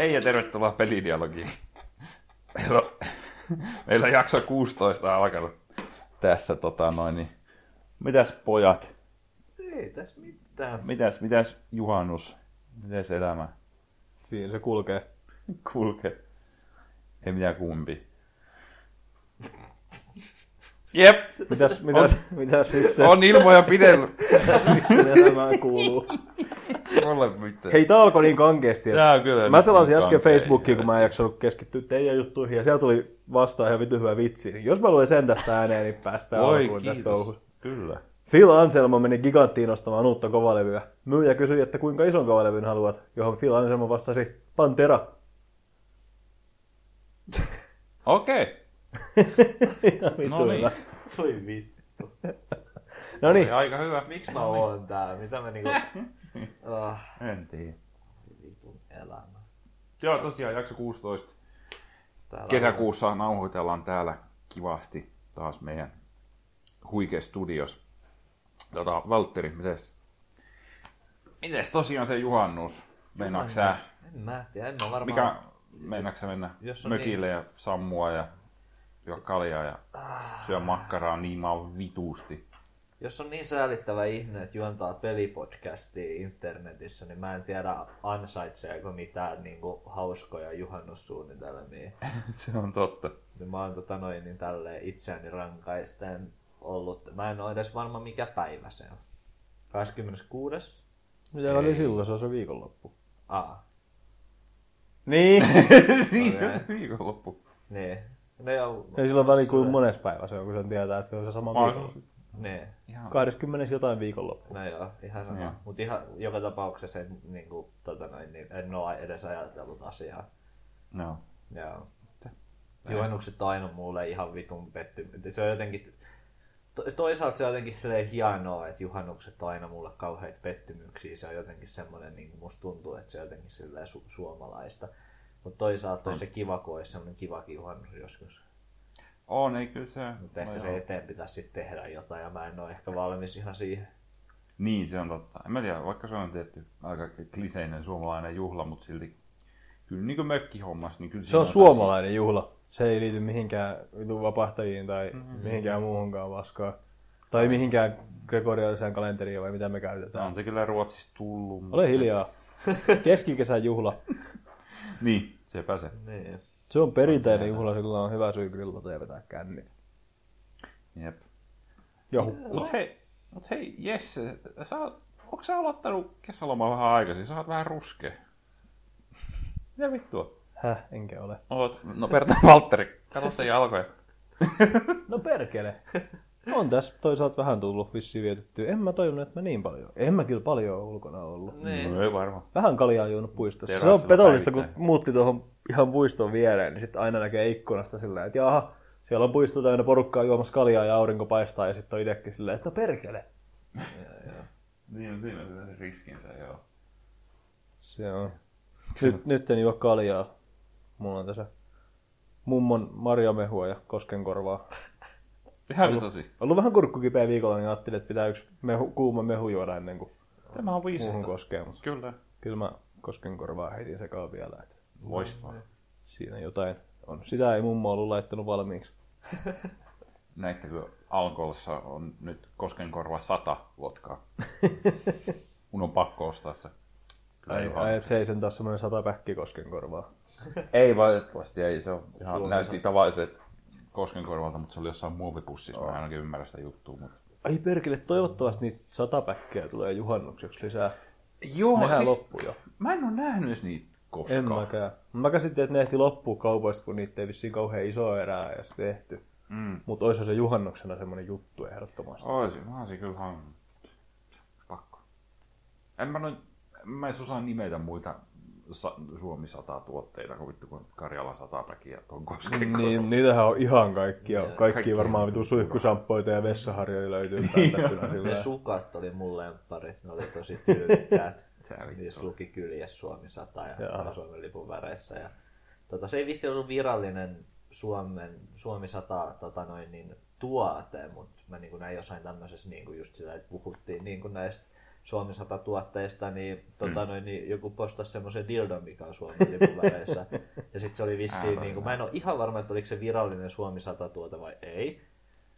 Hei ja tervetuloa pelidialogiin. Meillä on, meillä on jakso 16 alkanut tässä tota noin. Niin. Mitäs pojat? Ei tässä mitään. Mitäs, mitäs juhannus? Mitäs elämä Siinä se kulkee. kulkee? Ei mitään kumpi. Jep, Mitäs, mitäs, mitäs missä, on ilmoja pidellyt. elämään kuuluu? Mulle mitään. Hei, tää alkoi niin kankeasti. Tää on kyllä Mä nyt selasin niin äsken. Facebookiin, kun mä en jaksanut keskittyä teidän juttuihin, ja siellä tuli vastaan ihan vitu hyvä vitsi. Niin Jos mä luen sen tästä ääneen, niin päästään Oi, alkuun tästä kiitos. touhusta. Kyllä. Phil Anselmo meni Giganttiin ostamaan uutta kovalevyä. Myyjä kysyi, että kuinka ison kovalevyn haluat, johon Phil Anselmo vastasi, Pantera. Okei. Vitu No niin. Voi vittu. No niin, Aika hyvä. Miksi mä oon täällä? Mitä mä niinku... Ah, En tiedä. vitun elämä. Joo, tosiaan jakso 16. Täällä Kesäkuussa nauhoitellaan täällä kivasti taas meidän huikea studios. Tota, Valtteri, mites? Mites tosiaan se juhannus? Meinaatko sä, En mä tiedä, en mä varmaan... mikä, meinaatko mennä Jos on mökille ja sammua ja juo kaljaa ja syö makkaraa niin maan vituusti? Jos on niin säälittävä ihminen, että juontaa pelipodcastia internetissä, niin mä en tiedä ansaitseeko mitään niinku hauskoja juhannussuunnitelmia. se on totta. Niin mä oon tota noin niin tälleen itseäni rankaisten ollut. Mä en ole edes varma mikä päivä se on. 26. mitä oli silloin? Se on se viikonloppu. Aa, Niin. niin se on se viikonloppu. niin. No joo, Ei silloin väliin kuin mones päivä se on, kun sen tietää, että se on se sama Aa, viikonloppu. niin. Ihan 20 jotain viikonloppu. No joo, ihan sama. Joo. Mutta ihan joka tapauksessa en, niin kuin, tota noin, niin en ole edes ajatellut asiaa. no. Joo. Juhannukset on aina mulle ihan vitun pettymys. Se on jotenkin, to, toisaalta se on jotenkin silleen hienoa, että juhannukset on aina mulle kauheita pettymyksiä. Se on jotenkin semmoinen, niin kuin musta tuntuu, että se on jotenkin silleen su- suomalaista. Mutta toisaalta olisi se kiva, kun olisi semmoinen kivakin juhannus joskus. On, ei kyllä se. Mutta ehkä no se joo. eteen pitäisi sitten tehdä jotain ja mä en ole ehkä valmis ihan siihen. Niin, se on totta. En mä tiedä, vaikka se on tietty aika kliseinen suomalainen juhla, mutta silti kyllä niin kuin mökkihommassa, niin kyllä Se on suomalainen juhla. Se ei liity mihinkään vapahtajiin tai Mm-hmm. mihinkään muuhunkaan vaskaan. Tai mihinkään gregoriaaliseen kalenteriin vai mitä me käytetään. On se kyllä Ruotsista tullut. Ole hiljaa. Keskikesän juhla. Niin, sepä se. Niin. Se on perinteinen juhla, sillä on hyvä syy grillata ja vetää kännit. Jep. Ja hukkua. Mut hei, mut hei Jesse, sä oot, onko sä aloittanut kesälomaa vähän aikaisin? Sä oot vähän ruskea. Mitä vittua? Häh, enkä ole. Oot, no Perta Valtteri, kato sen jalkoja. No perkele. On tässä toisaalta vähän tullut vissiin vietettyä. En mä tajunnut, että mä niin paljon. En mä kyllä paljon ole ulkona ollut. Niin. No ei varmaan. Vähän kaljaa on juonut puistossa. Se Terassilla on petollista, kun päivittäin. muutti tuohon ihan puiston viereen, niin sitten aina näkee ikkunasta silleen, että jaha, siellä on puisto täynnä porukkaa juomassa kaljaa ja aurinko paistaa ja sitten on itsekin silleen, että no perkele. Niin on siinä se riskinsä, joo. Se on. Nyt, nyt en juo kaljaa. Mulla on tässä mummon marjamehua ja koskenkorvaa. Ihan tosi. Ollut vähän kurkkukipeä viikolla, niin ajattelin, että pitää yksi mehu, kuuma mehu juoda ennen kuin Tämä on muuhun viisasta. koskee. Mutta Kyllä. kyllä mä koskenkorvaa heitin sekaan vielä. Että Loistavaa. siinä jotain on. Sitä ei mummo ollut laittanut valmiiksi. Näittekö Alkossa on nyt Koskenkorva 100 vodkaa? Mun on pakko ostaa se. Kyllä Ai, ai et se ei sen taas semmoinen sata päkki koskenkorvaa. Ei valitettavasti, ei se on ihan näytti tavalliset Koskenkorvalta, mutta se oli jossain muovipussissa, mä en ainakin ymmärrä sitä juttua. Mutta... Ai perkele, toivottavasti niitä sata päkkiä tulee juhannukseksi lisää. Joo, Nehän siis loppu jo. mä en ole nähnyt niitä koskaan. En mäkään. Mä käsitin, että ne ehti loppua kaupoista, kun niitä ei vissiin kauhean iso erää edes tehty. Mm. Mutta olisi se juhannuksena semmoinen juttu ehdottomasti. Oisin, mä olisin kyllä hankannut. Pakko. En mä noin, mä en osaa nimetä muita sa- Suomi 100 tuotteita, kun vittu kun Karjala 100 päkiä tuon Koskenkorva. Niin, niitähän on ihan kaikkia. Kaikki kaikki varmaan vitu vittu suihkusamppoita ja vessaharjoja löytyy Niin Ne sillä. sukat oli mun lempparit, ne oli tosi tyylikkäät. Niissä luki kyljes Suomi 100 ja Jaa. Suomen lipun väreissä. Ja, tota, se ei vissi ollut virallinen Suomen, Suomi 100 tota noin, niin, tuote, mutta mä niin näin jossain tämmöisessä niin kuin just sitä, että puhuttiin niin kuin näistä Suomi 100 tuotteista, niin, tota, noin, niin joku postasi semmoisen dildon, mikä on Suomen lipuväreissä. ja sitten se oli vissiin, niin kuin, mä en ole ihan varma, että oliko se virallinen Suomi 100 tuote vai ei.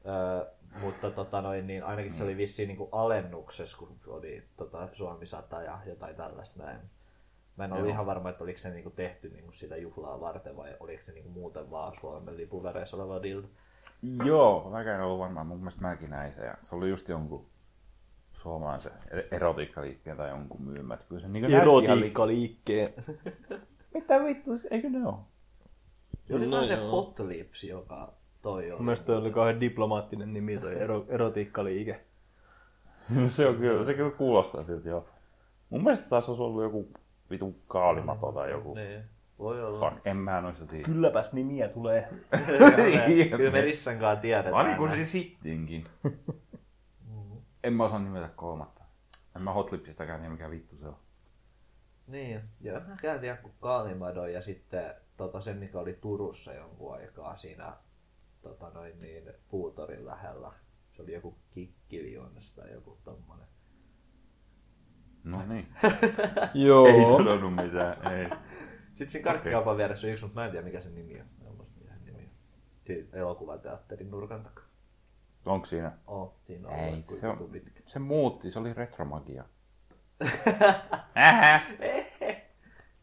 Öö, mutta tota noin, niin ainakin se oli vissiin niin kuin alennuksessa, kun oli tota, Suomi 100 ja jotain tällaista näin. Mä en ole ihan varma, että oliko se niinku tehty niinku sitä juhlaa varten vai oliko se niinku muuten vaan Suomen lipun väreissä oleva dildo. Joo, mäkään en ollut varma. Mun mielestä mäkin näin se. Ja se oli just jonkun suomalaisen erotiikkaliikkeen tai jonkun myymät. Kyllä se niin Erotiikkaliikkeen. Mitä vittu, eikö ne ole? Oli no, se Hot Lips, joka toi oli. Mun mielestä toi oli kauhean diplomaattinen nimi toi ero, erotiikkaliike. se on kyllä, se kyllä kuulostaa siltä joo. Mun mielestä taas olisi ollut joku vitu kaalimato tai joku. Niin. Voi olla. Fuck, en mä noista tiedä. Kylläpäs nimiä tulee. Kyllä me Rissankaan tiedetään. Ani kun se sittinkin. En mä osaa nimetä kolmatta. En mä Hotlipsistäkään tiedä mikä vittu se on. Niin, joo. Mä käyn tiedä kuin Kaalimadon ja sitten tota, se, mikä oli Turussa jonkun aikaa siinä tota, noin niin, puutorin lähellä. Se oli joku kikkilions tai joku tommonen. No niin. Joo. Ei sanonut mitään, ei. Sitten siinä karkkikaupan vieressä on yksi, mutta mä en tiedä mikä sen nimi on. Mä en muista mikä sen nimi on. Siinä elokuvateatterin nurkan takana. Onko siinä? Oh, siinä on Ei, se, on, pitkä. se muutti, se oli retromagia.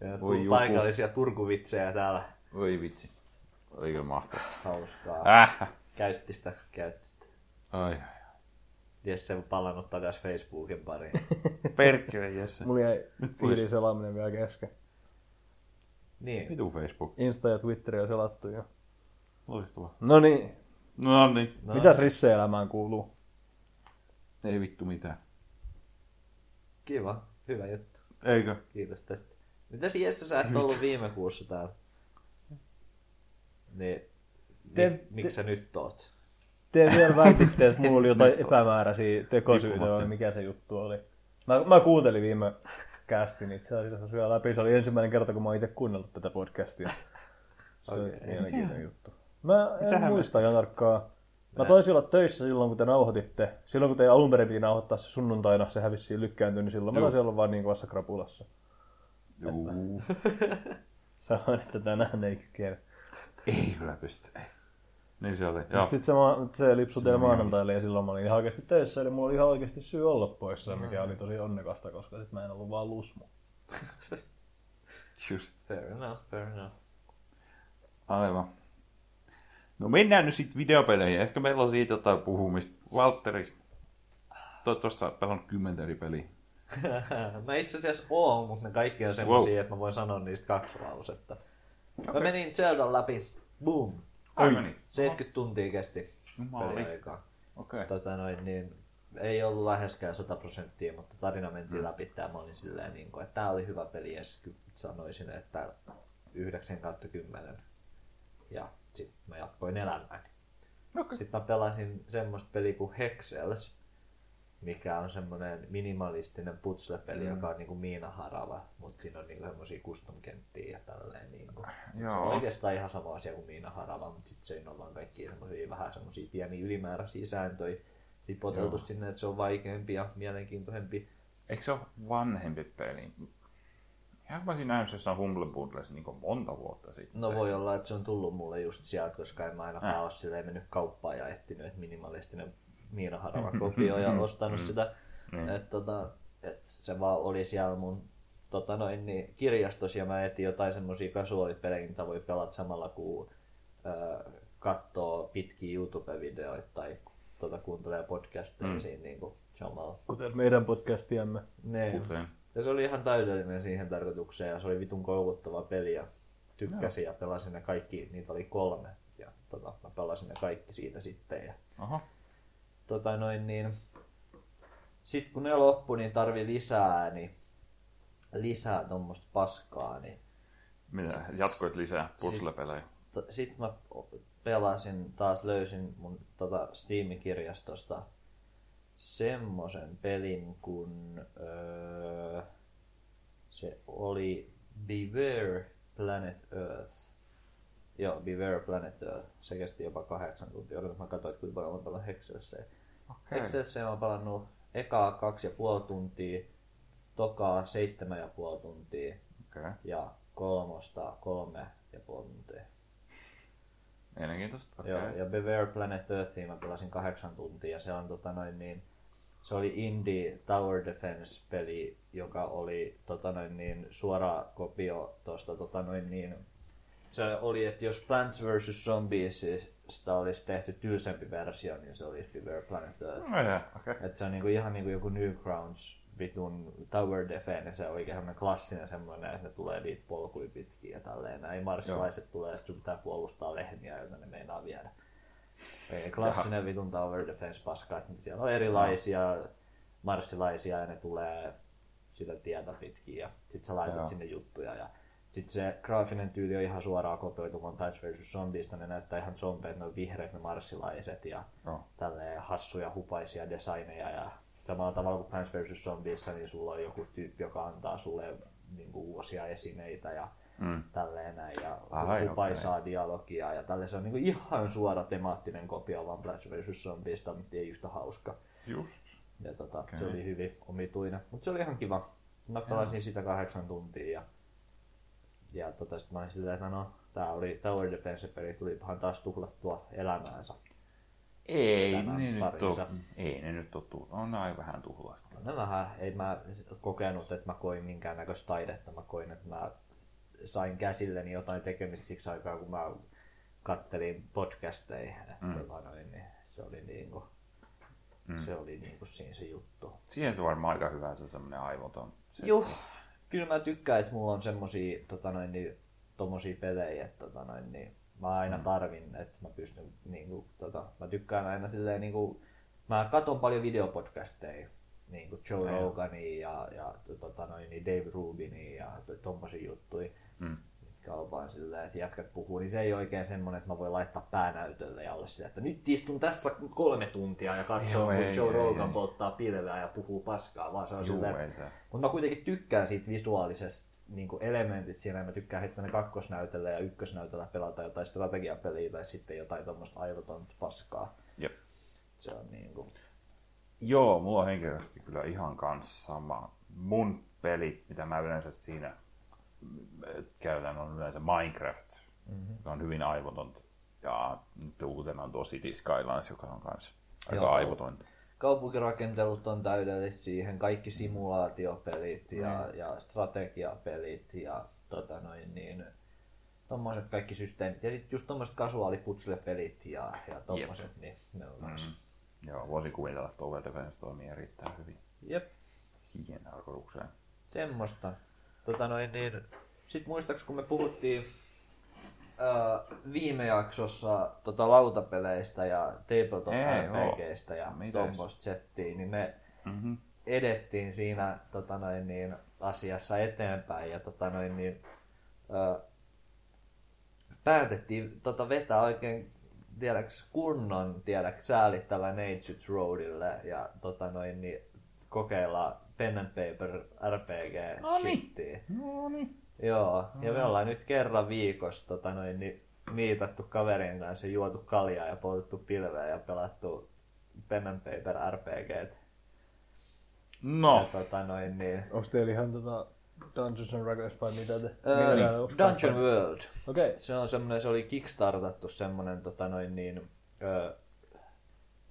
Ja Voi joku. paikallisia turkuvitsejä täällä. Voi vitsi. Oli kyllä mahtavaa. Hauskaa. Äh. Käytti sitä, käytti sitä. Ai, ai. Jesse palannut takaisin Facebookin pariin. Perkkele, Jesse. Mulla jäi fiilin selaaminen vielä kesken. niin. Vitu Facebook. Insta ja Twitteri on selattu jo. Loistavaa. No niin, No niin. no. mitäs Risse-elämään kuuluu? Ei vittu mitään. Kiva. Hyvä juttu. Eikö? Kiitos tästä. Mitäs Jesse sä et ollut viime kuussa täällä? Niin. Te- Te, miksi sä nyt oot? Te vielä väititte, että mulla oli jotain epämääräisiä tekosyitä vai mikä se juttu oli. Mä, mä kuuntelin viime kästin itse asiassa syö läpi. Se oli ensimmäinen kerta, kun mä oon itse kuunnellut tätä podcastia. Se oli Okei. mielenkiintoinen juttu. Mä en Mitähän me- muista ihan tarkkaan. Mä taisin olla töissä silloin, kun te nauhoititte. Silloin, kun te alun perin piti nauhoittaa se sunnuntaina, se hävisi siinä lykkääntynyt, niin silloin mä Joo. taisin olla vaan niin kovassa krapulassa. Juu. Sanoin, että tänään ei kykene. Ei kyllä pysty. Ei. Niin se oli. Joo. Sitten se, se lipsui teille maanantaille ja silloin mä olin ihan oikeasti töissä, eli mulla oli ihan oikeasti syy olla poissa, mikä oli tosi onnekasta, koska sit mä en ollut vaan lusmu. Just. Fair enough, fair enough. Aivan. No mennään nyt sitten videopeleihin. Ehkä meillä on siitä jotain puhumista. Valtteri, toivottavasti sä oot pelannut kymmentä eri peliä. mä itse asiassa oon, mutta ne kaikki on semmosia, wow. että mä voin sanoa niistä kaksi lausetta. Mä Okei. menin Zeldan läpi. Boom. Ai meni. 70 tuntia kesti Jumala. peliaikaa. Okei. Tota noin, niin ei ollut läheskään 100 prosenttia, mutta tarina mentiin Mm. läpi. Tää mä olin silleen, niin kuin, että tää oli hyvä peli ja sanoisin, että 9 kautta 10. Ja sit mä jatkoin elämääni. Okei. Sitten mä pelasin semmoista peliä kuin Hexels, mikä on semmoinen minimalistinen putsle-peli, mm. joka on niinku Miina Harava, mutta siinä on niinku semmoisia custom-kenttiä ja tälleen. Niinku. Se Joo. on oikeastaan ihan sama asia kuin Miina Harava, mutta sitten siinä on vaan kaikki semmoisia vähän semmoisia pieniä ylimääräisiä sääntöjä tipoteltu Joo. sinne, että se on vaikeampi ja mielenkiintoisempi. Eikö se ole vanhempi peli? Ihan mä siinä jossain Humble Bundlessa niin monta vuotta sitten. No voi olla, että se on tullut mulle just sieltä, koska en mä ainakaan Äh. ole silleen mennyt kauppaan ja etsinyt, että minimalistinen Miina Harava kopio ja ostanut sitä. Niin. Et, tota, et se vaan oli siellä mun tota noin, niin, kirjastossa ja mä etin jotain semmosia kasuaalipelejä, mitä voi pelata samalla kun ö, katsoo pitkiä YouTube-videoita tai tota, kuuntelee podcasteja mm. siinä niin kuin, samalla. Kuten meidän podcastiamme. Ne. Kuten. Ja se oli ihan täydellinen siihen tarkoitukseen ja se oli vitun kouluttava peli ja tykkäsin ja pelasin ne kaikki, niitä oli kolme. Ja tota, mä pelasin ne kaikki siitä sitten. Ja, Aha. tota noin niin, sitten kun ne loppui, niin tarvi lisää, niin lisää tuommoista paskaa, niin Mitä? Jatkoit lisää puzzle-pelejä? sitten mä pelasin, taas löysin mun tota Steam-kirjastosta semmosen pelin, kun öö, se oli Beware Planet Earth. Joo, Beware Planet Earth. Se kesti jopa kahdeksan tuntia. Odotan, mä katsoin, kuinka paljon mä pelaan Hexelsia. Okei. Hexelsia mä oon pelannut ekaa kaksi ja puoli tuntia, tokaa seitsemän ja puoli tuntia Okay. ja kolmosta kolme ja puoli tuntia. Mielenkiintoista. Okay. Joo, Okay. ja Beware Planet Earthia mä pelasin kahdeksan tuntia ja se on tota noin niin, se oli Indie Tower Defense peli, joka oli tota noin niin, suora kopio tuosta tota noin niin, se oli, että jos Plants vs. Zombiesista olisi tehty tylsempi versio, niin se olisi Beware Planet Earth. No, yeah, okay. Että se on niinku ihan niinku joku Newgrounds vitun Tower Defense, se on oikein semmoinen klassinen semmoinen, että ne tulee niitä polkuja pitkin ja tälleen. Näin marsilaiset tulee sitten sun pitää puolustaa lehmiä, joita ne meinaa viedä. Klassinen vitun Tower Defense paska, että siellä on erilaisia marssilaisia ja ne tulee sitä tietä pitkin ja sit sä laitat Joo. sinne juttuja ja sitten se graafinen tyyli on ihan suoraan kopioituvan Plants vs. Zombiesta, ne näyttää ihan zombeet, ne on vihreät ne marssilaiset ja Joo. tälleen hassuja, hupaisia designeja ja samalla tavalla kuin Plants vs. Zombiessa, niin sulla on joku tyyppi, joka antaa sulle niin kuin, uusia esineitä ja Mm. tälleen näin ja Ai, hupaisaa dialogia ja tälleen se on niin kuin, ihan suora temaattinen kopio vaan Plants vs. Zombiesta, mutta ei yhtä hauska. Just. Ja tota, Okei. se oli hyvin omituinen, mutta se oli ihan kiva. Mä pelasin sitä kahdeksan tuntia ja, ja tota, sit mä olin silleen, että no, tää oli Tower Defense-peli, tulipahan taas tuhlattua elämäänsä. Ei Tänään ne, nyt parinsa. ole, ei ne nyt ole tullut. On aika vähän tuhlasta. No vähän, ei mä kokenut, että mä koin minkäännäköistä taidetta. Mä koin, että mä sain käsilleni jotain tekemistä siksi aikaa, kun mä kattelin podcasteja. Mm. Tota noin, niin se oli niinku, mm. se oli niinku siinä se juttu. Siihen se on varmaan aika hyvä, se on semmoinen aivoton. Se, Juh, kyllä mä tykkään, että mulla on semmosia tota noin, niin, tommosia pelejä, että tota noin, niin, mä aina tarvin, että mä pystyn, niinku, tota, mä tykkään aina silleen, niinku, mä katon paljon videopodcasteja, niinku Joe Ai joo. Rogania ja, ja tota noin, niin Dave Rubinia ja to- tommosia juttuja, Mm. mitkä on vaan silleen, että jätkät puhuu, niin se ei oikein semmonen, että mä voin laittaa päänäytölle ja olla silleen, että nyt istun tässä kolme tuntia ja katsoo, kun ei, Joe ei, Rogan ei. polttaa pilveä ja puhuu paskaa, vaan se on Juu, silleen, se. mutta mä kuitenkin tykkään siitä visuaalisesta niin elementit siinä. Mä tykkään heittää ne kakkosnäytöllä ja ykkösnäytöllä pelata jotain strategiapeliä tai sitten jotain tuommoista aivotonta paskaa. Jep. Se on niin kuin... Joo, mulla on henkilökohtaisesti kyllä ihan kanssa sama. Mun peli, mitä mä yleensä siinä mm, käytän, on yleensä Minecraft, mm-hmm. joka on hyvin aivotonta. Ja nyt uutena on City Skylines, joka on myös aika Joo. aivotonta. Kaupunkirakentelut on täydellistä siihen, kaikki simulaatiopelit ja, ja strategiapelit ja tota noin niin, tommoset kaikki systeemit. Ja sitten just tommoset kasuaaliputslepelit ja, ja tommoset, niin ne on. Mm. Joo, voisin kuvitella, että Tower Defense toimii erittäin hyvin Jep. siihen tarkoitukseen. Semmoista. Tota noin, niin, sit muistaaks kun me puhuttiin ää, viime jaksossa tota, lautapeleistä ja tabletop RPGistä ja tuommoista settiä, niin me Mm-hmm. edettiin siinä tota noin, niin, asiassa eteenpäin ja tota noin, niin, ää, päätettiin tota, vetää oikein tiedäks, kunnon tiedäks, säälittävä Neitsyt Roadille ja tota noin, niin, kokeilla pen and paper RPG shittiä. No niin. Joo, ja me ollaan nyt kerran viikossa tota noin, niin, miitattu kaverin kanssa, juotu kaljaa ja poltettu pilveä ja pelattu pen and paper RPG. No, Ja, tota noin, niin, Onko teillä ihan tota Dungeons and Dragons vai mitä te? Öö, onks Dungeon? World. Okei. Se on semmoinen, se oli kickstartattu semmoinen, tota noin niin, ö,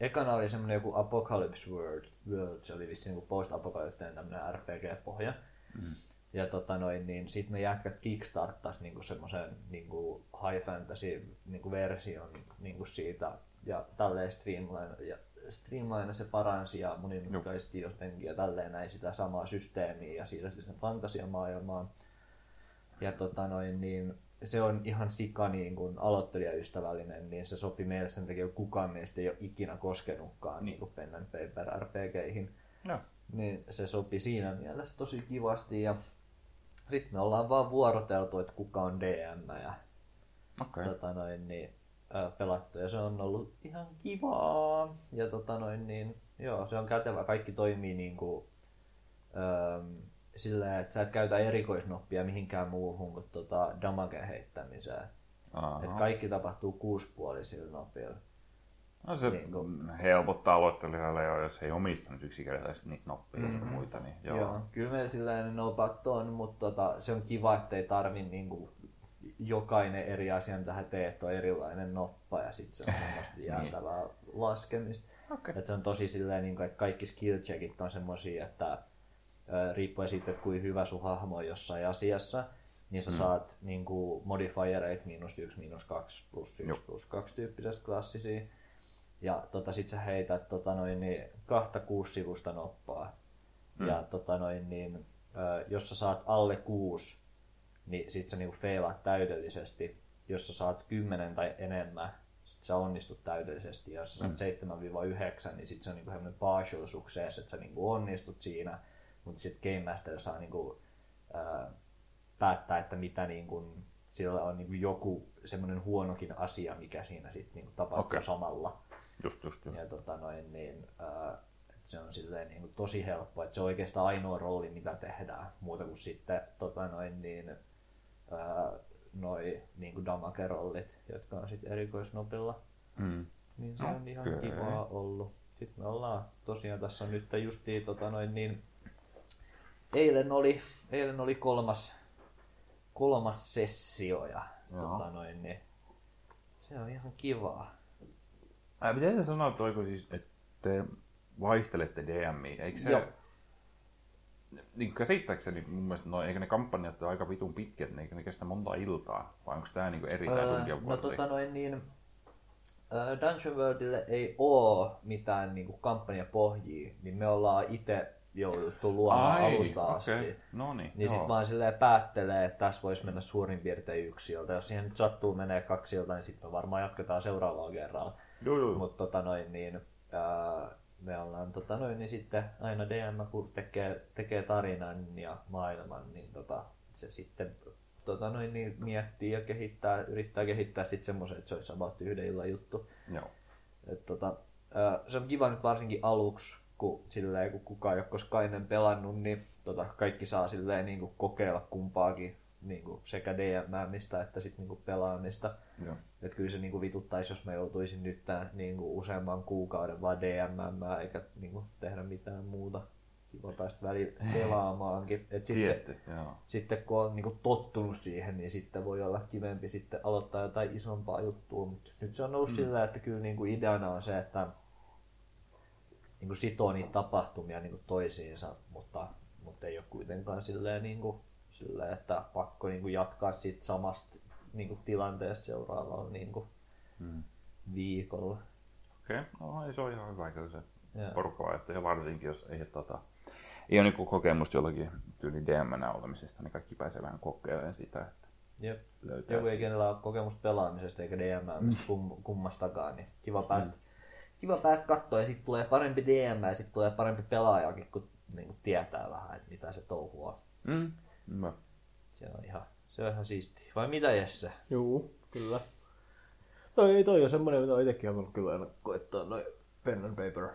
ekana oli semmoinen joku Apocalypse World, World se oli vissiin niin post-apokalyptinen tämmöinen RPG-pohja. Mm. Ja tota noin, niin sit ne jätkät kickstarttas niinku semmoisen niinku high fantasy niinku version niinku siitä ja tälleen streamline, ja streamline se paransi ja monimutkaisti jotenkin ja tälleen näin sitä samaa systeemiä ja siitä sen fantasiamaailmaan. Ja tota noin, niin se on ihan sika niin kuin aloittelijaystävällinen, niin se sopi meille sen takia, kukaan meistä ei ole ikinä koskenutkaan niin kuin pen and paper RPGihin. Joo. Niin se sopi siinä mielessä tosi kivasti ja sitten me ollaan vaan vuoroteltu, että kuka on DM ja okei. tota noin, niin, ää, pelattu ja se on ollut ihan kivaa. Ja tota noin, niin, joo, se on kätevä. Kaikki toimii niin kuin, äm, sillä, että sä et käytä erikoisnoppia mihinkään muuhun kuin tota damagen heittämiseen. Aha. Et kaikki tapahtuu kuuspuolisilla nopeilla. No se Niin kuin- helpottaa aloittelijalle jo, jos ei omistanut yksinkertaisesti niitä noppia mm. ja muita. Niin joo. Joo, kyllä sillä ne nopat on, mutta tota, se on kiva, ettei tarvi niinku, jokainen eri asia, mitä hän teet, on erilainen noppa ja sitten se on semmoista jäätävää laskemista. Okei. Et se on tosi silleen, niinku, että kaikki skill checkit on semmosia, että riippuen siitä, että kuinka hyvä sun hahmo on jossain asiassa, niin sä mm. saat niinku modifiereita miinus 1, miinus 2, plus 1, Joo. plus 2 tyyppisestä klassisia. Ja tota, sit sä heität tota, noin, niin, kahta kuusi sivusta noppaa. Mm. Ja tota, noin, niin, jos sä saat alle kuusi, niin sit sä niinku feilaat täydellisesti. Jos sä saat 10 tai enemmän, sit sä onnistut täydellisesti. Ja jos sä saat 7-9, niin sit se on niinku semmoinen partial success, että sä niinku onnistut siinä. Mutta sitten Game Master saa niinku, ää, päättää, että mitä niinku, sillä on niinku joku semmoinen huonokin asia, mikä siinä sitten niinku tapahtuu Okei. samalla. Just, just, just. Ja tota noin, niin, ää, se on silleen niin kuin tosi helppo, että se on oikeastaan ainoa rooli, mitä tehdään, muuta kuin sitten tota noin, niin, ää, noi niin kuin damage-rollit, jotka on sitten erikoisnopilla. Mm. Niin se on ihan Okei. kivaa ollut. Sitten me ollaan, tosiaan tässä on nyt justiin tota noin, niin, eilen oli, eilen oli kolmas, kolmas sessio ja Joo. tota noin, niin, se on ihan kivaa. Ää, miten sä sanoit, siis, että te vaihtelette DMiä? Eikö se... Joo. Niin käsittääkseni mun mielestä, no, eikö ne kampanjat ole aika vitun pitkät, ne, eikö ne kestä monta iltaa? Vai onko tää niinku eri tää Öö, Dungeon no tota noin niin, öö, Dungeon Worldille ei oo mitään niinku kampanjapohjia, niin me ollaan itse jouduttu luomaan Ai, alusta asti. okei. No niin, Niin sit joo. vaan silleen päättelee, että tässä voisi mennä suurin piirtein yksi ilta. Jos siihen nyt sattuu menee kaksi ilta, niin sitten me varmaan jatketaan seuraavalla kerralla. Joo, joo. Mutta tota noin, niin, ää, me ollaan tota noin, niin sitten aina DM, kun tekee, tekee tarinan ja maailman, niin tota, se sitten tota noin, niin miettii ja kehittää, yrittää kehittää sitten semmoisen, että se olisi about yhden illan juttu. Joo. Et tota, ää, se on kiva nyt varsinkin aluksi, kun, silleen, kun kukaan ei ole koskaan ennen pelannut, niin tota, kaikki saa silleen, niin kuin kokeilla kumpaakin niin kuin sekä DMistä että sit, niin kuin pelaamista. Joo. Et kyllä se niinku vituttaisi, jos mä joutuisin nyt tää, niinku useamman kuukauden vaan DMM eikä niinku tehdä mitään muuta. Kiva päästä välillä pelaamaankin. Et sitten, Tietty, joo. sitten kun on niinku tottunut siihen, niin sitten voi olla kivempi sitten aloittaa jotain isompaa juttua. Mut nyt se on ollut mm. sillä, että kyllä niinku ideana on se, että niinku sitoo niitä tapahtumia niinku toisiinsa, mutta, mutta ei ole kuitenkaan silleen, niinku, silleen että pakko niinku jatkaa siitä samasta niinku tilanteesta seuraavalla niinku Mm. viikolla. Okei, no ei se on ihan hyvä kyllä se Joo. porukka että ja varsinkin jos ei, tota, ei ole niinku kokemusta jollakin tyyli DM-nä olemisesta, niin kaikki pääsee vähän kokeilemaan sitä, että Jep. löytää Joku ei kenellä ole kokemusta pelaamisesta eikä DM kum, kummastakaan, niin kiva päästä, kiva päästä katsoa ja sitten tulee parempi DM ja sitten tulee parempi pelaajakin, kun niin tietää vähän, että mitä se touhu on. Mm. Hyvä. Se on ihan, se on ihan siistiä. Vai mitä Jesse? Juu, kyllä. Toi, ei toi on semmoinen, mitä itsekin halunnut kyllä aina koettaa noin pen and paper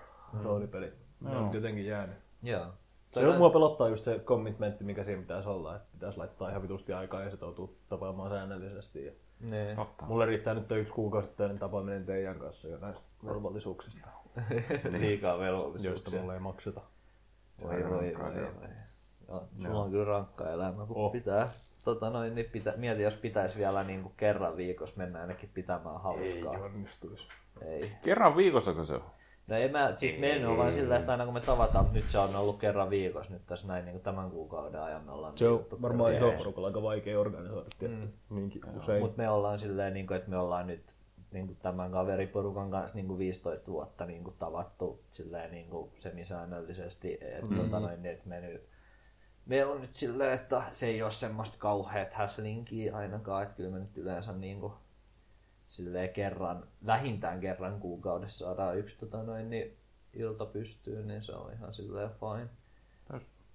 roolipelit. Ne on Joo. nyt jotenkin jäänyt. Joo. Se on, mua pelottaa just se commitmentti, mikä siinä pitäisi olla, että pitäisi laittaa ihan vitusti aikaa ja sitoutua tapaamaan säännöllisesti. Ja Ne. Totta. mulle riittää nyt yksi kuukausittainen tapaaminen teidän kanssa jo näistä velvollisuuksista, Liikaa joista velvollisuuksia. mulle ei makseta. Voi voi rankkaa, voi. joo. sulla on kyllä rankka elämä, kun oh. pitää. Tota noin, niin pitä, mieti, jos pitäisi vielä niin kuin kerran viikossa mennä ainakin pitämään hauskaa. Ei onnistuisi. Ei. Kerran viikossa se on? No ei mä, siis meidän on vaan silleen, että aina kun me tavataan, nyt se on ollut kerran viikossa nyt tässä näin niin kuin tämän kuukauden ajan me ollaan Se on varmaan iso porukalla aika vaikea organisoida, mm. niinkin usein. Mutta me ollaan silleen, niin kuin, että me ollaan nyt niin kuin tämän kaveriporukan kanssa niin kuin 15 vuotta niin kuin tavattu silleen, niin kuin semisäännöllisesti. Et, mm. tota, noin, niin, että me nyt, meillä on nyt silleen, että se ei ole semmoista kauheat häslinkiä ainakaan, että kyllä me nyt yleensä niin kuin, silleen kerran, vähintään kerran kuukaudessa saadaan yksi tota, noin, niin ilta pystyyn, niin se on ihan silleen fine.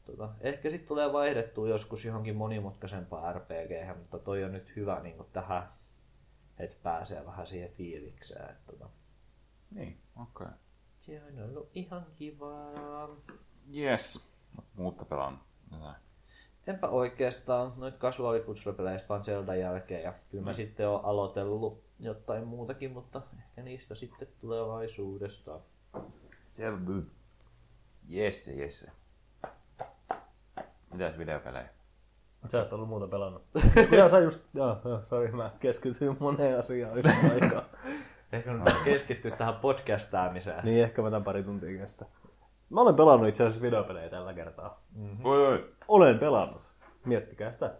Tota, ehkä sitten tulee vaihdettua joskus johonkin monimutkaisempaan RPG, mutta toi on nyt hyvä niin tähän, että pääsee vähän siihen fiilikseen. että Tota, Niin, okei. Okay. se on ollut ihan kivaa. Yes. Muutta pelaan jotain. Enpä oikeastaan noit casual puzzle-peleistä vaan Zeldan jälkeen. Ja kyllä mä sitten oon aloitellut jotain muutakin, mutta ehkä niistä sitten tulevaisuudessa. Selvä. Jesse, jesse. Mitäs videopelejä? Sä et ollut muuta pelannut. Kyllä sä just, joo, joo, sorry, mä keskityin moneen asiaan yhtä aikaa. Ehkä nyt keskittyä tähän podcastaamiseen. Niin, ehkä mä tämän pari tuntia kestä. Mä olen pelannut itse asiassa videopelejä tällä kertaa. Mm-hmm. Oi, oi. Olen pelannut. Miettikää sitä.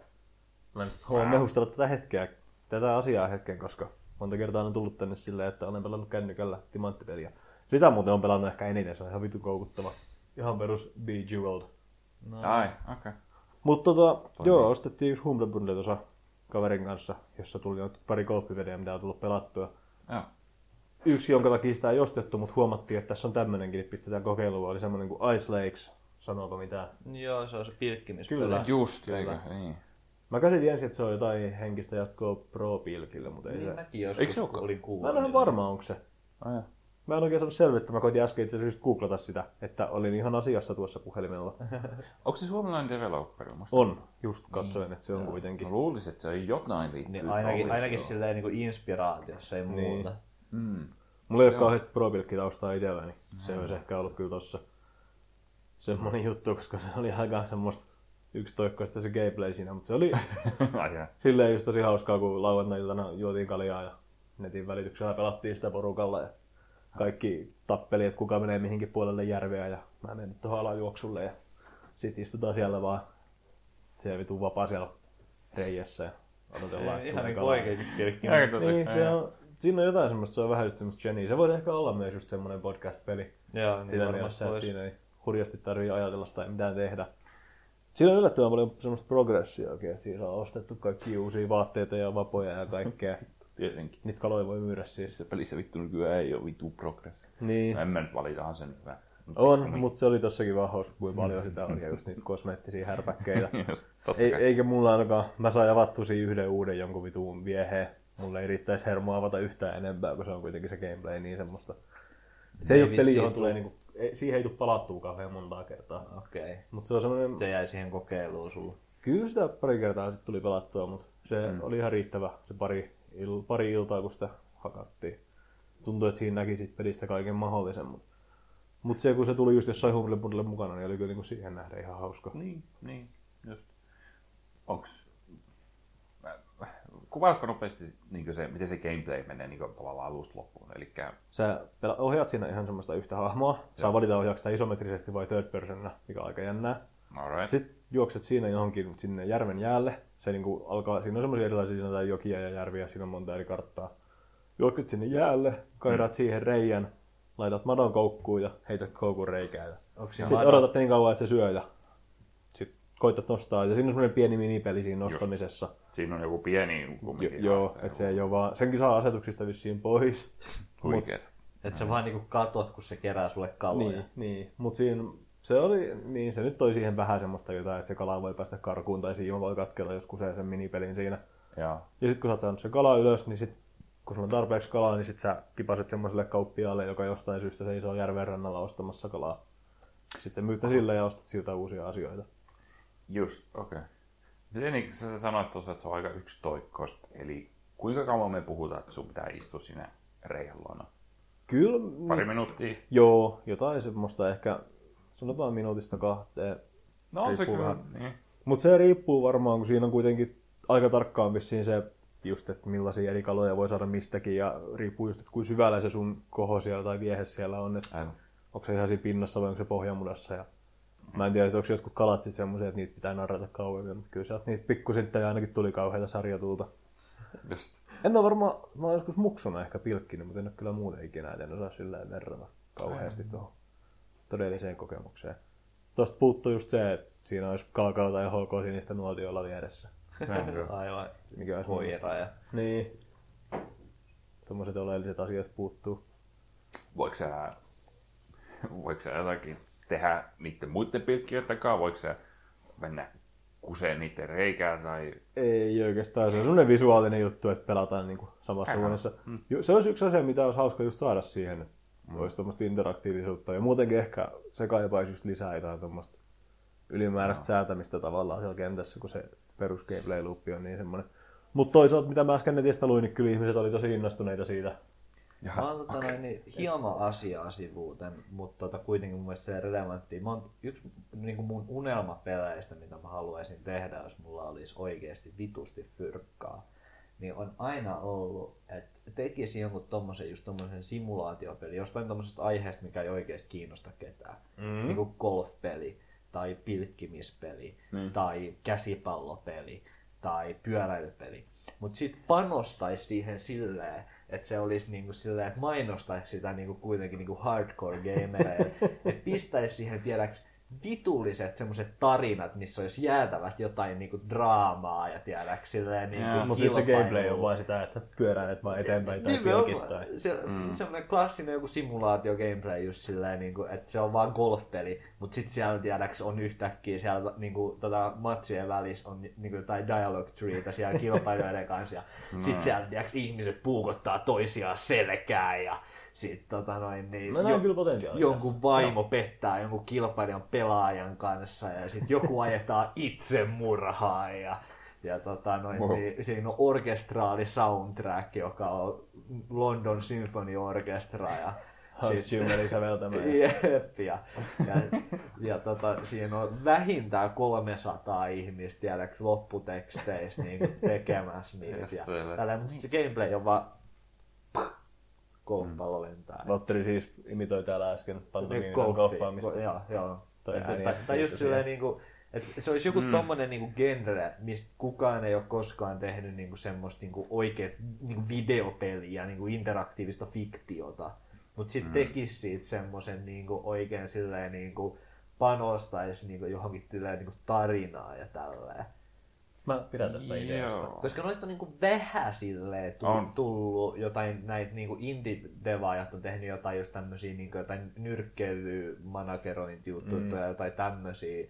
Mä nyt haluan mehustella tätä hetkeä, tätä asiaa hetken, koska monta kertaa on tullut tänne silleen, että olen pelannut kännykällä timanttipeliä. Sitä muuten on pelannut ehkä eniten, se on ihan vitu koukuttava. Ihan perus Bejeweled. No. Ai, okei. Okay. Mutta tota, joo, ostettiin yksi Humble Bundle tuossa kaverin kanssa, jossa tuli pari golfivediä, mitä on tullut pelattua. Joo. Yksi, jonka takia sitä ei ostettu, mutta huomattiin, että tässä on tämmöinenkin, että pistetään kokeilua, oli semmoinen kuin Ice Lakes, sanooko mitään. Joo, se on se pilkkimispeli. Kyllä. Just, eikö? Niin. Mä käsitin ensin, että se on jotain henkistä jatkoa Pro Pilkille, mutta ei Niin se... mäkin joskus Eikö se olekaan? olin Mä kuullut. en ole ihan varma, onko se. Ai, joo. Mä en oikein saanut selvyyttä, mä koitin äsken itse asiassa googlata sitä, että olin ihan asiassa tuossa puhelimella. Onko se suomalainen developer? Musta On, just katsoin, että se on kuitenkin. Mä luulisin, että se on jotain liittyy. Niin ainakin, ainakin joo. silleen niin inspiraatiossa, ei Niin. muuta. Mm. Mulla ei ole kauhean pro taustaa itselläni. Se olisi ehkä ollut kyllä tossa semmonen juttu, koska se oli aika semmoista yksitoikkoista se gameplay siinä, mutta se oli silleen just tosi hauskaa, kun lauantai-iltana juotiin kaljaa ja netin välityksellä pelattiin sitä porukalla ja kaikki tappeli, että kuka menee mihinkin puolelle järveä ja mä menen tuohon alajuoksulle ja sit istutaan siellä vaan siellä vitu vapaa siellä reijässä ja odotellaan, että Ihan tulee niin tosi. Niin, se on, siinä on jotain semmoista, se on vähän just semmoista geniä. Se voi ehkä olla myös just semmoinen podcast-peli. Joo, niin varmasti siinä ei hurjasti tarvitse ajatella tai mitään tehdä. Siinä on yllättävän paljon semmoista progressioakin, että siinä on ostettu kaikki uusia vaatteita ja vapoja ja kaikkea. Tietenkin. Niitä kaloja voi myydä siis. Se pelissä vittu nykyään ei ole vittu progress. Niin, En mä nyt valitahan sen hyvä. Mut on, mutta se oli tossakin vaan hauska, kuinka paljon sitä oli ja just niitä kosmeettisia härpäkkeitä. Just, totta ei, eikä mulla ainakaan, mä sain avattua siinä yhden uuden jonkun vituun vieheen. Mulle ei riittäisi hermoa avata yhtään enempää, kun se on kuitenkin se gameplay niin semmoista. Se ei Ei ole peli, johon tulee niinku, ei, siihen ei tule palattua kauhean montaa kertaa. Okei. Mutta se on semmoinen, Se jäi siihen kokeiluun sulla. kyllä sitä pari kertaa sit tuli pelattua, mutta se mm. oli ihan riittävä se pari, il, pari iltaa, kun sitä hakattiin. Tuntui, että siinä näki sit pelistä kaiken mahdollisen, mutta mut se, kun se tuli just jossain Humble Bundle mukana, niin oli kyllä niinku siihen nähden ihan hauska. Niin, niin, just. Onks... Kuvaatko nopeasti niin se, miten se gameplay menee niin tavallaan alusta loppuun? Eli Sä ohjaat siinä ihan semmoista yhtä hahmoa. Saa valita ohjaako sitä isometrisesti vai third personina, mikä on aika jännää. alright. Sitten juokset siinä johonkin sinne järven jäälle. Se niinku alkaa, siinä on semmoisia erilaisia siinä jotain jokia ja järviä, siinä on monta eri karttaa. Juokset sinne jäälle, kairaat siihen reijän, laitat madon koukkuun ja heität koukun reikään. Ja sitten madon- odotat niin kauan, että se syö ja sitten koitat nostaa. Ja siinä on semmoinen pieni minipeli siinä nostamisessa. Siinä on joku pieni Jo, kumminkin. joo, haaste, että se ei ole vaan, senkin saa asetuksista vissiin pois. Huikeet. Että sä vaan niinku katot, kun se kerää sulle kaloja. Niin, niin. mutta siinä se oli, niin se nyt toi siihen vähän semmoista jotain, että se kala voi päästä karkuun tai siima voi katkella, jos kusee sen minipelin siinä. Joo. Ja sitten kun sä oot saanut sen kala ylös, niin sit, kun sulla on tarpeeksi kalaa, niin sit sä kipaset semmoiselle kauppiaalle, joka jostain syystä seisoo järven rannalla ostamassa kalaa. Sitten sä myyt ne sille ja ostat siltä uusia asioita. Just, okei. Okay. Miten niin, sä sanoit tuossa, että se on aika yksi toikkoista. Eli kuinka kauan me puhutaan, että sun pitää istua siinä reiän luona? Kyllä, Pari minuuttia? joo, jotain semmoista ehkä, sanotaan minuutista kahteen. No on se kyllä. vähän. Niin. Mutta se riippuu varmaan, kun siinä on kuitenkin aika tarkkaan vissiin se, just, että millaisia eri kaloja voi saada mistäkin, ja riippuu just, että kuinka syvällä se sun koho siellä tai viehe siellä on, että onko se ihan siinä pinnassa vai onko se pohjamudassa. Ja mä en tiedä, että onko jotkut kalat sitten semmoisia, että niitä pitää narrata kauemmin, mutta kyllä sieltä niitä pikkusittäin ainakin tuli kauheita sarjatulta. Just. En ole varmaan, mä oon joskus muksuna ehkä pilkkinyt, mutta en ole kyllä muuten ikinä, en osaa sillä verrata kauheasti tuohon todelliseen kokemukseen. Tuosta puuttuu just se, että siinä olisi kaakaota ja HK sinistä nuotiolla vieressä. Se on kyllä. Aivan Mikä olisi koira ja... Niin. Tuommoiset oleelliset asiat puuttuu. Voiko sä, voiko sä jotakin tehdä niiden muiden pilkkiöiden kanssa? Voiko sä mennä kuseen niiden reikää tai... Ei oikeastaan, se on semmoinen visuaalinen juttu, että pelataan niin kuin samassa Aivan. huoneessa. Mm. Se olisi yksi asia, mitä olisi hauska just saada siihen, että olisi tuommoista interaktiivisuutta. Ja muutenkin ehkä se kaipaisi just lisää jotain tuommoista ylimääräistä säätämistä tavallaan siellä kentässä, kun se perus gameplay loop on niin semmoinen. Mutta toisaalta, mitä mä äsken netistä luin, niin kyllä ihmiset oli tosi innostuneita siitä. Jaha, mä oon tota, okay. niin, hieman asiaa sivuuten, mutta tota, kuitenkin mun mielestä se relevantti. Mä oon yksi niin kuin mun unelmapeleistä, mitä mä haluaisin tehdä, jos mulla olisi oikeasti vitusti fyrkkaa, niin on aina ollut, että tekisi jonkun tommosen, just tommosen simulaatiopeli, jostain tommosesta aiheesta, mikä ei oikeasti kiinnosta ketään. Mm. Niin kuin golfpeli, tai pilkkimispeli, mm. tai käsipallopeli, tai pyöräilypeli. Mutta sitten panostaisi siihen silleen, että se olisi niinku silleen, että mainostaisi sitä niinku kuitenkin niinku hardcore gamereille. että pistäisi siihen, tiedäks, vitulliset semmoiset tarinat, missä olisi jäätävästi jotain niinku draamaa ja tiedäks silleen niinku yeah, Mutta se gameplay on vaan sitä, että pyöräilet vaan eteenpäin tai pilkit tai... Se, mm. Semmoinen klassinen joku simulaatio gameplay just silleen, niinku, että se on vaan golfpeli, mutta sitten siellä tiedäks on yhtäkkiä siellä niinku, tota, matsien välissä on niinku, jotain dialogue treetä siellä kilpailijoiden kanssa ja no. sitten siellä tiedäks, ihmiset puukottaa toisiaan selkää ja sitten tota noin, niin no, jo, kyllä jonkun vaimo no. pettää jonkun kilpailijan pelaajan kanssa ja sitten joku ajetaan itsemurhaan ja, ja tota noin, wow. niin, siinä on orkestraali soundtrack, joka on London Symphony Orchestra ja Hans Zimmerin säveltämään. Jep, ja, ja, ja tota, siinä on vähintään 300 ihmistä tiedäks, lopputeksteissä niin tekemässä niitä. Ja, tällä, mutta se gameplay on vaan golfpallo lentää. Valtteri siis imitoi täällä äsken pantomiinin golfaamista. Joo, joo. Tai, tai, tai just silleen niinku, että se olisi joku mm. tommonen niinku genre, mistä kukaan ei ole koskaan tehnyt niinku semmoista niinku oikeet niinku videopeliä, niinku interaktiivista fiktiota. Mutta sitten mm. tekisi siitä semmoisen niinku oikein silleen niinku panostaisi niinku johonkin niinku tarinaa ja tälleen. Mä pidän tästä Joo. ideasta. Koska noita on niinku vähän silleen tullut, on. tullut jotain näitä niinku indie-devaajat on tehnyt jotain just tämmösiä niinku jotain nyrkkeilyä, managerointijuttuja mm. jotain tämmösiä.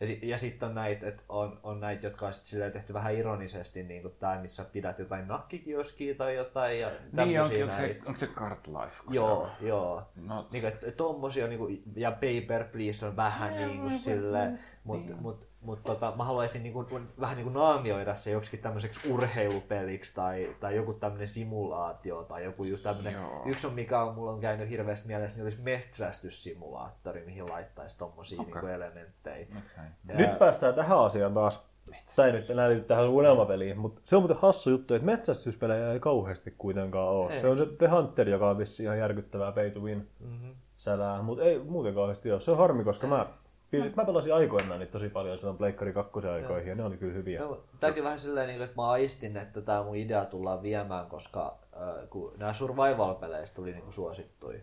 Ja, si- ja sitten on näitä, että on, on näitä, jotka on sitten tehty vähän ironisesti, niin kuin tämä, missä pidät jotain nakkikioskia tai jotain. Ja niin, onko, onko, se, onko se Cart Life? Joo, se joo. No, niin kuin, että tommosia, niin kuin, ja Paper Please on vähän niin kuin sille, mutta mut, mutta tota, mä haluaisin niinku, vähän niinku naamioida se joksikin tämmöiseksi urheilupeliksi tai, tai joku tämmöinen simulaatio tai joku just tämmöinen. Yksi on mikä on, mulla on käynyt hirveästi mielessä, niin olisi metsästyssimulaattori, mihin laittaisi tommosia okay. niinku elementtejä. Okay. Ja... Nyt päästään tähän asiaan taas. Tämä ei nyt enää liity tähän unelmapeliin, mutta se on muuten hassu juttu, että metsästyspelejä ei kauheasti kuitenkaan ole. Ei. Se on se The Hunter, joka on vissi ihan järkyttävää pay to win mm-hmm. sälää, mutta ei muuten kauheasti ole. Se on harmi, koska mä Mä pelasin aikoinaan niitä tosi paljon silloin Pleikkari 2 aikoihin ja ne oli kyllä hyviä. No, tämäkin vähän silleen, niin että mä aistin, että tämä mun idea tullaan viemään, koska äh, kun nämä survival-peleistä tuli niin suosittuja,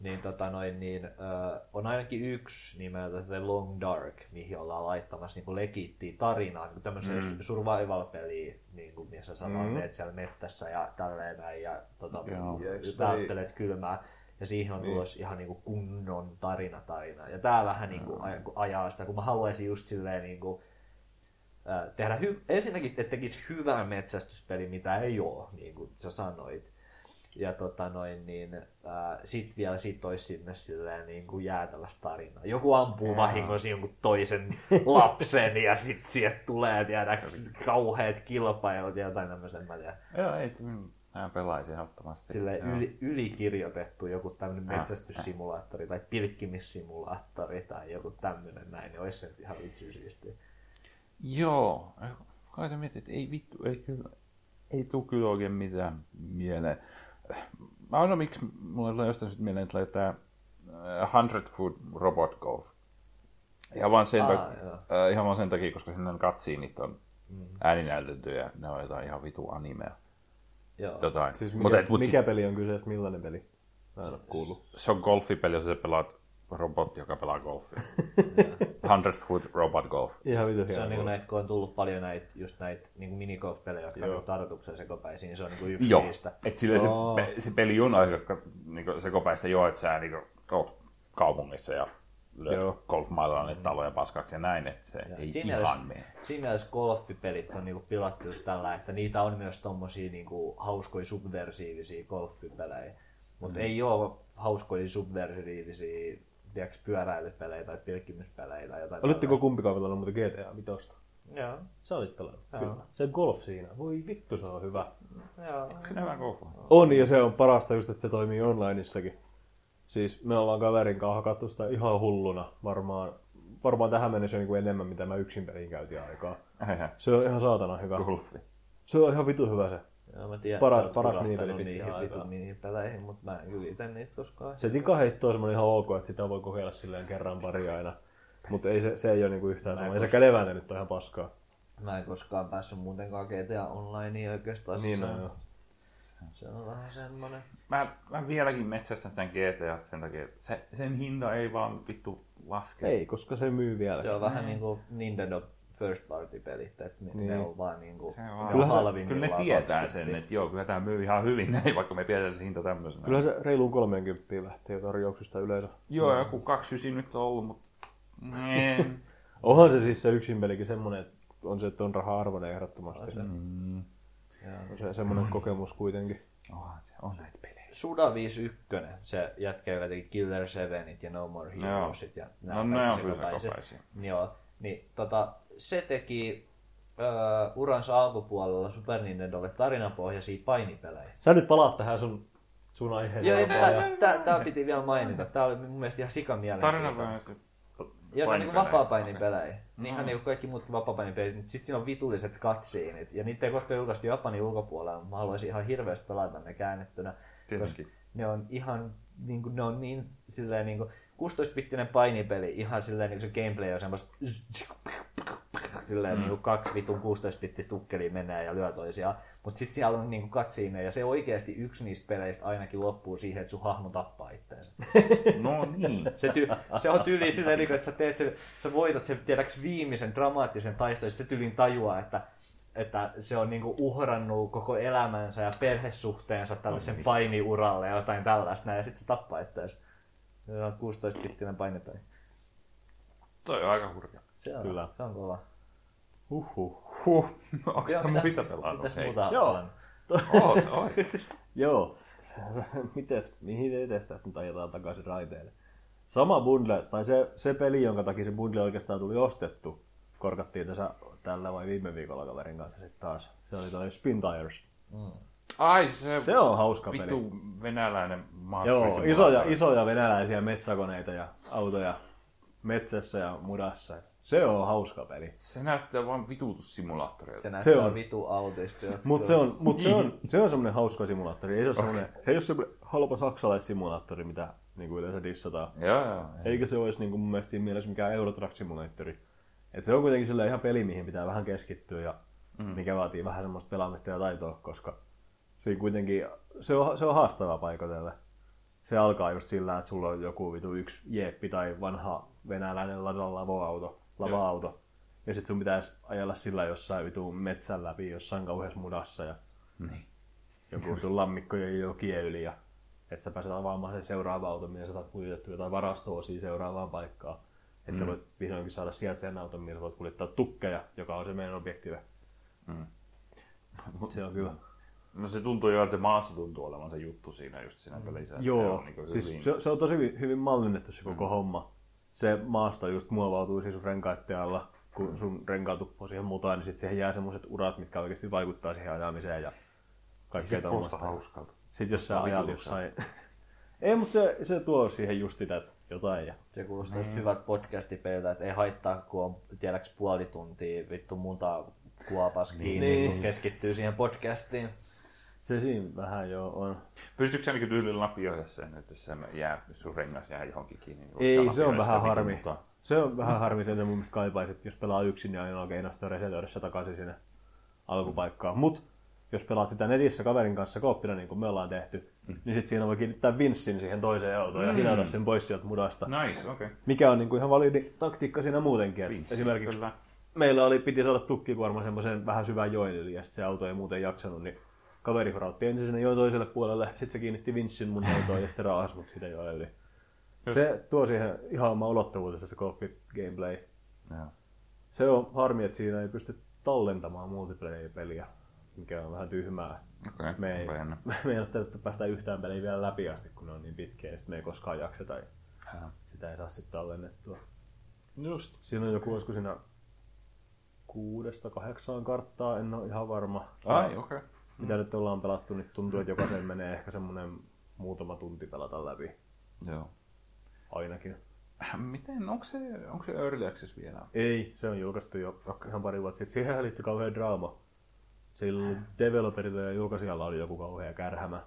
niin, tota noin, niin äh, on ainakin yksi nimeltä The Long Dark, mihin ollaan laittamassa niin legittiä tarinaa, niin tämmöisen mm. survival-peliä, niin kuin, missä sä mm. meet siellä mettässä ja tälleen näin, ja tota, välttelet kylmää ja siihen on niin. tulos ihan niinku kunnon tarina tarina. Ja tää vähän niinku mm. ajaa sitä, kun mä haluaisin just silleen niinku, äh, tehdä hy- ensinnäkin, että tekisi hyvää metsästyspeli, mitä ei ole, niin kuin sä sanoit. Ja tota noin, niin, äh, sit vielä sit olisi sinne silleen niin kuin jäätävästä tarinaa. Joku ampuu Jaa. vahingossa jonkun toisen lapsen ja sit sieltä tulee tiedäks kauheat kilpailut ja jotain tämmöisen. Mä tiedän. Joo, ei, Mä pelaisin ehdottomasti. Sille yli, ylikirjoitettu joku tämmöinen metsästyssimulaattori tai pilkkimissimulaattori tai joku tämmöinen näin, niin olisi se ihan vitsi siisti. Joo, kai sä mietit, että ei vittu, ei kyllä, ei tule kyllä oikein mitään mieleen. Mä en miksi mulle on jostain mieleen, että laittaa 100 Foot Robot Golf. Ihan vaan sen, Aa, takia, ihan vaan sen takia, koska sinne katsiinit on mm. ääninäytetty ja ne on jotain ihan vitu animea. Joo. Jotain. Siis mikä, mut, et, mut mikä si- peli on kyseessä, millainen peli? Mä en ole kuullut. Se on golfipeli, jossa sä pelaat robotti, joka pelaa golfia. 100 foot robot golf. Ihan vitu Se on niin näitä, kun on tullut paljon näitä, just näitä niin minigolf-pelejä, jotka Joo. on tarkoituksen sekopäisiin, niin se on niin yksi Joo. niistä. Et sille se, se, peli on aika niin sekopäistä jo, että sä niin kaupungissa ja golfmailla niitä taloja paskaksi ja näin, että se ja ei siinä ihan mielessä, mene. Siinä mielessä golfipelit on niinku pilattu tällä, että niitä on myös tommosia niinku hauskoja subversiivisia golfipelejä. Mutta mm. ei ole hauskoja subversiivisia tiedätkö, pyöräilypelejä tai pilkkimyspelejä tai jotain. Olitteko kumpikaan pelannut muuta GTA 5? tällaista. Joo. Sä olit pelannut. Kyllä. Se golf siinä. Voi vittu, se on hyvä. Joo. Onko se hyvä golfa? On, ja se on parasta just, että se toimii onlineissakin. Siis me ollaan kaverin kanssa hakattu sitä ihan hulluna. Varmaan, varmaan tähän mennessä niin kuin enemmän, mitä mä yksin peliin käytin aikaa. Eihän. Se on ihan saatana hyvä. Golfi. Se on ihan vitu hyvä se. Joo, mä tiedän, Paras- paras hurahtanut minipeli niihin pitkään vitun aikaan. niihin peleihin, mutta mä en kyllä ite niitä koskaan. Se tikaheitto on semmoinen ihan ok, että sitä voi kokeilla silleen kerran pari aina. Mutta ei se, se ei ole niinku yhtään sama. Ja se kädevääntö nyt on ihan paskaa. Mä en koskaan päässyt muutenkaan GTA Onlineen oikeastaan. Niin on, on, joo. Se on vähän semmonen. Mä, mä vieläkin metsästän sitä GTA sen takia, että se, sen hinta ei vaan vittu laske. Ei, koska se myy vielä. Se on vähän niinku Nintendo first party pelit, että ne, Niin. ne on vaan niinku Se on Kyllähän se- halvin. Kyllä ne vaan tietää 20. sen, että joo, kyllä tämä myy ihan hyvin näin, vaikka me pidetään se hinta tämmöisenä. Kyllä se reiluun 30 lähtee tarjouksista yleensä. Joo, joku 29 nyt on ollut, mutta... Mm. Onhan se siis se yksin pelikin semmonen, että on se, että on raha arvoinen ehdottomasti. Mm. On se semmonen kokemus kuitenkin. Onhan se, on näitä pelejä. Suda 51, se jätkä, joka teki Killer 7 ja No More Heroesit ja No, nämä ne on sekapäisiä. Joo, niin tota, se teki ö, uransa alkupuolella Super Nintendolle tarinapohjaisia painipelejä. Sä nyt palaat tähän sun, sun aiheeseen. Joo, ja Vapaa, tää, tää, tää piti vielä mainita. Tää oli mun mielestä ihan sika Tarina Joo, ne niinku painipelejä. vapaa-painipelejä. Niin ihan niinku kaikki muutkin vapaa-painipelit, mutta sitten siinä on vitulliset katsiinit. Ja niitä ei koskaan julkaistu Japanin ulkopuolella. Mä haluaisin ihan hirveästi pelata ne käännettynä. Tietenkin. Koska ne on ihan, niinku, ne on niin silleen niinku, 16-bittinen painipeli, ihan silleen niinku se gameplay on semmoista silleen mm. niinku kaksi vitun 16-bittistä tukkelia menee ja lyö toisiaan. Mutta sitten siellä on niinku katsiine ja se oikeasti yksi niistä peleistä ainakin loppuu siihen, että sun hahmo tappaa itteensä. No niin. Se, ty, se on tyyli silleen, niinku, että sä, teet sen, sä voitat sen tiedäks viimeisen dramaattisen taiston, ja se tyylin tajuaa, että, että se on niinku uhrannut koko elämänsä ja perhesuhteensa tällaisen painiuralle ja jotain tällaista näin, ja sitten se tappaa itseänsä. Se on 16-bittinen painipeli. Toi on aika hurja. Se on, Kyllä. se on kova. Huhhuh. Huh. Onko Joo, mitä- muita pelannut? Mitäs muuta Joo. Oot, oi. Joo. Mites, mihin etes tästä nyt ajetaan takaisin raiteille? Sama bundle, tai se, se peli, jonka takia se bundle oikeastaan tuli ostettu, korkattiin tässä tällä vai viime viikolla kaverin kanssa sitten taas. Se oli toi Spin Tires. Ai se, Se on hauska vittu peli. venäläinen Joo, isoja, isoja venäläisiä metsäkoneita ja autoja metsässä ja mudassa. Se on hauska peli. Se näyttää vaan vitutussimulaattoreilta. Se näyttää Se on. vitu autisti. Mutta se on, mut se on, se on semmoinen hauska simulaattori. Ei se, ole semmoinen, se ei ole semmoinen halpa saksalaissimulaattori, mitä niin kuin yleensä dissataan. Joo, joo. Eikä se olisi niin kuin mun mielestä siinä mielessä mikään Eurotrack Simulatori. Et se on kuitenkin silleen ihan peli, mihin pitää vähän keskittyä ja mm. mikä vaatii vähän semmoista pelaamista ja taitoa, koska siinä kuitenkin, se on, se on haastava paikotelle. Se alkaa just sillä, että sulla on joku vitu yksi jeppi tai vanha venäläinen lada lavoauto, lava-auto. Ja sit sun pitäisi ajella sillä jossain vitu metsän läpi, jossain kauheassa mudassa ja Niin. joku vitu lammikkojen jokien yli. Ja että sä pääset avaamaan sen seuraava auton, millä sä saat kuljetettua jotain varasto-osia seuraavaan paikkaan. Että mm. sä voit vihdoinkin saada sieltä sen auton, millä sä voit kuljettaa tukkeja, joka on se meidän objektiive. Mm. Se on kyllä. No se tuntuu jo, että maassa tuntuu olevan se juttu siinä just siinä pelissä. että Se Joo, on, niin siis hyvin... se, se, on tosi hy- hyvin mallinnettu se koko mm. homma. Se maasto just muovautuu siis sun renkaitten alla, kun sun renkaat tuppoo siihen mutaan, niin sit siihen jää semmoiset urat, mitkä oikeasti vaikuttaa siihen ajamiseen ja kaikkea tuommoista. hauskalta. Sitten jos sä ajat jossain... Ei, mutta se, se tuo siihen just sitä jotain. Ja... Se kuulostaa just hyvältä podcastipeliltä, että ei haittaa, kun on tiedäks puoli tuntia vittu muuta kuopas kiinni, Niin. kun keskittyy siihen podcastiin. Se siinä vähän jo on. Pystytkö sä niin tyylillä lapioida sen, että se jää, sun rengas jää johonkin kiinni? niin Ei, se on vähän sitä harmi. mukaan? Se on vähän harmi, sen mun mielestä kaipaisit, jos pelaa yksin, niin ainoa keino on resetoida se takaisin sinne alkupaikkaan. Mut jos pelaat sitä netissä kaverin kanssa kooppina, niin kuin me ollaan tehty, mm. niin sitten siinä voi kiinnittää vinssin siihen toiseen autoon ja Mm. hinata sen pois sieltä mudasta. Nice. Okay. Mikä on niin kuin ihan validi taktiikka siinä muutenkin. että Vinssi, Esimerkiksi kyllä. meillä oli, piti saada tukkikuorma semmoisen vähän syvän joen yli, ja sitten se auto ei muuten jaksanut, niin kaveri horautti ensin sinne joen toiselle puolelle, sitten se kiinnitti vinssin mun autoon ja sitten raahasi mut siitä joen yli. Se tuo siihen ihan oma ulottuvuutensa se kooppi gameplay. Joo. Se on harmi, että siinä ei pysty tallentamaan multiplayer-peliä, mikä on vähän tyhmää. Okei, Me ei, me ei ole tarvittu päästä yhtään peliä vielä läpi asti, kun ne on niin pitkiä, ja sitten me ei koskaan jakseta. Ää. Sitä ei saa sitten tallennettua. Just. Siinä on joku, olisiko siinä kuudesta kahdeksaan karttaa, en ole ihan varma. Ai, okei. Okay. Mitä nyt ollaan pelattu, niin tuntuu, että jokaisen menee ehkä semmoinen muutama tunti pelata läpi. Joo. Ainakin. Miten, onko se, onko se Early Access vielä? Ei, se on julkaistu jo ihan pari vuotta sitten. Siihen liittyy kauhean draama. Sillä developerilla ja julkaisijalla oli joku kauhea kärhämä.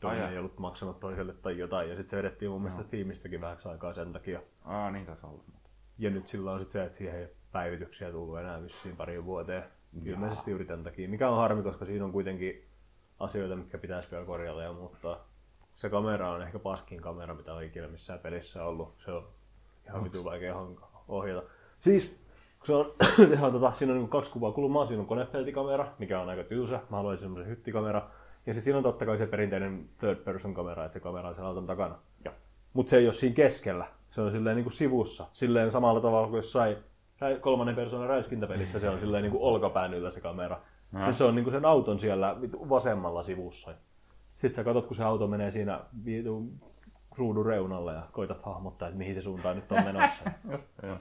Toinen Ai ei ollut maksanut toiselle tai jotain, ja sitten se vedettiin mun mielestä Steamistäkin vähäksi aikaa sen takia. Aa, niin taisi olla. Ja nyt sillä on sitten se, että siihen ei päivityksiä tullut enää vissiin pariin vuoteen. Ilmeisesti juuri tämän takia. Mikä on harmi, koska siinä on kuitenkin asioita, mitkä pitäisi vielä korjata ja muuttaa. Se kamera on ehkä paskin kamera, mitä on ikinä missään pelissä ollut. Se on ihan vitun vaikea ohjata. Siis, kun se on, sehän on tota, siinä on niin kaksi kuvaa kulmaa. Siinä on konepeltikamera, mikä on aika tylsä. Mä haluaisin semmoisen hyttikamera. Ja sitten siinä on totta kai se perinteinen third person kamera, että se kamera on sen auton takana. Mutta se ei ole siinä keskellä. Se on silleen niin kuin sivussa. Silleen samalla tavalla kuin jossain kolmannen persoonan räiskintäpelissä se on silleen niin kuin olkapään yllä se kamera. Ja se on niin kuin sen auton siellä vasemmalla sivussa. Sitten sä katsot, kun se auto menee siinä ruudun reunalla ja koitat hahmottaa, että mihin se suuntaan nyt on menossa. Just, joo.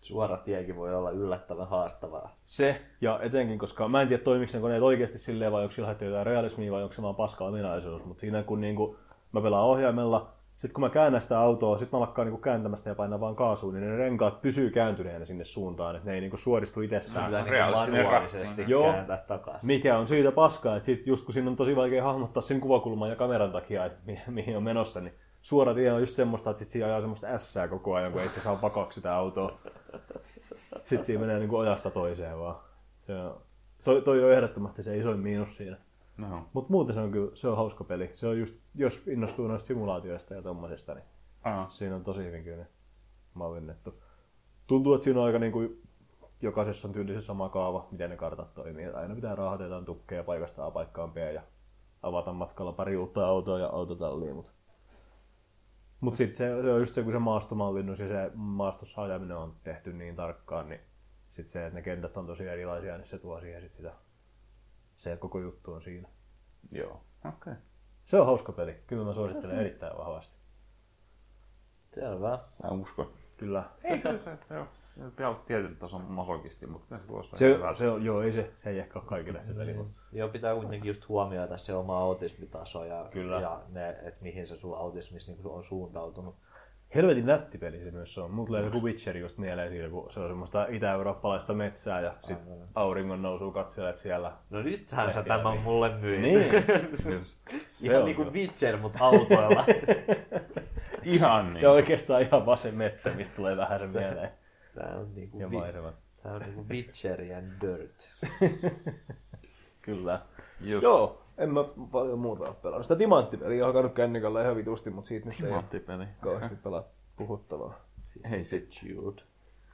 Suora tiekin voi olla yllättävän haastavaa. Se, ja etenkin, koska mä en tiedä toimiko ne koneet oikeasti silleen, vai onko sillä jotain realismia, vai onko se vaan paska ominaisuus, mutta siinä kun niinku, mä pelaan ohjaimella, sitten kun mä käännän sitä autoa, sitten mä lakkaan niinku kääntämästä ja painan vaan kaasuun, niin ne renkaat pysyy kääntyneenä sinne suuntaan, että ne ei niinku suoristu itsestään. Niin manuaalisesti Joo. kääntää takaisin. Mikä on siitä paskaa, että sit just kun siinä on tosi vaikea hahmottaa sen kuvakulman ja kameran takia, että mi- mihin on menossa, niin suora tie on just semmoista, että sit siinä ajaa semmoista ässää koko ajan, kun ei se saa vakaksi sitä autoa. Sitten siinä menee niin kuin ojasta toiseen vaan. Se on, toi, toi on ehdottomasti se isoin miinus siinä. No. Mutta muuten se on kyllä se on hauska peli. Se on just, jos innostuu noista simulaatioista ja tommosesta, niin Aa. siinä on tosi hyvin kyllä mallinnettu. Tuntuu, että siinä on aika niin kuin jokaisessa on tyylissä sama kaava, miten ne kartat toimii. Että Aina pitää raahata jotain tukkeja paikasta A paikkaan B ja avata matkalla pari uutta autoa ja autotallia. Mutta mut sitten se, se, on just se, kun se maastomallinnus ja se maastossa ajaminen on tehty niin tarkkaan, niin sitten se, että ne kentät on tosi erilaisia, niin se tuo siihen sit sitä. Se koko juttu on siinä. Joo. Okei. Okay. Se on hauska peli. Kyllä mä suosittelen erittäin vahvasti. Selvä. Mä uskon. Kyllä. Ei kyllä se, joo. Pitää olla tietyn tason masokisti, mutta se kuulostaa Se, hyvältä. se on, joo, ei se, se ei ehkä ole kaikille se peli, mutta Joo, pitää kuitenkin just huomioida se oma autismitaso ja, Kyllä. ja ne, että mihin se sun autismis niin on suuntautunut. Helvetin nätti peli se myös on. Mulla tulee joku Witcher just mieleen siitä, kun se on semmoista itä-eurooppalaista metsää ja sit auringon nousuu katselet siellä. No nythän sä tämän läpi. mulle myit. Niin, Just. se Ihan on niinku. Witcher, mutta autoilla. Ihan niin. Ja oikeastaan ihan vaan se metsä, mistä tulee vähän se mieleen. Tää on niinku, Ja vi- tää on niinku Witcher ja Dirt. Kyllä. Just. Joo, en mä paljon muuta ole pelannut. Sitä timanttipeliä on alkanut kännykällä ihan vitusti, mutta siitä nyt ei kauheasti pelaa puhuttavaa. Hei sit. Jude.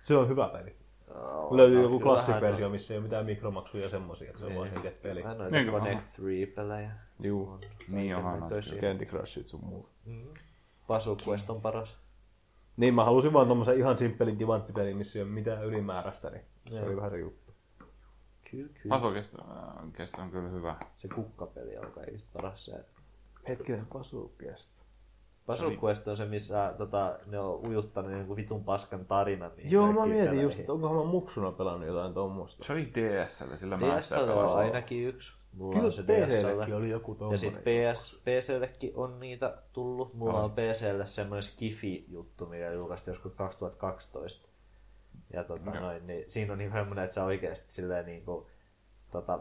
Se on hyvä peli. Oh, Löytyy joku classic-versio, missä ei ole mitään mikromaksuja ja semmosia, että se on vaan se itse peli. Mä noita Niin, Connect 3-pelejä. Juu, Niin onhan. Candy Crushit sun muuta. Puzzle Quest on paras. Niin, mä halusin vaan tommosen ihan simppelin timanttipelin, missä ei ole mitään ylimääräistä, niin se oli vähän se juttu. Kyllä, kyllä. Masokesto äh, kesto on kyllä hyvä. Se kukkapeli on kaikista paras. Se Hetkinen, pasukeesta. Puzzle Quest on se, missä tota, ne on ujuttanut jonkun vitun paskan tarinan. niihin Joo, mä mietin just, että onkohan mä muksuna pelannut jotain tommosta. Se oli DSL, sillä mä en sitä DSL on ainakin yksi. Mulla Kyllä on se DSL. oli joku Ja tommonen. sitten PS, PCllekin on niitä tullut. Mulla on PClle semmoinen Skifi-juttu, mikä julkaistiin joskus 2012. Ja tota, Joo. noin, niin siinä on niinku semmoinen, että sä oikeasti silleen niinku, tota,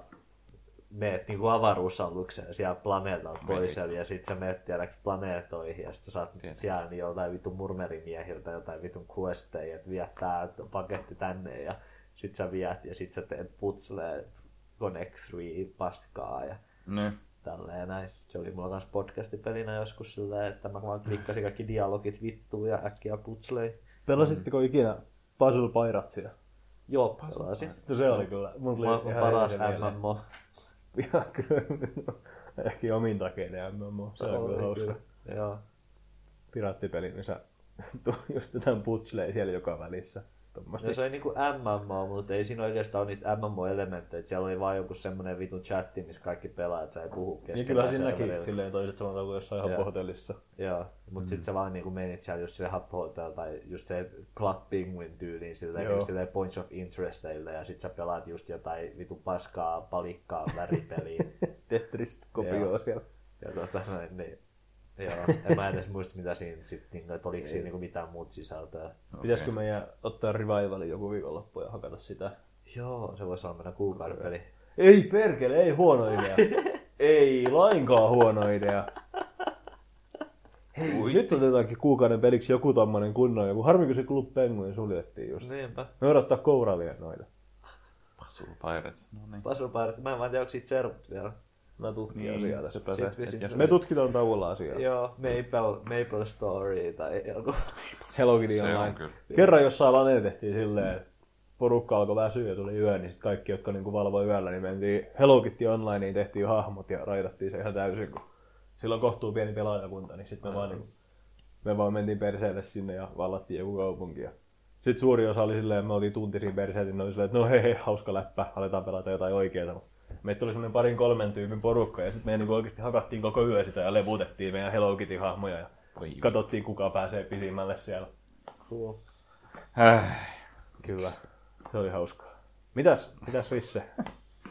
meet niinku avaruusalukseen siellä planeetalta toiselle ja sit sä meet tiedäks planeetoihin ja sit sä saat Tiedän. siellä niin joltain vitun murmerimiehiltä jotain vitun questeja, että viet tää paketti tänne ja sit sä viet ja sit sä teet putslee Connect 3 paskaa ja Niin. tälleen näin. Se oli mulla kanssa podcastipelinä joskus silleen, että mä vaan klikkasin kaikki dialogit vittuun ja äkkiä putslei. Pelasitteko ikinä Puzzle Piratsia? Joo, pelasin. No se oli kyllä. Mun tuli ihan paras se. MMO. Ihan kyllä. Ehkä omin takeinen MMO. Se on kyllä hauska. Joo. Piraattipeli, missä just jotain putsleja siellä joka välissä. Tommosia. No se oli niinku MMO, mutta ei siinä oikeastaan ole niitä MMO-elementtejä. Siellä oli vaan joku semmonen vitun chatti, missä kaikki pelaajat sai puhua Niin keskenään. kyllä siinäkin serverillä. silleen toiset samalla kuin jossain happohotellissa. Joo, mutta mm. sit sä vaan niinku menit siellä just sille Hub Hotel tai just se Club Penguin tyyliin silleen, just silleen Points of Interesteille ja sit sä pelaat just jotain vitu paskaa, palikkaa, väripeliä. Tetristä kopioa siellä. ja tota noin, niin Joo, en mä edes muista mitä siinä sit, niinku, että oliko siinä niinku mitään muuta sisältöä. Pitäisikö meidän ottaa revivali joku viikonloppu ja hakata sitä? Joo, se voisi olla meidän kuukauden peli. Ei perkele, ei huono idea. ei lainkaan huono idea. Hei, nyt otetaankin kuukauden peliksi joku tommonen kunnon joku. Harmi, kun se Club Penguin suljettiin just. Niinpä. Me odottaa kouralia noita. Puzzle Pirates, no niin. Puzzle Pirate, mä en vaan tiedä, onko siitä servut vielä. Mä tutkin Niin, asiaa tässä. Et jos Me tutkitaan tauolla asiaa. Joo, Maple, Maple Story tai joku. Hello Kitty Online. kyllä. Kerran jossain lanella tehtiin silleen, että porukka alkoi väsyä ja tuli yö, niin sitten kaikki, jotka niinku valvoi yöllä, niin mentiin Hello Kitty Online, niin tehtiin hahmot ja raidattiin se ihan täysin, kun silloin kohtuu pieni pelaajakunta, niin sitten me vaan, niinku, me vaan mentiin perseelle sinne ja vallattiin joku kaupunki. Ja sitten suuri osa oli silleen, me oltiin tunti siinä perseellä, niin ne oli silleen, että no hei, hei, hauska läppä, aletaan pelata jotain oikeaa. Meitä tuli semmoinen parin kolmen tyypin porukka ja sitten me niinku oikeasti hakattiin koko yö sitä ja levutettiin meidän Hello Kitty-hahmoja ja Voi katsottiin kuka pääsee pisimmälle siellä. Cool. Äh, Kyllä. Se oli hauskaa. Mitäs, mitäs Visse?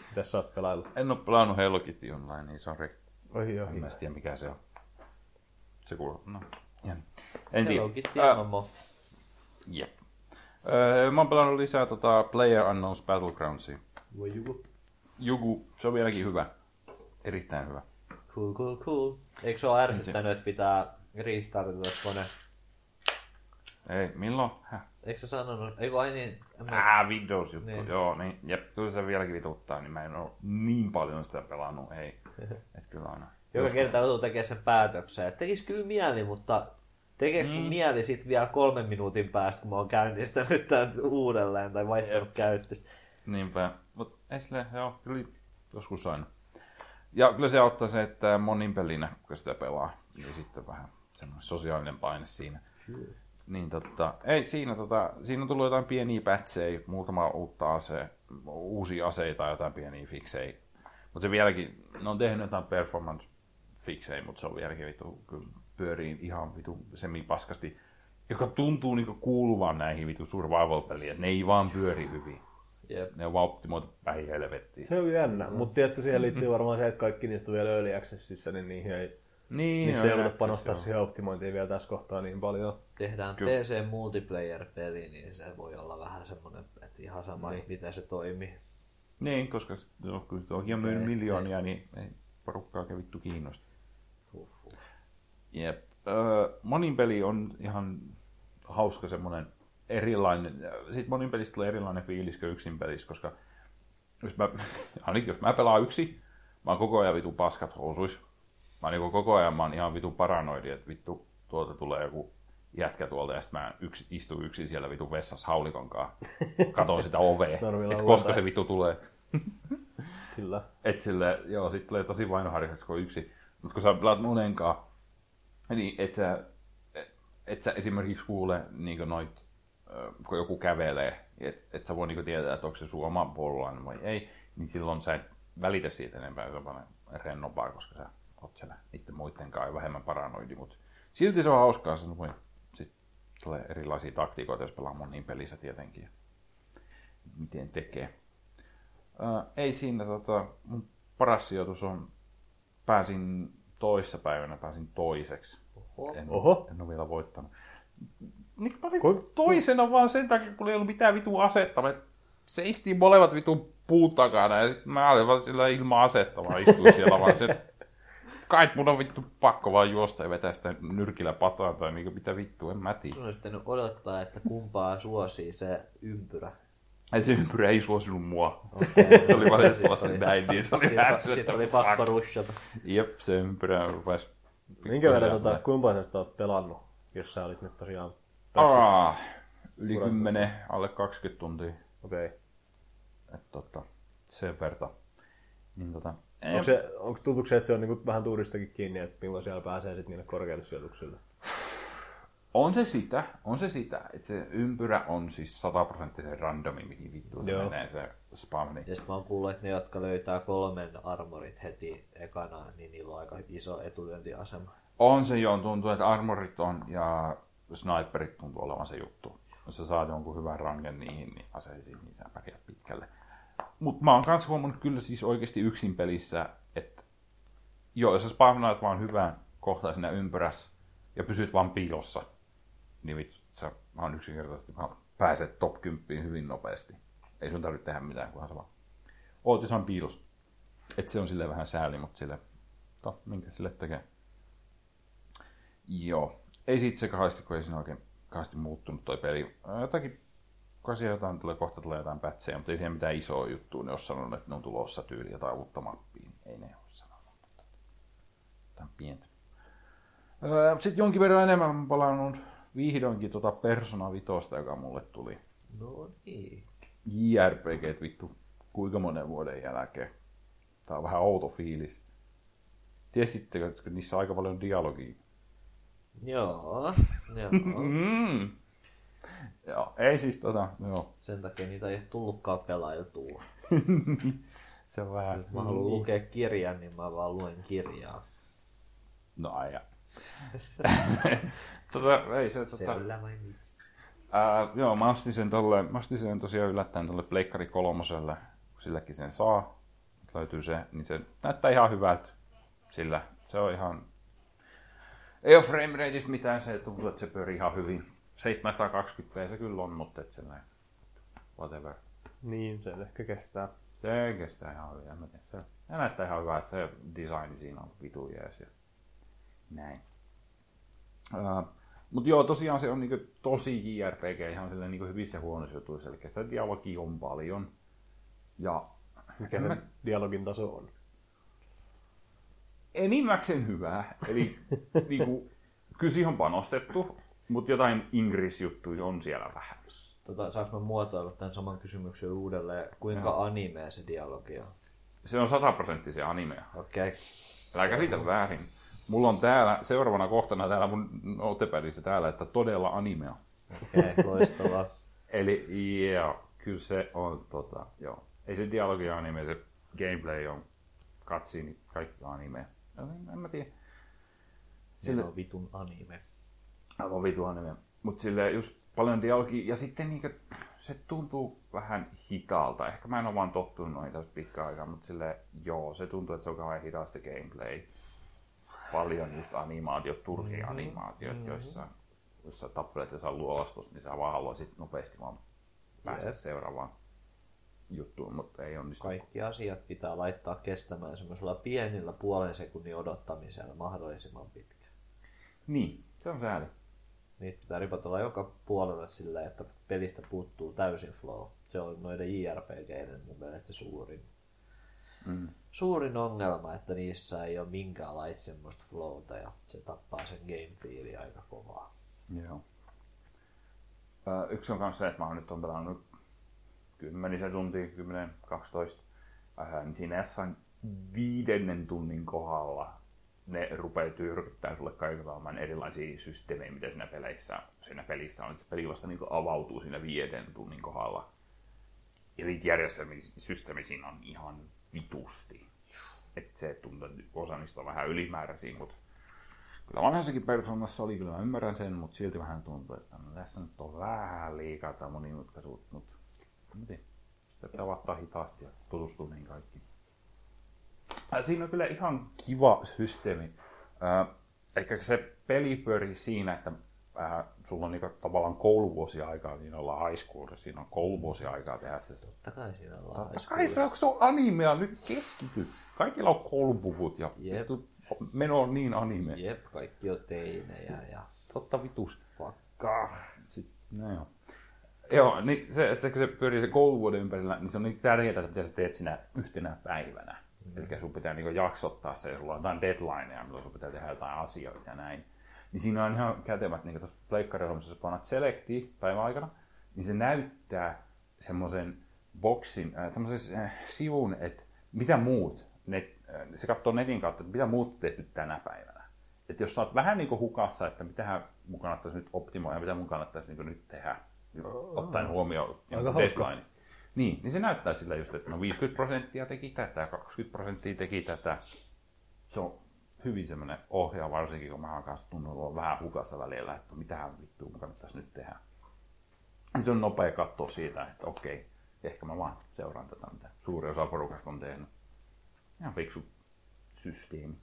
Mitäs sä oot pelaillut? en oo pelannut Hello Kitty Online, niin sori. Ohi, En ohi. mä tiedä mikä se on. Se kuuluu, no. Ihan. En Hello tiedä. Kitty Äh. Jep. Öö, mä oon pelannut lisää tota Player Unknowns Battlegroundsia. Voi juku. Jugu, se on vieläkin hyvä. Erittäin hyvä. Cool, cool, cool. Eikö se ole ärsyttänyt, että pitää restartata kone? Ei, milloin? Häh? Eikö sä sanonut? Eikö ai niin? Mä... Ah, Windows juttu. Niin. Joo, niin. Jep, kyllä se vieläkin vituttaa, niin mä en oo niin paljon sitä pelannut. Ei. Et kyllä aina. Joka kerta joutuu tekemään sen päätöksen. että Tekis kyllä mieli, mutta tekeekö mm. mieli sitten vielä kolmen minuutin päästä, kun mä oon käynnistänyt tämän uudelleen tai vaihtanut käyttöstä. Niinpä. Mut ei sille, joo, kyllä joskus aina. Ja kyllä se auttaa se, että monin pelinä, kun sitä pelaa, niin sitten vähän semmoinen sosiaalinen paine siinä. Niin tota, ei siinä tota, siinä on tullut jotain pieniä pätsejä, muutama uutta ase, uusia aseita, jotain pieniä fiksejä. Mutta se vieläkin, ne on tehnyt jotain performance fiksejä, mutta se on vieläkin vitu, kyllä pyörii ihan vitu semipaskasti, joka tuntuu niinku kuuluvan näihin vitu survival-peliin, että ne ei vaan pyöri hyvin. Jep. Ne on vaan optimoitu päin helvettiin. Se on jännä, mutta tietysti siihen liittyy varmaan se, että kaikki niistä on vielä early accessissa, niin niihin ei, Niin, niissä ei jouduta joo, panostaa siihen optimointiin vielä tässä kohtaa niin paljon. Tehdään Kyllä. PC multiplayer-peli, niin se voi olla vähän semmoinen, että ihan sama, niin. miten se toimii. Niin, koska no, kyllä toki on myynyt miljoonia, niin ei porukkaa vittu kiinnosta. Jep. Öö, monin peli on ihan hauska semmonen erilainen, sitten monin pelistä tulee erilainen fiilis kuin yksin pelissä, koska jos mä, ainakin jos mä pelaan yksi, mä oon koko ajan vitu paskat housuis. Mä oon niinku koko ajan mä oon ihan vitu paranoidi, että vittu tuolta tulee joku jätkä tuolta ja sitten mä yksi, istun yksin siellä vitu vessassa haulikon kanssa. Katon sitä ovea, että koska se vittu tulee. Kyllä. Et sille, joo, sit tulee tosi vainoharjaksi, kun on yksi. Mutta kun sä pelaat monenkaan, niin et sä, et, et sä esimerkiksi kuule niin noit, ö, kun joku kävelee, et, et sä voi niin tietää, että onko se sun oma puolulainen vai ei, niin silloin sä et välitä siitä enempää, se on paljon rennompaa, koska sä oot siellä niiden muiden kanssa ja vähemmän paranoidi, mutta silti se on hauskaa, se voi sit tulee erilaisia taktiikoita, jos pelaa moniin pelissä tietenkin, miten tekee. Ää, ei siinä, tota, mun paras sijoitus on, pääsin toissa päivänä, pääsin toiseksi. Oho. En, Oho. en ole vielä voittanut. Niin mä olin toisena vaan sen takia, kun ei ollut mitään vitu asetta. Me seistiin molemmat vitu puun takana ja sit mä olin vaan sillä ilman asetta vaan istuin siellä vaan se, kai mun on vittu pakko vaan juosta ja vetää sitä nyrkillä pataan tai mikä mitä vittu, en mä tiedä. Sun olisi pitänyt odottaa, että kumpaa suosii se ympyrä. Ei se ympyrä ei suosinut mua. Okay. Se oli valitettavasti näin, niin se oli vähän Sitten oli pakko rushata. Jep, se ympyrä rupesi... Minkä verran, tota, kuinka sä oot pelannut, jos sä olit nyt tosiaan Aa, yli 10, alle 20 tuntia. Okei. Okay. Et, tota, sen verta. Niin, tota, Onko, se, onko tuntuuko se, että se on niinku vähän tuuristakin kiinni, että milloin siellä pääsee sitten niille korkeille sijoituksille? On se sitä, on se sitä, että se ympyrä on siis sataprosenttisen randomi, mihin vittu se Joo. menee se spamni. Ja mä oon kuullut, että ne, jotka löytää kolmen armorit heti ekana, niin niillä on aika iso etulyöntiasema. On se jo, tuntuu, että armorit on ja sniperit tuntuu olevan se juttu. Jos sä saat jonkun hyvän rangen niihin niin aseisiin, niin sä pärjät pitkälle. Mutta mä oon kans huomannut kyllä siis oikeasti yksin pelissä, että joo, jos sä spawnaat vaan hyvän kohtaan siinä ympyrässä ja pysyt vaan piilossa, niin vittu, sä vaan yksinkertaisesti vaan pääset top 10 hyvin nopeasti. Ei sun tarvitse tehdä mitään, kunhan sä vaan oot jossain piilossa. Et se on sille vähän sääli, mutta sille, to, minkä sille tekee. Joo. Ei siitä se kahdesti, kun ei siinä oikein kahdesti muuttunut toi peli. Ää, Jotakin, siellä jotain tulee, kohta tulee jotain pätsejä, mutta ei siihen mitään isoa juttua. Ne on sanonut, että ne on tulossa tyyli jotain uutta mappia. Ei ne ole sanonut. mutta Jotain pientä. Sitten jonkin verran enemmän mä palannut vihdoinkin tuota Persona 5, joka mulle tuli. No niin. JRPG, vittu, kuinka monen vuoden jälkeen. Tää on vähän outo fiilis. Tiesittekö, että niissä on aika paljon dialogia? Joo, joo. Mm. Joo, ei siis tota, joo. Sen takia niitä ei tullutkaan pelailtua. Se on vähän... Mä haluan lukea kirjan, niin mä vaan luen kirjaa. No aja. tota, ei se, Se tota, on lämmin vitsi. ää, joo, mä ostin sen, tolle, mä ostin sen tosiaan yllättäen tolle Pleikkari kolmoselle, kun silläkin sen saa. Löytyy se, niin se näyttää ihan hyvältä sillä. Se on ihan... Ei ole frame rateista mitään, se tuntuu, että se pyörii ihan hyvin. 720p se kyllä on, mutta et sellainen... Whatever. Niin, se ehkä kestää. Se kestää ihan hyvin, mä. Se, se näyttää ihan hyvältä, se design siinä on vitu jees ja näin. Uh, mutta joo, tosiaan se on niinku tosi JRPG, ihan silleen niinku hyvissä ja huonoissa jutuissa, eli sitä dialogia on paljon. Ja Mikä mä, se dialogin taso on. Enimmäkseen hyvää, eli niinku, kyllä siihen on panostettu, mutta jotain Ingris-juttuja on siellä vähän. Tota, saanko mä muotoilla tämän saman kysymyksen uudelleen? Kuinka Joo. anime se dialogi on? Se on sataprosenttisia animea. Okei. Okay. Älä käsitä väärin. Mulla on täällä seuraavana kohtana täällä mun notepädissä täällä, että todella animea. Okei, okay, loistavaa. Eli joo, kyllä se on tota, joo. Ei se dialogi anime, se gameplay on cutscene, kaikki on anime. No, En, en mä tiedä. Sille, on vitun anime. aivan vitu anime. Mut sille just paljon dialogia ja sitten niinkö, se tuntuu vähän hitaalta. Ehkä mä en ole vaan tottunut noihin tässä pitkään aikaa, mutta sille joo, se tuntuu, että se on kauhean hitaasti gameplay. Paljon just animaatiot, turhia mm-hmm. animaatiot, mm-hmm. joissa, joissa tappelet ja saa luolastus, niin sä vaan haluaisit nopeasti vaan päästä Jep. seuraavaan juttuun, mutta ei onnistu. Kaikki asiat pitää laittaa kestämään semmoisella pienillä puolen sekunnin odottamisella mahdollisimman pitkään. Niin, se on sääli. Niitä pitää ripotella joka puolelle silleen, että pelistä puuttuu täysin flow. Se on noiden JRPGiden mun mielestä suurin, Mm. suurin ongelma, että niissä ei ole minkäänlaista semmoista flowta ja se tappaa sen game feelin aika kovaa. Joo. Yksi on myös se, että mä oon nyt on pelannut kymmenisen tuntia, 10, 12. Äh, niin siinä jossain viidennen tunnin kohdalla ne rupeaa tyrkyttää sulle kaiken erilaisia systeemejä, mitä siinä peleissä, siinä pelissä on. Se peli vasta niin avautuu siinä viiden tunnin kohdalla. Ja niitä järjestelmiä, siinä on ihan vitusti. Että se tuntuu, että osa niistä on vähän ylimääräisiä, mutta Kyllä vanhassakin persoonassa oli, kyllä mä ymmärrän sen, mutta silti vähän tuntuu, että no, tässä nyt on vähän liikaa tämä monimutkaisuutta, mutta en tiedä. Sitä pitää hitaasti ja tutustua niihin kaikkiin. Äh, Siinä on kyllä ihan kiva systeemi. Äh, ehkä se peli pyörii siinä, että äh, sulla on niinku tavallaan kouluvuosia aikaa, niin ollaan high school, siinä on kouluvuosia aikaa tehdä se. Totta kai siinä on Totta high kai se on, se on animea, nyt keskity. Kaikilla on koulupuvut ja Jep. meno on niin anime. Jep, kaikki on teinejä ja Totta vitus. fuckaa. Sitten, no joo. Joo, niin se, että kun se pyörii se kouluvuoden ympärillä, niin se on niin tärkeää, että mitä sä teet sinä yhtenä päivänä. Mm. Eli sun pitää niin jaksottaa se, ja sulla on jotain deadlineja, milloin sun pitää tehdä jotain asioita ja näin. Niin siinä on ihan kätevät, niin tuossa pleikkarihommassa, jos panat selekti päivän aikana, niin se näyttää semmoisen boksin, äh, semmoisen äh, sivun, että mitä muut, net, äh, se katsoo netin kautta, että mitä muut tehty tänä päivänä. että jos sä oot vähän niin kuin hukassa, että mitähän mun kannattaisi nyt optimoida, mitä mun kannattaisi niin nyt tehdä, ottaen huomioon Aika deadline. Niin, niin se näyttää sillä just, että no 50 prosenttia teki tätä, 20 prosenttia teki tätä. Se on hyvin semmoinen ohjaa, varsinkin kun mä kanssa tunnu olla vähän hukassa välillä, että mitähän vittua mun kannattaisi nyt tehdä. Niin se on nopea katsoa siitä, että okei, ehkä mä vaan seuraan tätä, mitä suuri osa porukasta on tehnyt. Ihan fiksu systeemi.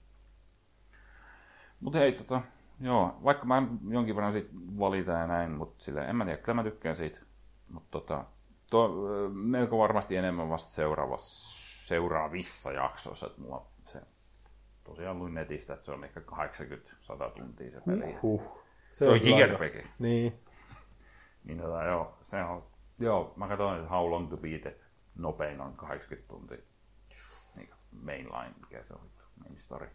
Mutta hei, tota, joo, vaikka mä jonkin verran siitä valitan ja näin, mutta sille en mä tiedä, kyllä mä tykkään siitä. Mutta tota, tuo, ö, melko varmasti enemmän vasta seuraavassa, seuraavissa jaksoissa, että mulla se tosiaan luin netistä, että se on ehkä 80-100 tuntia se peli. Huh. Se, on kyllä Jigerpeki. aika- Niin. Niin tota, joo, se on, joo, mä katsoin, että How Long to Beat It, nopein on 80 tuntia. Niin mainline, mikä se on, main story.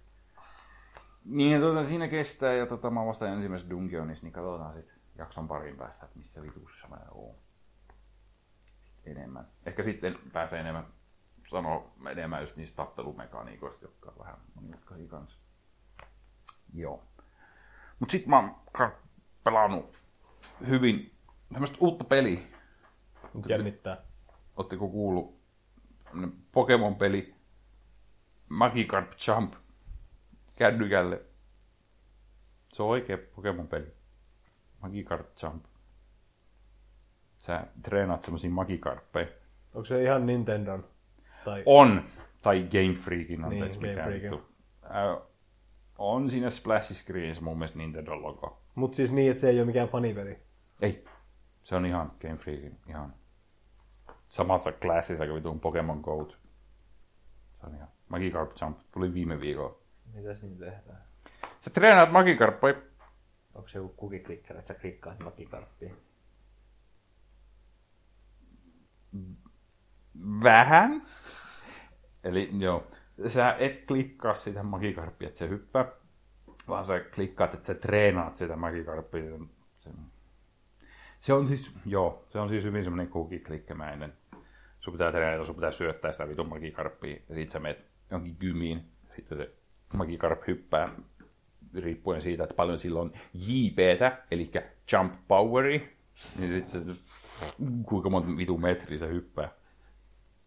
Niin, tota, siinä kestää, ja tota, mä oon vasta ensimmäisessä Dungeonissa, niin katsotaan sitten jakson parin päästä, että missä vitussa mä oon. Enemmän. Ehkä sitten pääsee enemmän sanoa enemmän just niistä tappelumekaniikoista, jotka on vähän monimutkaisia kanssa. Joo. Mut sit mä oon pelannut hyvin tämmöistä uutta peliä. Jännittää. Ootteko kuullut? Pokemon-peli Magikarp Jump kännykälle. Se on oikea Pokemon-peli. Magikarp Jump. Sä treenaat semmosia Magikarppeja. Onko se ihan Nintendon? Tai... On, tai Game Freakin, anteeksi, Niin, mikä Game Freakin. vittu. Äh, on siinä splash screenissä mun mielestä Nintendo logo. Mut siis niin, että se ei ole mikään fanipeli. Ei, se on ihan Game Freakin, ihan samassa classissa kuin vitun Pokemon Go. Se on ihan Magikarp Jump, tuli viime viikolla. Mitäs niin tehdään? Sä treenaat Magikarppeja, Onko se joku kukiklikkari, että sä klikkaat makikarppiin? vähän. Eli joo, sä et klikkaa sitä Magikarppia, että se hyppää, vaan sä klikkaat, että sä treenaat sitä Magikarppia. Se, se on siis, joo, se on siis hyvin semmoinen kukiklikkemäinen. Sun pitää treenata, sun pitää syöttää sitä vitun Magikarppia, ja sit sä meet jonkin gymiin, sitten se Magikarp hyppää, riippuen siitä, että paljon sillä on JPtä, eli jump poweri, niin sit se, kuinka monta vitun metriä se hyppää.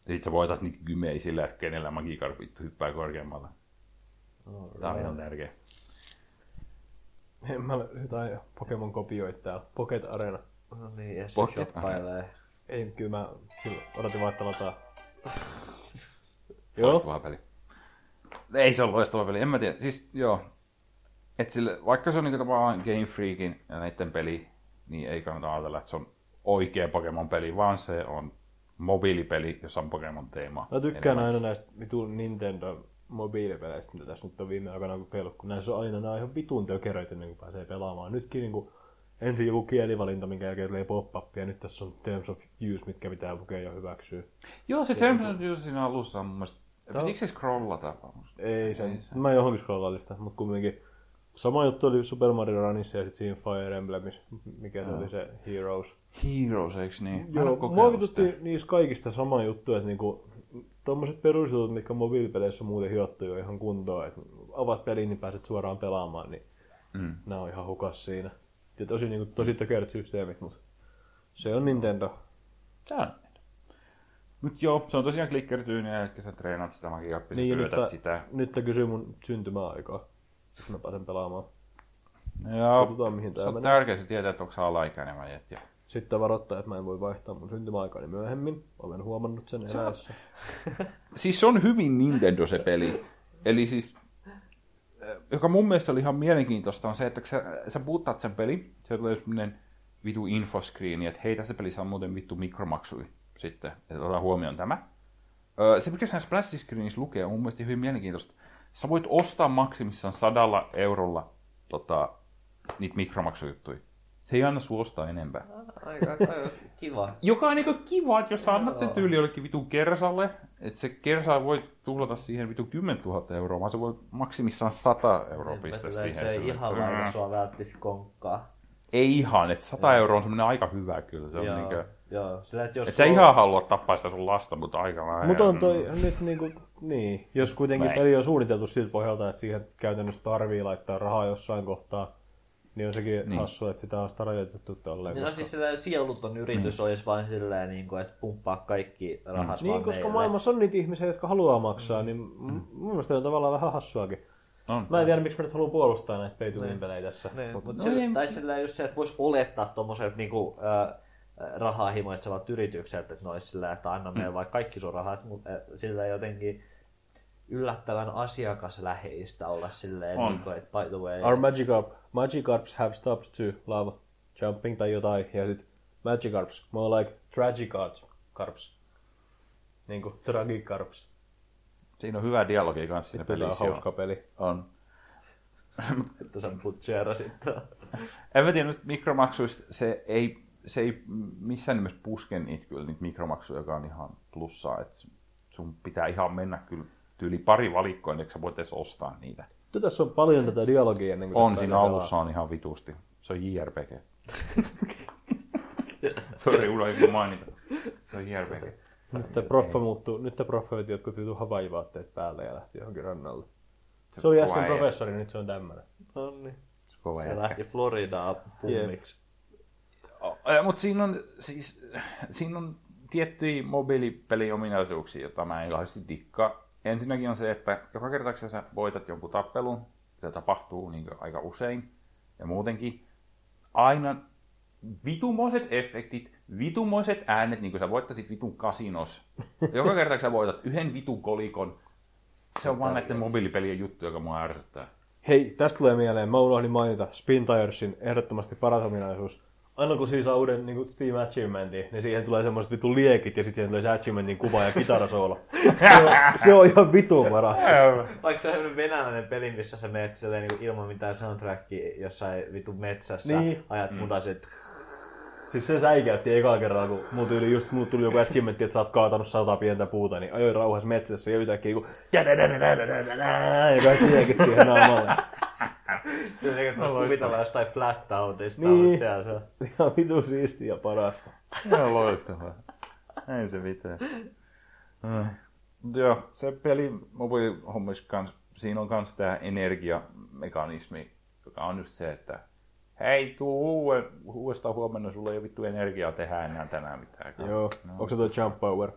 Ja sit sä voitat niitä gymejä sillä, että kenellä Magikarp vittu hyppää korkeammalla. Tää on ihan tärkeä. En mä ole jotain Pokemon kopioita täällä. Pocket Arena. No niin, ja se Pocket shoppailee. Ei, kyllä mä silloin odotin vaan, että lataa. Joo. Loistava peli. Ei se ole loistava peli, en mä tiedä. Siis joo, et sille, vaikka se on niinku tavallaan Game Freakin ja näiden peli, niin ei kannata ajatella, että se on oikea Pokemon-peli, vaan se on mobiilipeli, jossa on Pokemon-teema. Mä tykkään Enemmän. aina näistä vitun Nintendo mobiilipeleistä, mitä tässä nyt on viime aikoina pelannut, kun näissä on aina nämä ihan vitun tökeröitä ennen kuin pääsee pelaamaan. Nytkin niin kuin, ensin joku kielivalinta, minkä jälkeen tulee pop-up, ja nyt tässä on Terms of Use, mitkä pitää lukea ja hyväksyä. Joo, se Terms of Use siinä alussa on mun mielestä... Tää Pitikö se scrollata? Ei se, Ei se. mä johonkin scrollailista, mutta kumminkin. Sama juttu oli Super Mario Runissa ja sitten siinä Fire Emblemissa, mikä se oli se Heroes. Heroes, eikö niin? Joo, oo mua vitutti niissä kaikista sama juttu, että niinku, tommoset perusjutut, mitkä mobiilipeleissä on muuten hiottu jo ihan kuntoon, että avaat pelin, niin pääset suoraan pelaamaan, niin Mm. nämä on ihan hukas siinä. Ja tosi, niinku, tosi tökerät systeemit, mutta se on Nintendo. Tää on. Mut joo, se on tosiaan klikkerityyniä, eli sä treenaat sitä magikarppia, niin, Niin, syötät nyt, sitä. nyt tää kysyy mun syntymäaikaa, jos mä pääsen pelaamaan. Joo, Katsotaan, mihin tää se on menee. tärkeää tietää, että onko sä alaikäinen vai et. Ja... Sitten varoittaa, että mä en voi vaihtaa mun syntymäaikaani myöhemmin. Olen huomannut sen eläessä. Siis se on hyvin Nintendo se peli. Eli siis, äh, joka mun mielestä oli ihan mielenkiintoista, on se, että kun sä, sä boottaat sen peli, se tulee semmoinen vitu infoscreeni, että hei, tässä pelissä on muuten vittu mikromaksui sitten, että otetaan huomioon tämä. Öö, se, mikä siinä splash screenissä lukee, on mun mielestä hyvin mielenkiintoista. Sä voit ostaa maksimissaan sadalla eurolla tota, niitä mikromaksujuttuja. Se ei anna sua ostaa enempää. Aika, aika kiva. Joka on niinku kiva, että jos sä annat sen tyyli jollekin vitun kersalle, että se kersa voi tuhlata siihen vitun 10 000 euroa, vaan se voi maksimissaan 100 euroa pistää Että siihen. Se ei ihan lailla sua välttämättä konkkaa. Ei ihan, että 100 euroa on semmoinen aika hyvä kyllä. Se on Joo. niinkö, Joo, sillä, että jos Et sä sulla- ihan halua tappaa sitä sun lasta, mutta aika vähän. Mutta on toi nyt niinku, niin, jos kuitenkin Näin. peli on suunniteltu siltä pohjalta, että siihen käytännössä tarvii laittaa rahaa jossain kohtaa, niin on sekin Niin. niin. hassua, että sitä on sitä rajoitettu tolleen. Niin, no siis sieluton yritys olisi vain silleen, niin kuin, että pumppaa kaikki rahas Niin, vaan koska meille. maailmassa on niitä ihmisiä, jotka haluaa maksaa, niin mm. mun mielestä on tavallaan vähän hassuakin. On. Mä en tiedä, miksi mä nyt haluan puolustaa näitä pay to win pelejä tässä. Niin, Mut- mutta no no, ei, tai sillä just se, että voisi olettaa tuommoiselta niinku, äh, rahaa himoitsevat yritykseltä, että ne olisi sillä, että anna meille vaikka kaikki sun rahat, mutta äh, sillä jotenkin yllättävän asiakasläheistä olla silleen, On. niin kuin, että by the way, Our Magikarp, Magikarps have stopped to love jumping tai jotain, ja sit Magikarps, more like Tragikarps. Karps. Niinku Tragikarps. Siinä on hyvä dialogi kanssa siinä Peli on pelissä. joo. hauska peli. On. että sä butcherasit. En mä tiedä, mikromaksuista se ei, se ei missään nimessä puske niitä kyllä, niitä mikromaksuja, joka on ihan plussaa. Et sun pitää ihan mennä kyllä tyyli pari valikkoa, niin sä voit edes ostaa niitä. Tässä on paljon tätä dialogia ennen kuin On, siinä pelaa. alussa on ihan vitusti. Se on JRPG. Sori, unohdin mainita. Se on JRPG. Nyt te proffa muuttuu, nyt te proffa veti jotkut vitu havaivaatteet päälle ja lähti johonkin rannalle. Se oli äsken professori, nyt se on tämmönen. no niin. Se Se lähti Floridaan pummiksi. Mutta siinä on, siis, siinä on tiettyjä mobiilipeliominaisuuksia, joita mä en kauheasti dikkaa. Ensinnäkin on se, että joka kerta kun sä voitat jonkun tappelun, se tapahtuu niin aika usein, ja muutenkin aina vitumoiset efektit, vitumoiset äänet, niin kuin sä voittasit vitun kasinos. Joka kerta kun sä voitat yhden vitun kolikon, se on vaan näiden mobiilipelien juttu, joka mua ärsyttää. Hei, tästä tulee mieleen, mä unohdin mainita Spin Tiresin ehdottomasti paras ominaisuus. Aina kun siinä saa uuden niin Steam Achievementin, niin siihen tulee semmoiset vitun liekit ja sitten siihen tulee se Achievementin kuva ja kitarasoolo. se, on, se on ihan vitun paras. Vaikka se on venäläinen peli, missä sä menet silleen, niin ilman mitään soundtrackia jossain vitun metsässä, Niin. ajat mm. mudasit. Siis se säikäytti ekaa kerralla, kun mulla tuli, just, mulla tuli joku achievementti, että sä oot kaatanut sata pientä puuta, niin ajoin rauhassa metsässä ja yhtäkkiä kun ja kaikki liekit siihen naamalle. Se on että kuvitella jostain flat outista, Niin. mutta siellä se on. Ihan vitun siistiä ja parasta. Ihan loistavaa. Ei se mitään. Mut Joo, se peli mobiilihommissa kans, siinä on kans tää energiamekanismi, joka on just se, että hei, tuu uue, uudestaan huomenna, sulla ei ole vittu energiaa tehdä enää tänään mitään. Joo. No. Onko se tuo Jump Power?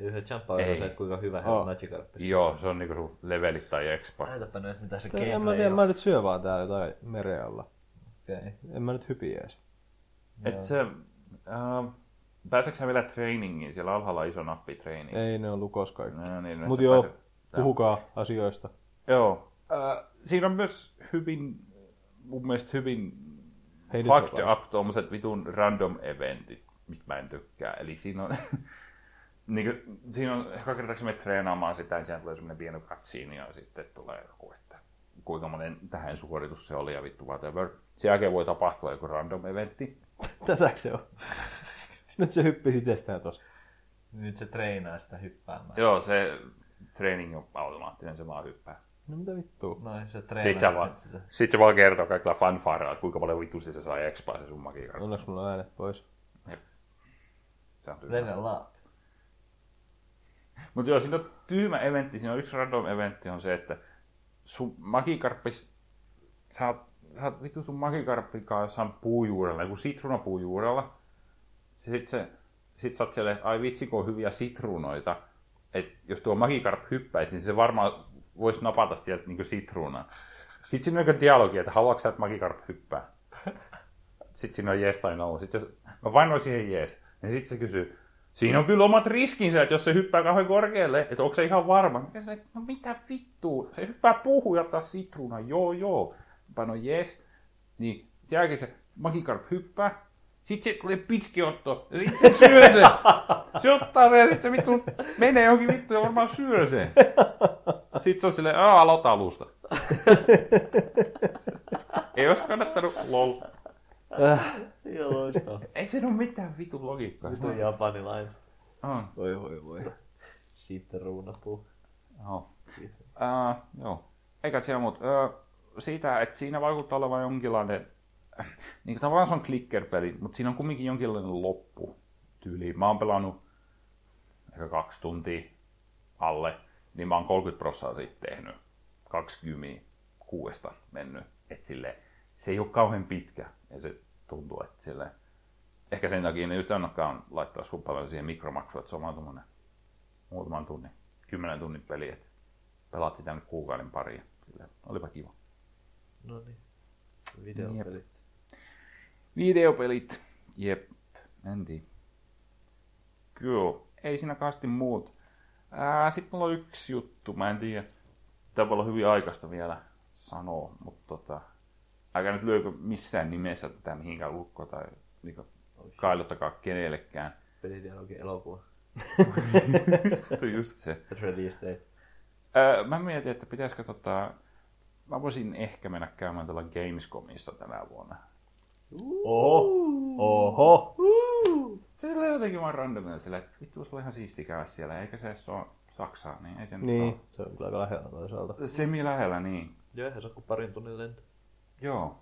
Yhden jumpa Ei. on se, että kuinka hyvä Oh. oh. Magikarp. Joo, se on niinku sun levelit tai expa. Näytäpä nyt, mitä se En mä gameplay tiedä, on. mä nyt syö vaan täällä jotain meren alla. Okay. En mä nyt hypiä edes. Et se, äh, pääseekö sä vielä trainingiin? Siellä alhaalla on iso nappi training. Ei ne on lukos kaikki. No, niin, Mut joo, pääset- puhukaa asioista. Joo. Äh, siinä on myös hyvin, mun mielestä hyvin Hei, nyt fucked up tuommoiset vitun random eventit, mistä mä en tykkää. Eli siinä on, niin kuin, siinä on, joka kerta kun menet treenaamaan sitä, niin siellä tulee semmoinen pieni katsiini ja sitten tulee joku, että kuinka monen tähän suoritus se oli ja vittu whatever. Sen jälkeen voi tapahtua joku random eventti. Tätäkö se on? Nyt se hyppisi itsestään tossa. Nyt se treenaa sitä hyppäämään. Joo, se training on automaattinen, se vaan hyppää. No mitä vittua? Noin, se treenaa Sitten se, vaan, sitä. sit se vaan kertoo kaikilla fanfareilla, että kuinka paljon vittu se saa expaa se sun magiikka. Onneksi mulla on äänet pois. Se on tyhmä. Mutta joo, siinä on tyhmä eventti, siinä on yksi random eventti on se, että sun magikarppis, sä oot, sä oot vittu sun magikarppikaan jossain puujuurella, joku sitruunapuujuurella. Sitten se, sit sä oot siellä, että ai vitsi kun on hyviä sitruunoita, että jos tuo magikarp hyppäisi, niin se varmaan voisi napata sieltä niin sitruunaa. Sitten siinä on joku dialogi, että haluatko että magikarp hyppää? Sitten siinä on yes tai no. Sitten jos mä painoin siihen yes, niin sitten se kysyy, siinä on kyllä omat riskinsä, että jos se hyppää kauhean korkealle, että onko se ihan varma. Sanoin, että no mitä vittua, se hyppää puuhun ja sitruuna, joo joo. Mä painoin yes, niin sen jälkeen se Magikarp hyppää, sitten se tulee pitkiotto, ja sitten se syö sen. Se ottaa sen ja sitten se vittu menee johonkin vittu ja varmaan syö sen. Sitten se on silleen, aa, aloita alusta. Ei olisi kannattanut lol. Joo, loistava. Ei se ole mitään vitun logiikkaa. Vitu japanilainen. On. Voi voi voi. Sitten ruunapuu. Joo. Uh, joo. Eikä siellä muut. Uh, siitä, että siinä vaikuttaa olevan jonkinlainen, niin kuin tavallaan se on clicker-peli, mutta siinä on kumminkin jonkinlainen loppu. tyyli. Mä oon pelannut ehkä kaksi tuntia alle, niin mä oon 30 prosenttia siitä tehnyt. 26 mennyt. Et sille, se ei ole kauhean pitkä. Ja se tuntuu, että sille, ehkä sen takia ne just annokkaan laittaa sun paljon siihen mikromaksua, että se on vaan tommonen muutaman tunnin, kymmenen tunnin peli, että pelaat sitä nyt kuukauden pari. Sille, olipa kiva. No niin. Videopelit. Videopelit, jep, mentiin. Kyllä, ei siinä kasti muut. Sitten mulla on yksi juttu, mä en tiedä, tämä voi olla hyvin aikaista vielä sanoa, mutta tota, älkää nyt lyökö missään nimessä tätä mihinkään lukko tai niin kailottakaa kenellekään. Pelidialogin elokuva. Tuo just se. Release date. Öö, mä mietin, että pitäisikö tota, mä voisin ehkä mennä käymään tuolla Gamescomissa tänä vuonna. Oho. Oho. Se oli jotenkin vaan randomilla sillä, että vittu, se oli ihan siisti käydä siellä, eikä se edes ole Saksaa, niin ei se Niin, ole. se on kyllä aika lähellä toisaalta. Semi lähellä, niin. Joo, eihän se ole kuin parin tunnin lento. Joo.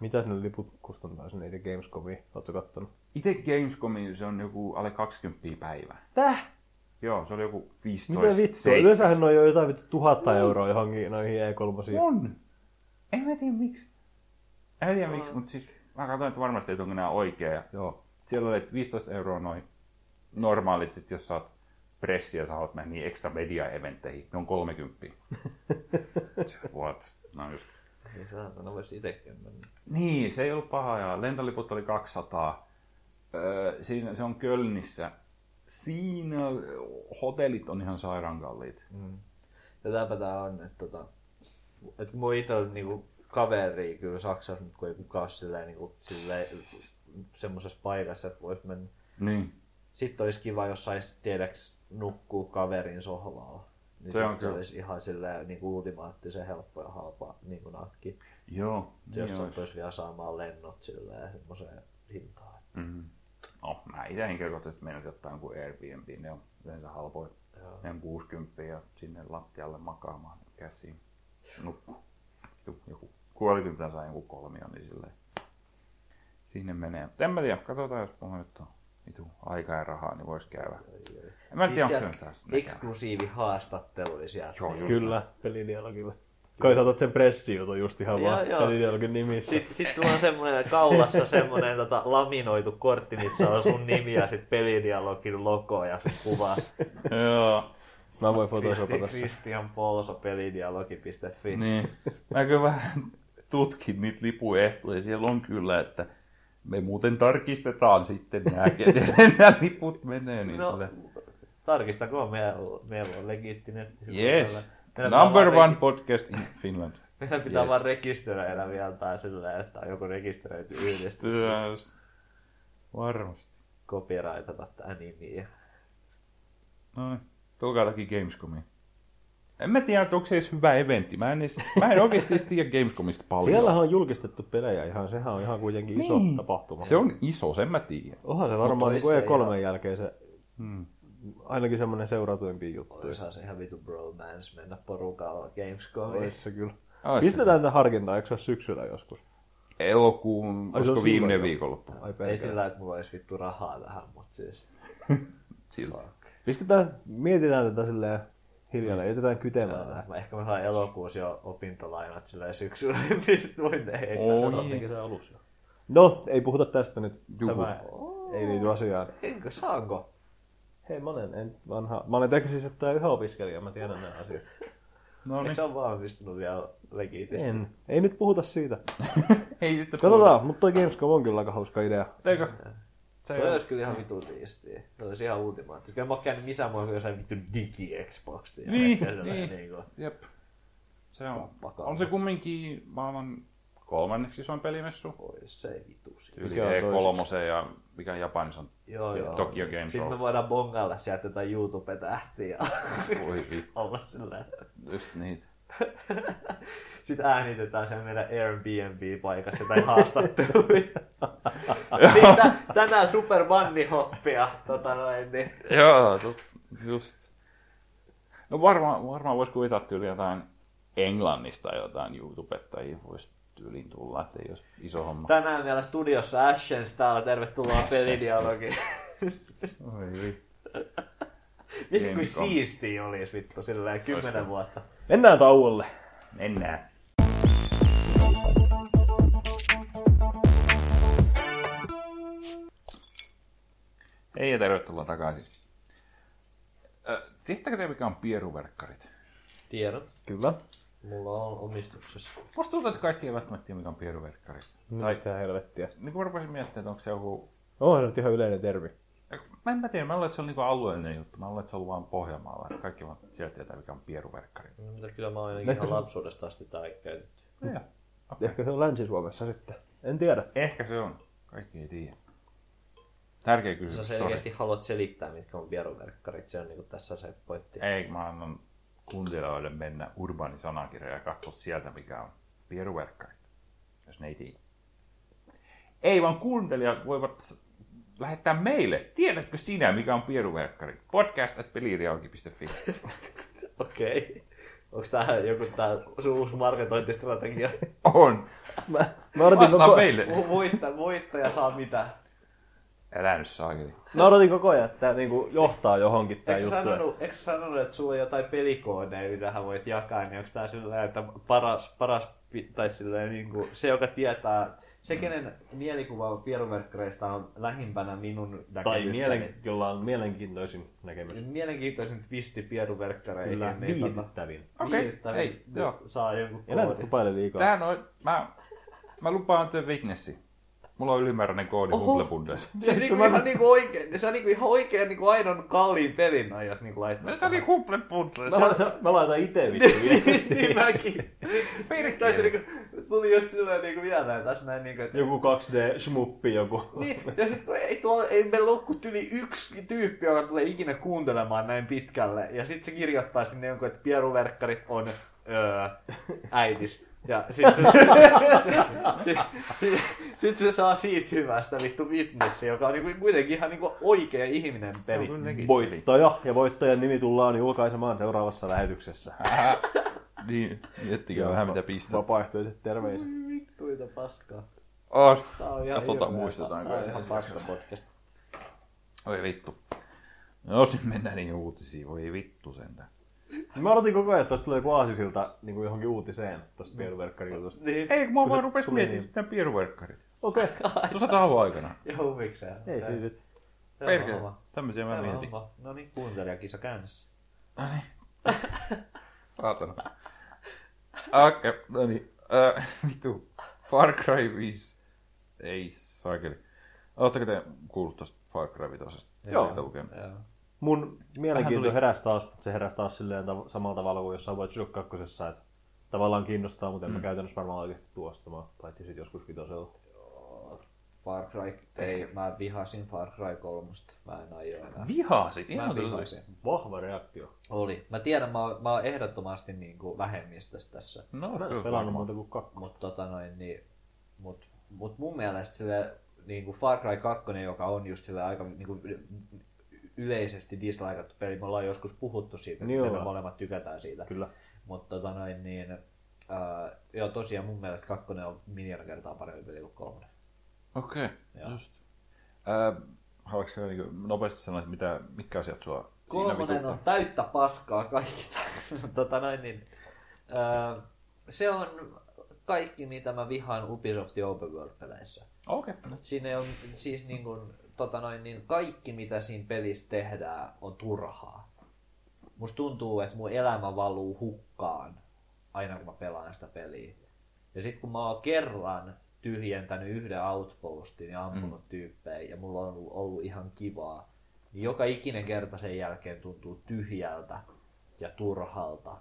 Mitä ne liput kustantaa sinne itse Gamescomiin? Ootko kattonut? Itse Gamescomiin se on joku alle 20 päivää. Täh? Joo, se oli joku 15. Mitä vittua? seitsemän. Yleensähän on jo jotain vittu tuhatta euroa johonkin noihin E3. On. En mä tiedä miksi. En tiedä miksi, mutta siis mä katsoin, että varmasti että onko nämä oikea. Ja, joo. Siellä oli että 15 euroa noin normaalit, sit, jos sä oot pressi ja sä haluat mennä niin extra media eventteihin. Ne on 30. What? No just. Niin saatana voisi itsekin mennä. Niin, se ei ollut paha ja lentoliput oli 200. Öö, siinä, se on Kölnissä. Siinä hotellit on ihan sairaan kalliit. Ja tämäpä tää on, että tota, että kun mun itse niinku kaveri kyllä Saksassa, mutta kun ei kukaan ole silleen, niinku, silleen semmoisessa paikassa, että vois mennä. Niin. Sitten olisi kiva, jos sais tiedäks nukkuu kaverin sohvalla. Niin Se se, on se olisi ihan silleen niin ultimaattisen helppo ja halpa niin kuin nakki. Joo. Niin jos niin sattuisi vielä saamaan lennot silleen semmoiseen hintaan. Mm. No, mä itse henkilökohtaisesti meinasin ottaa jonkun Airbnb, ne on yleensä halpoja. Ne on 60 ja sinne lattialle makaamaan käsiin. Nukku. Joku, joku kuolikymmentä saa joku kolmion, niin silleen. Sinne menee. Mutta en mä tiedä, katsotaan jos mulla nyt on vitu aikaa ja rahaa, niin vois käydä. En mä tiedä, onko se nyt taas eksklusiivi haastattelu sieltä. Joo, just Kyllä, pelidialogilla. Kai sä otat sen pressijutun just ihan Joo, vaan joo. pelidialogin nimissä. Sitten sit sulla on semmoinen kaulassa semmoinen tota, laminoitu kortti, missä on sun nimi ja sit pelidialogin logo ja sun kuva. Joo. Mä voin photoshopata Kristi, sen. Christian Polso, pelidialogi.fi. Niin. Mä kyllä vähän tutkin niitä lipuehtoja. Siellä on kyllä, että me muuten tarkistetaan sitten nämä, kenelle nämä liput menee. Niin No, sille- tarkistakoon, meillä, meillä on legiitti netti. Yes. Meillä Number one podcast in Finland. Reki- meidän pitää Yes. vaan rekisteröidä vielä tai silleen, että on joku rekisteröity yhdistys. Just. Varmasti. Copyrightata tää nimi. No niin. Tulkaa takia Gamescomiin. En mä tiedä, että onko se edes hyvä eventti. Mä en, edes, mä en oikeasti edes tiedä Gamescomista paljon. Siellähän on julkistettu pelejä ihan, sehän on ihan kuitenkin iso Niin. tapahtuma. Se on iso, sen mä tiedän. Onhan se varmaan niin toissa kuin E3 ihan- jälkeen se Hmm. ainakin semmoinen seuratuimpia juttuja. Olisihan se ihan vitu bromance mennä porukalla Gamescomiin. Olisi se kyllä. Ois. Pistetään tätä harkintaa, eikö se ole syksyllä joskus? Elokuun, Ai, olisiko viimeinen viikonloppu? Ai Ei sillä, että mulla olisi vittu rahaa tähän, mutta siis... Siltä. Pistetään, mietitään tätä silleen hiljalleen, jätetään kytemään tää. Mä ehkä mä saan elokuussa jo opintolainat silleen syksyllä, niin voin tehdä. Oi. se alussa jo. No, ei puhuta tästä nyt. Juhu. Tämä ei liity asiaan. Enkö saanko? Hei, mä olen, en, vanha, mä olen teknisissä että yhä opiskelija, mä tiedän nämä asiat. No Eikö niin. se ole vahvistunut vielä legitisti? En. Ei nyt puhuta siitä. Ei sitten Katsotaan, mutta toi Gamescom on kyllä aika hauska idea. Eikö? Se Toi on. olisi kyllä ihan vitun siistiä. Se olisi ihan ultimaattista. Kyllä mä oon käynyt missään muualla kuin jossain vittu digi-Xbox. Niin, sellainen niin. niinku- Jep. Se on. Pakala. On se kumminkin maailman kolmanneksi isoin pelimessu. Ois se vitu. Yli Mikä on E3 ja mikä Japanissa on. Joo, joo. Tokyo Game Sitten Show. me voidaan bongailla sieltä jotain YouTube-tähtiä ja Voi vittu. olla silleen. Just niitä. Sitten äänitetään sen meidän Airbnb-paikassa tai haastatteluja. Siitä, tänään Super Bunny Hoppia. Tota noin, niin. Joo, just. No varmaan, varmaan voisi kuvitella tyyli jotain Englannista jotain YouTubettajia voisi tyyliin tulla, että olisi iso homma. Tänään meillä studiossa Ashens täällä. Tervetuloa pelidialogiin. Oi vittu. Vittu kuin siistiä olisi vittu silleen kymmenen vuotta. Mennään tauolle. Mennään. Hei ja tervetuloa takaisin. Tiedättekö te mikä on pieruverkkarit? Tiedon. Kyllä. Mulla on omistuksessa. Musta tuntuu, että kaikki ei välttämättä tiedä mikä on pieruverkkarit. Mitä helvettiä. Niin kun mä rupesin miettimään, että onko se joku... Onhan se nyt ihan yleinen termi. Mä en mä tiedä, mä luulen, että se on niinku alueellinen juttu. Mä luulen, että se on vaan Pohjanmaalla. Että kaikki vaan sieltä tietää, mikä on pieruverkkari. No, mitä kyllä mä oon ainakin Ehkä ihan se- lapsuudesta asti tää käytetty. Ja. Ehkä se on Länsi-Suomessa sitten. En tiedä. Ehkä se on. Kaikki ei tiedä. Tärkeä Sä kysymys, selkeästi haluat selittää, mitkä on vieruverkkarit. Se on niinku tässä se pointti. Ei, mä annan kuuntelijoille mennä urbaani sanakirja ja katsoa sieltä, mikä on pieruverkkarit, jos ne ei tiedä. Ei, vaan kuuntelijat voivat lähettää meille. Tiedätkö sinä, mikä on pieruverkkari? Podcast at peliriauki.fi. Okei. Onks tää joku tää sun uusi markkinointistrategia? On. Mä, mä odotin Vastaa koko, meille. Voittaja, voittaja saa mitä? Älä nyt saakeli. mä odotin koko ajan, että tää niinku johtaa johonkin sä juttu. sanonut, eikö sanonut, että sulla on jotain pelikoodeja, mitä hän voit jakaa, niin onko tää silleen, että paras, paras tai silleen niin kuin, se, joka tietää, se, kenen mielikuva pieruverkkareista on lähimpänä minun Tai näkemystäni. mielen, jolla on mielenkiintoisin näkemys. Mielenkiintoisin twisti pieruverkkareihin. Kyllä, niin viihdyttävin. Okei, viihdyttävin, ei, joo. Saa jonkun Enää koodin. tupaile liikaa. Tähän on, mä, mä lupaan työn Wignessi. Mulla on ylimääräinen koodi Bundes. Se on niinku ihan niinku oikein, se on niinku ihan oikein niinku aidon kalliin pelin aiot niinku laittaa. Se oli Google Bundes. Mä laitan, mä laitan ite vittu viesti. niin mäkin. Perkele. Tai se niinku, tuli just silleen niinku mieleen tässä näin niinku, että Joku 2D-smuppi joku. Niin, ja sitten kun ei, tuolla, ei meillä ole kuin yli yksi tyyppi, joka tulee ikinä kuuntelemaan näin pitkälle. Ja sitten se kirjoittaa sinne jonkun, että pieruverkkarit on öö, äitis. Ja sitten se, sit, sit, sit se saa siitä hyvästä vittu witnessi, joka on niinku, kuitenkin ihan niinku oikea ihminen peli. Voittaja ja voittajan nimi tullaan julkaisemaan seuraavassa lähetyksessä. Niin, miettikää vähän mitä pistää. Vapaaehtoiset terveiset. Vittuita paskaa. On. Tää on ihan Katsotaan, hirveä. muistetaanko Tää on ihan paska podcast. Oi vittu. No jos nyt mennään niihin uutisiin, voi vittu sentään. Mä odotin koko ajan, että tosta tulee joku aasisilta niin kuin johonkin uutiseen tosta pieruverkkarijutusta. Niin, Ei, kun mä Kun vaan rupesin miettimään niin. sitä pieruverkkarit. Okei. Okay. Tuossa tauon aikana. ja huvikseen. Ei siis on Perkele. homma. Tämmöisiä mä Tämä mietin. No niin, kuuntelijakisa käynnissä. Saatana. Okei, okay, no niin. Äh, vittu. Far Cry 5. Ei saakeli. Oletteko te kuullut tosta Far Cry 5? Joo. Joo. Mun mielenkiinto heräsi taas, mutta se heräsi taas silleen tav- samalla tavalla kuin jossain Watch Dogs 2, että tavallaan kiinnostaa, mutta en Mm. mä käytännössä varmaan oikeasti tuostamaan, paitsi sitten joskus vitosella. Far Cry, ei, mä vihasin Far Cry 3. Mä en aio enää. Vihasit? Mä Ihan vihasin. Vahva reaktio. Oli. Mä tiedän, mä oon, mä oon ehdottomasti niin kuin vähemmistössä tässä. No, Mä en pelannut muuta kuin kakkosta. Mutta tota noin, niin, mut, mut mun mielestä sille, niin kuin Far Cry 2, joka on just sille aika niin kuin, yleisesti dislikeattu peli, me ollaan joskus puhuttu siitä, Niin niin me molemmat tykätään siitä. Kyllä. Mutta tota noin, niin, ää, joo, tosiaan mun mielestä kakkonen on miljoona kertaa parempi peli kuin kolmonen. Okei, okay, Joo. just. Äh, haluatko niin nopeasti sanoa, että mitä, mitkä asiat sua Kolmonen on täyttä paskaa kaikki. tota noin, niin, ää, se on kaikki, mitä mä vihaan Ubisoftin Open World-peleissä. Okei. Okay. Siinä on siis niin kuin, tota noin, niin kaikki, mitä siinä pelissä tehdään, on turhaa. Musta tuntuu, että mun elämä valuu hukkaan aina kun mä pelaan sitä peliä. Ja sitten kun mä oon kerran tyhjentänyt yhden outpostin ja ampunut mm. tyyppejä ja mulla on ollut, ollut ihan kivaa, niin joka ikinen kerta sen jälkeen tuntuu tyhjältä ja turhalta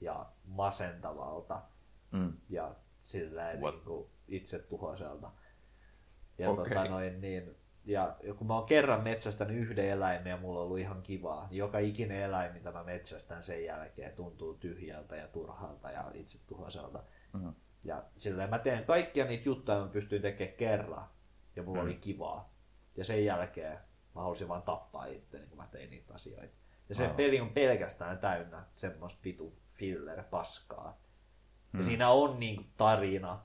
ja masentavalta Mm. ja What? niin itsetuhoiselta. Ja, Okei. tota noin, niin, ja kun mä oon kerran metsästänyt yhden eläimen ja mulla on ollut ihan kivaa, niin joka ikinen eläin, mitä mä metsästän sen jälkeen, tuntuu tyhjältä ja turhalta ja itsetuhoiselta. Mhm. Ja silleen mä teen kaikkia niitä juttuja, mä pystyin tekemään kerran, ja mulla Mm. oli kivaa. Ja sen jälkeen mä halusin vaan tappaa itteni, kun mä tein niitä asioita. Ja se Aivan. peli on pelkästään täynnä semmoista vitu filler paskaa. Ja Mm. siinä on niinku tarina,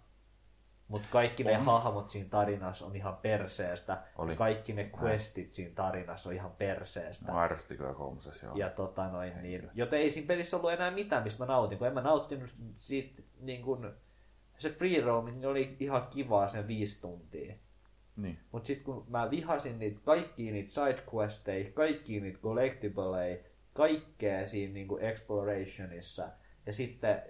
Mutta kaikki ne hahmot siinä tarinassa on ihan perseestä. Oli. Kaikki ne questit siinä tarinassa on ihan perseestä. Mä arvostin kyllä kolmosessa, joo. Ja tota noin, niin, joten ei siinä pelissä ollut enää mitään, mistä mä nautin, kun en mä nauttinut siitä, niin kun, se free roaming oli ihan kivaa sen viisi tuntia. Niin. Mutta sitten kun mä vihasin niitä, kaikkia niitä sidequesteja, kaikkia niitä collectibleja, kaikkea siinä niinku explorationissa, ja sitten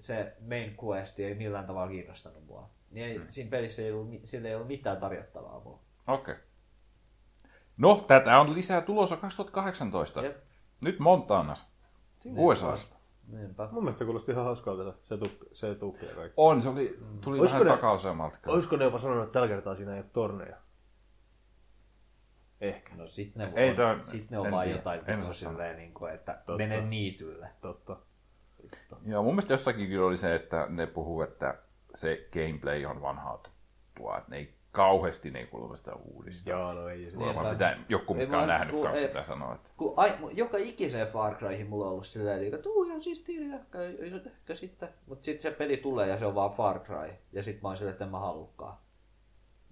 se main quest ei millään tavalla kiinnostanut mua. Niin ei, siinä pelissä ei ollut, sillä ei ollut mitään tarjottavaa mua. Okei. Okay. No, tätä on lisää tulossa 2018. Jep. Nyt Montanas. USAsta. Niinpä. Mun mielestä kuulosti ihan hauskalta se, tuk- se tukki ja kaikki. On, se oli, tuli Olisiko vähän ne- takaisemmalta. Olisiko ne jopa sanonut, että tällä kertaa siinä ei ole torneja? Ehkä. No sit ne, Ei on, toi- sit ne on vaan jotain En vittu silleen, niin kuin, että Totta. mene niitylle. Totta. Joo, mun mielestä jossakin kyllä oli se, että ne puhuu, että se gameplay on vanhaa tuttua, että ne ei kauheasti ne ei kuulu sitä uudista. Joo, no ei se. Varmaan Niinpä. pitää, joku Ei mikä on mä- nähnyt kun- kanssa ei- sitä sanoa, että Kun ai, joka ikiseen Far Cryhin mulla on ollut silleen, että tuu ihan siistiä ja se sitten. Mut sit se peli tulee ja se on vaan Far Cry. Ja sit mä oon silleen, että en mä halukkaan.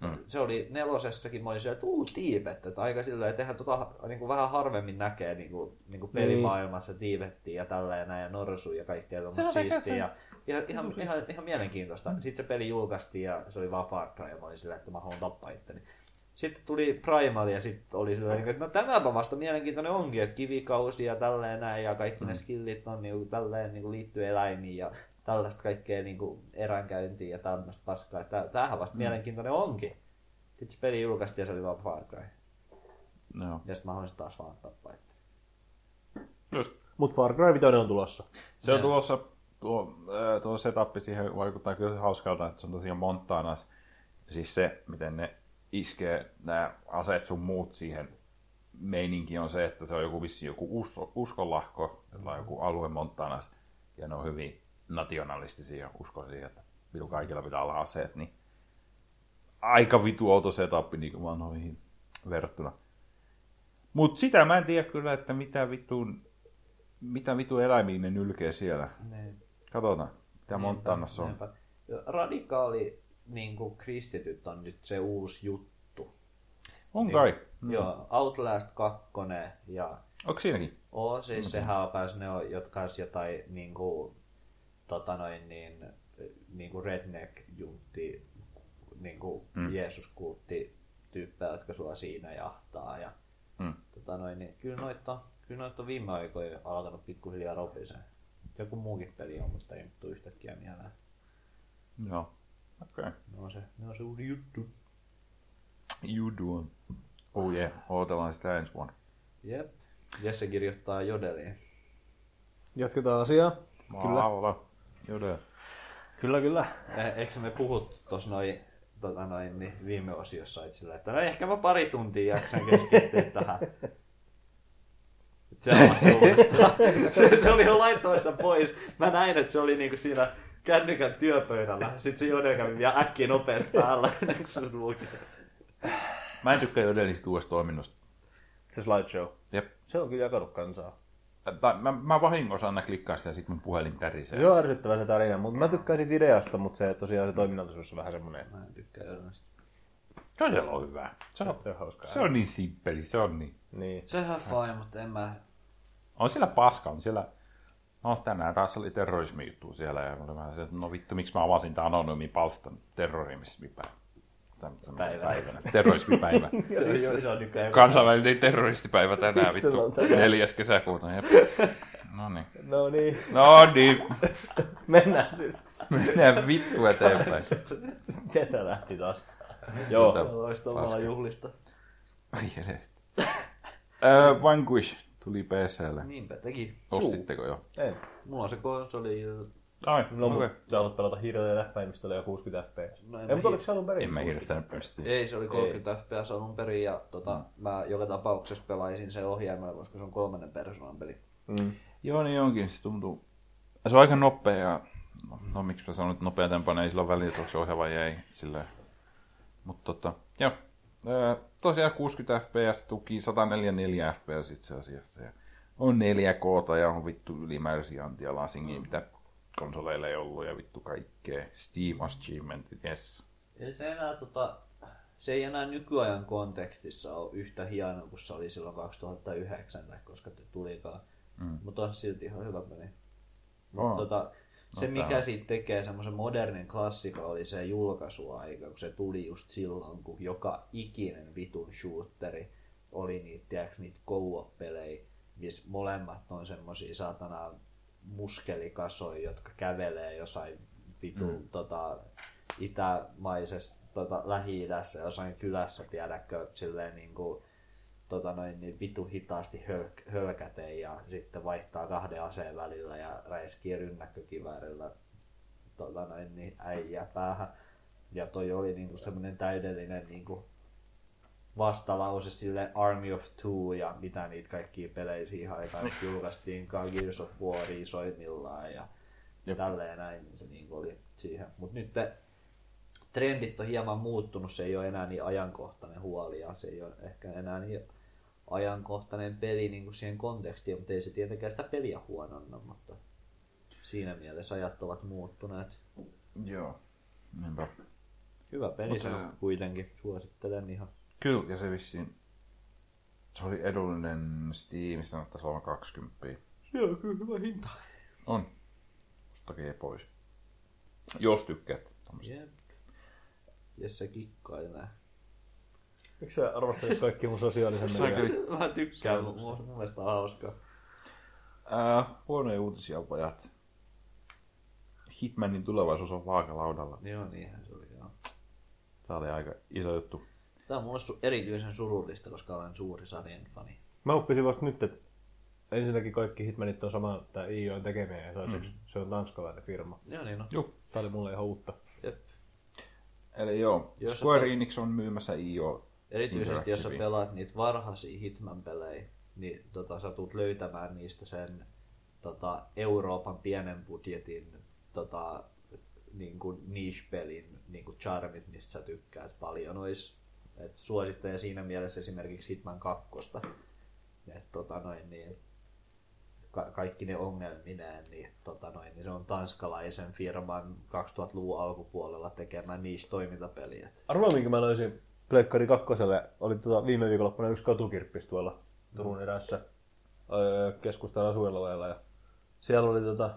Mm. Se oli nelosessakin, mä olin silleen, että uu tiivet, että aika silleen, että eihän tota niin kuin vähän harvemmin näkee niin kuin, niin kuin pelimaailmassa tiivettiä ja tällä ja näin ja norsu ja kaikkea tuommoista siistiä. Ja, ja ihan, ihan, ihan, mielenkiintoista. Sitten se peli julkaistiin ja se oli vaan Far Cry ja mä olin silleen, että mä haluan tappaa itteni. Sitten tuli Primal ja sitten oli silleen, että no tämäpä vasta mielenkiintoinen onkin, että kivikausi ja tälleen näin ja kaikki ne skillit on niin tälleen niin liittyy eläimiin ja tällaista kaikkea niin eränkäyntiä ja tämmöistä paskaa. Että tämähän vasta mielenkiintoinen onkin. Sitten se peli julkaistiin ja se oli vaan Far Cry. no. Ja sitten mä haluaisin taas vaan tappaa itteni. Just. Mut Far Cry 5 on tulossa. Se on tuossa, tuo, tuo setup siihen vaikuttaa kyllä hauskalta, että se on tosiaan Montanas. Siis se, miten ne iskee nämä aseet sun muut siihen meininki on se, että se on joku vissi joku usko, uskonlahko, jolla on joku alue Montanas, ja ne on hyvin nationalistisia ja uskoo siihen, että vitu kaikilla pitää olla aseet, niin aika vitu outo setup niin vanhoihin verrattuna. Mutta sitä mä en tiedä kyllä, että mitä vittu, mitä vitu eläimiä ne nylkee siellä. Niin. Katsotaan, mitä Montanassa on. Niinpä. Radikaali niin kuin kristityt on nyt se uusi juttu. On kai. Joo, Outlast 2 ja Onko siinäkin? Oo, siis sehän on pääs ne, on, jotka olisi jotain niin kuin, tota noin, niin, niin kuin redneck-juntti, niin kuin mm. Jeesus-kultti tyyppejä, jotka sua siinä jahtaa. Ja, Mm. tota noin, niin, kyllä noita, kyllä noita on viime aikoina alkanut pikkuhiljaa ropisee. Joku muukin peli on, mutta ei nyt tule yhtäkkiä mieleen. Joo. Okei. Okay. Ne on se, ne on se uusi juttu. You do on. Oh yeah, odotellaan sitä ensi vuonna. Jep. Jesse kirjoittaa jodeliin. Jatketaan asiaa. Kyllä. Jodel. Kyllä, kyllä. Eh, Eikö me puhut tuossa noin, tota noin, niin viime osiossa sillä, että no ehkä mä pari tuntia jaksan keskittyä tähän. Se, on uudestaan. se oli jo laittanut sitä pois. Mä näin, että se oli niinku siinä kännykän työpöydällä. Sitten se Jode kävi vielä äkkiä nopeasti päällä, se luki. Mä en tykkää Jodelista uudesta toiminnosta. Se slideshow. Jep. Se on kyllä jakanut kansaa. Tai mä, mä vahingossa aina klikkaan sitä ja sit mun puhelin tärisee. Se on ärsyttävä se tarina, mutta mä tykkään siitä ideasta, mutta se tosiaan se toiminnallisuus on vähän semmoinen. Mä en tykkää Jodesta. Jodel on hyvä. Se on, Se on hauskaa. se on niin simppeli, se on niin. Niin. Se on ihan fine, mutta en mä... On siellä paska, on siellä... No tänään taas oli terrorismi juttu siellä ja mä olin vähän se, että no vittu, miksi mä avasin tämän anonyymin palstan terrorismipäivänä. Tämmöisenä Päivänä. päivänä. Terrorismipäivä. Kansainvälinen terroristipäivä tänään, vittu, tänään. 4. kesäkuuta. Jep. No niin. No niin, No niin, mennään siis. mennään vittu eteenpäin. Ketä lähti taas? Joo. Olisi tavallaan juhlista. Ai. Öö, Vanquish tuli PClle. Niinpä teki. Ostitteko jo? En. Mulla on se konsoli. Ai, No, okay. sä haluat pelata hirveä läppäin, mistä oli jo 60 fps. No en Ei, mutta oliko se alun perin? En mä hirveästi pystyä. Ei, se oli 30 fps alun perin ja tota, mä joka tapauksessa pelaisin sen ohjaimella, koska se on kolmannen persoonan peli. Mm. Joo, niin onkin. Se tuntuu... Se on aika nopea ja... No, no miksi mä sanon, että nopea tempoinen, ei sillä ole väliä, että onko se ohja vai ei. Silleen. Mutta tota, joo. Öö, tosiaan 60 fps tuki 144 fps itse asiassa. Ja on 4K ja on vittu ylimääräisiä antialasingia, mitä konsoleille ei ollut ja vittu kaikkea. Steam Achievementit, yes. Ei se enää tota, se ei enää nykyajan kontekstissa ole yhtä hieno kuin se oli silloin 2009, tai koska te tulikaan. Mm. Mutta on silti ihan hyvä peli. On. Tota, se, No, mikä tää on. siitä tekee semmoisen modernin klassikon, oli se julkaisuaika, kun se tuli just silloin, kun joka ikinen vitun shooteri oli niitä, tiedätkö, niitä co-op-pelejä, missä molemmat on semmosia saatana muskelikasoja, jotka kävelee jossain vitun mm. tota, itämaisessa tota, Lähi-idässä jossain kylässä, tiedätkö, silleen niin kuin, tota noin, niin vitu hitaasti höl, hölkäteen ja sitten vaihtaa kahden aseen välillä ja räiskii rynnäkkökiväärillä tota noin, niin äijä päähän. Ja toi oli niinku semmoinen täydellinen niinku vastalause sille Army of Two ja mitä niitä kaikkia pelejä siihen aikaan nyt julkaistiinkaan, Gears of War isoimmillaan ja Jep. tälleen näin se niinku oli siihen. Mutta nyt te, trendit on hieman muuttunut, se ei ole enää niin ajankohtainen huoli ja se ei ole ehkä enää niin ajankohtainen peli niin kuin siihen kontekstiin, mutta ei se tietenkään sitä peliä huononna, mutta siinä mielessä ajat ovat muuttuneet. Joo. Niinpä. Hyvä peli Mut se se- on kuitenkin, suosittelen ihan. Kyllä, ja se vissiin... Se oli edullinen Steamissa, sanottaisiin olevan 20. Se on kyllä hyvä hinta. On. Ostakee pois. Jos tykkäät. Jep. Jesse kikkailee. Miksi sä arvostelit kaikki mun sosiaalisen median? Mä tykkään, mun, mun mielestä on hauskaa. Ää, huonoja uutisia pojat. Hitmanin tulevaisuus on vaakalaudalla. Joo, niinhän se oli. Joo. Tämä oli aika iso juttu. Tämä on mulle erityisen surullista, koska olen suuri sarjan fani. Mä oppisin vasta nyt, että ensinnäkin kaikki Hitmanit on sama, että IO on tekemiä ja toiseksi mm. se on tanskalainen firma. Joo, niin on. Joo. Tää oli mulle ihan uutta. Jep. Eli joo, Jos Square Enix on myymässä IO. Erityisesti jos sä pelaat niitä varhaisia Hitman-pelejä, niin tota, sä tulet löytämään niistä sen tota, Euroopan pienen budjetin tota, niin kuin niche-pelin niin kuin charmit, mistä sä tykkäät paljon. Ois, et suosittelen siinä mielessä esimerkiksi Hitman 2. Et, tota, noin, niin, ka- kaikki ne ongelmineen, niin, tota, noin, niin se on tanskalaisen firman 2000-luvun alkupuolella tekemä niche-toimintapeli. Et, Arvaa, minkä mä löysin Pleikkari kakkoselle. Oli tota viime viikonloppuna yksi katukirppis tuolla Turun erässä öö, keskustan asuinalueella. Ja siellä oli tota,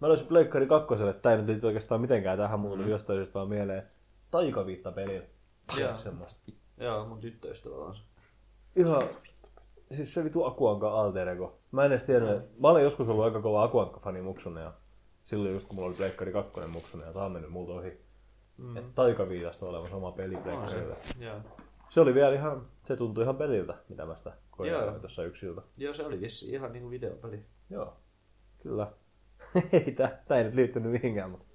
mä löysin Pleikkari kakkoselle, tää ei nyt oikeastaan mitenkään tähän, mulla tuli jostain syystä vaan mieleen. Taikaviitta pelin. Joo. Joo, mun tyttöystävällä on se. Ihan, siis se vitu Akuanka alter ego. Mä en edes tiennyt, mä olen joskus ollut aika kova Akuanka-fani muksuna ja silloin just kun mulla oli Pleikkari 2 muksuna ja tää on mennyt multa ohi. Mm. Et taikaviitasta on olemassa oma peli Pleikkarilla. Joo. Se oli vielä ihan, se tuntui ihan peliltä, mitä mä sitä koin Joo. tuossa yksiltä. Joo, se oli vissi ihan niinku videopeli. Joo, kyllä. ei, tää, tää ei nyt liittynyt mihinkään, mutta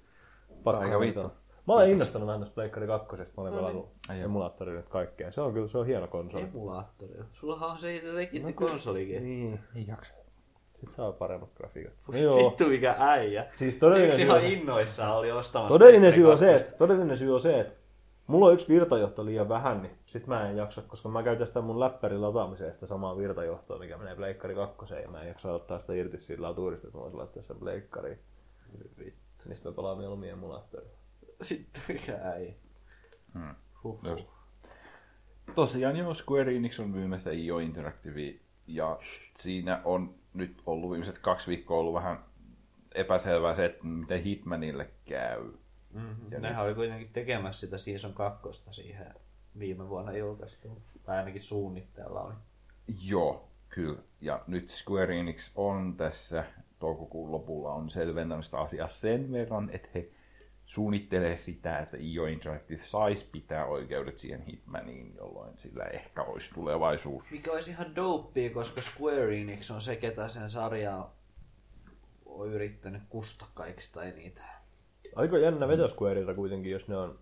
pakko Taikaviitto. mainita. Mä olen innostunut vähän tästä Pleikkari 2. Mä olen No niin. pelannut joo. emulaattorilla nyt kaikkea. Se on kyllä se on hieno konsoli. Emulaattori. Sullahan on se legitti konsolikin. Niin, Ei jaksa. Sit saa paremmat grafiikat. No joo. Vittu mikä äijä. Siis todellinen Yksi syy, ihan innoissaan oli ostamassa. todellinen, syy on se, että, todellinen syy on se, että mulla on yksi virtajohto liian vähän, niin sit mä en jaksa, koska mä käytän sitä mun läppärin lataamiseen sitä samaa virtajohtoa, mikä menee Pleikkari 2, ja mä en jaksa ottaa sitä irti siitä laturista, että mä voisin laittaa sen Pleikkariin. Vittu. Niin sit mä pelaan mieluummin emulaattorilla. Vittu mikä äijä. Hmm. Huh. Just. Tosiaan joo, Square Enix on myymässä IO Interactive ja siinä on nyt ollut viimeiset kaksi viikkoa ollut vähän epäselvää se, että miten Hitmanille käy. Mm-hmm. Ja Nehän oli kuitenkin tekemässä sitä season kakkosta siihen viime vuonna julkaistuun. Tai ainakin suunnitteella oli. Joo, kyllä. Ja nyt Square Enix on tässä toukokuun lopulla on selventänyt sitä asiaa sen verran, että he suunnittelee sitä, että IO Interactive saisi pitää oikeudet siihen Hitmaniin, jolloin sillä ehkä olisi tulevaisuus. Mikä olisi ihan dopea, koska Square Enix on se, ketä sen sarjaa on yrittänyt kusta kaikista eniten. Aika jännä veto Squareilta kuitenkin, jos ne on...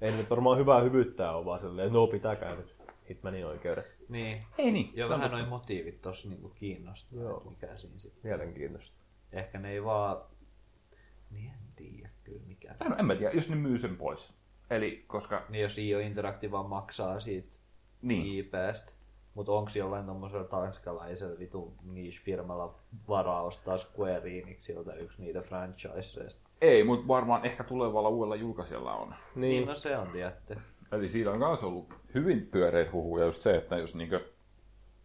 Ei nyt varmaan hyvää hyvyyttää ole, vaan silleen, no pitääkää nyt Hitmanin oikeudet. Niin. Ei niin. On vähän noin motiivit tossa niinku kiinnostaa, Joo. mikä siinä sit. Mielenkiintoista. Ehkä ne ei vaan... Niin en tiedä kyllä mikä. No, en mä tiedä, jos ne myy sen pois. Eli koska Niin jos IO Interactive vaan maksaa siitä Niin. IPstä. Mutta onko jollain tommosella tanskalaisella vitun niche-firmalla varaa ostaa Square Enixiltä yksi niitä franchiseista? Ei, mutta varmaan ehkä tulevalla uudella julkaisijalla on. Niin, Niin, no se on tietty. Eli siitä on myös ollut hyvin pyöreitä huhuja just se, että jos, niinkö,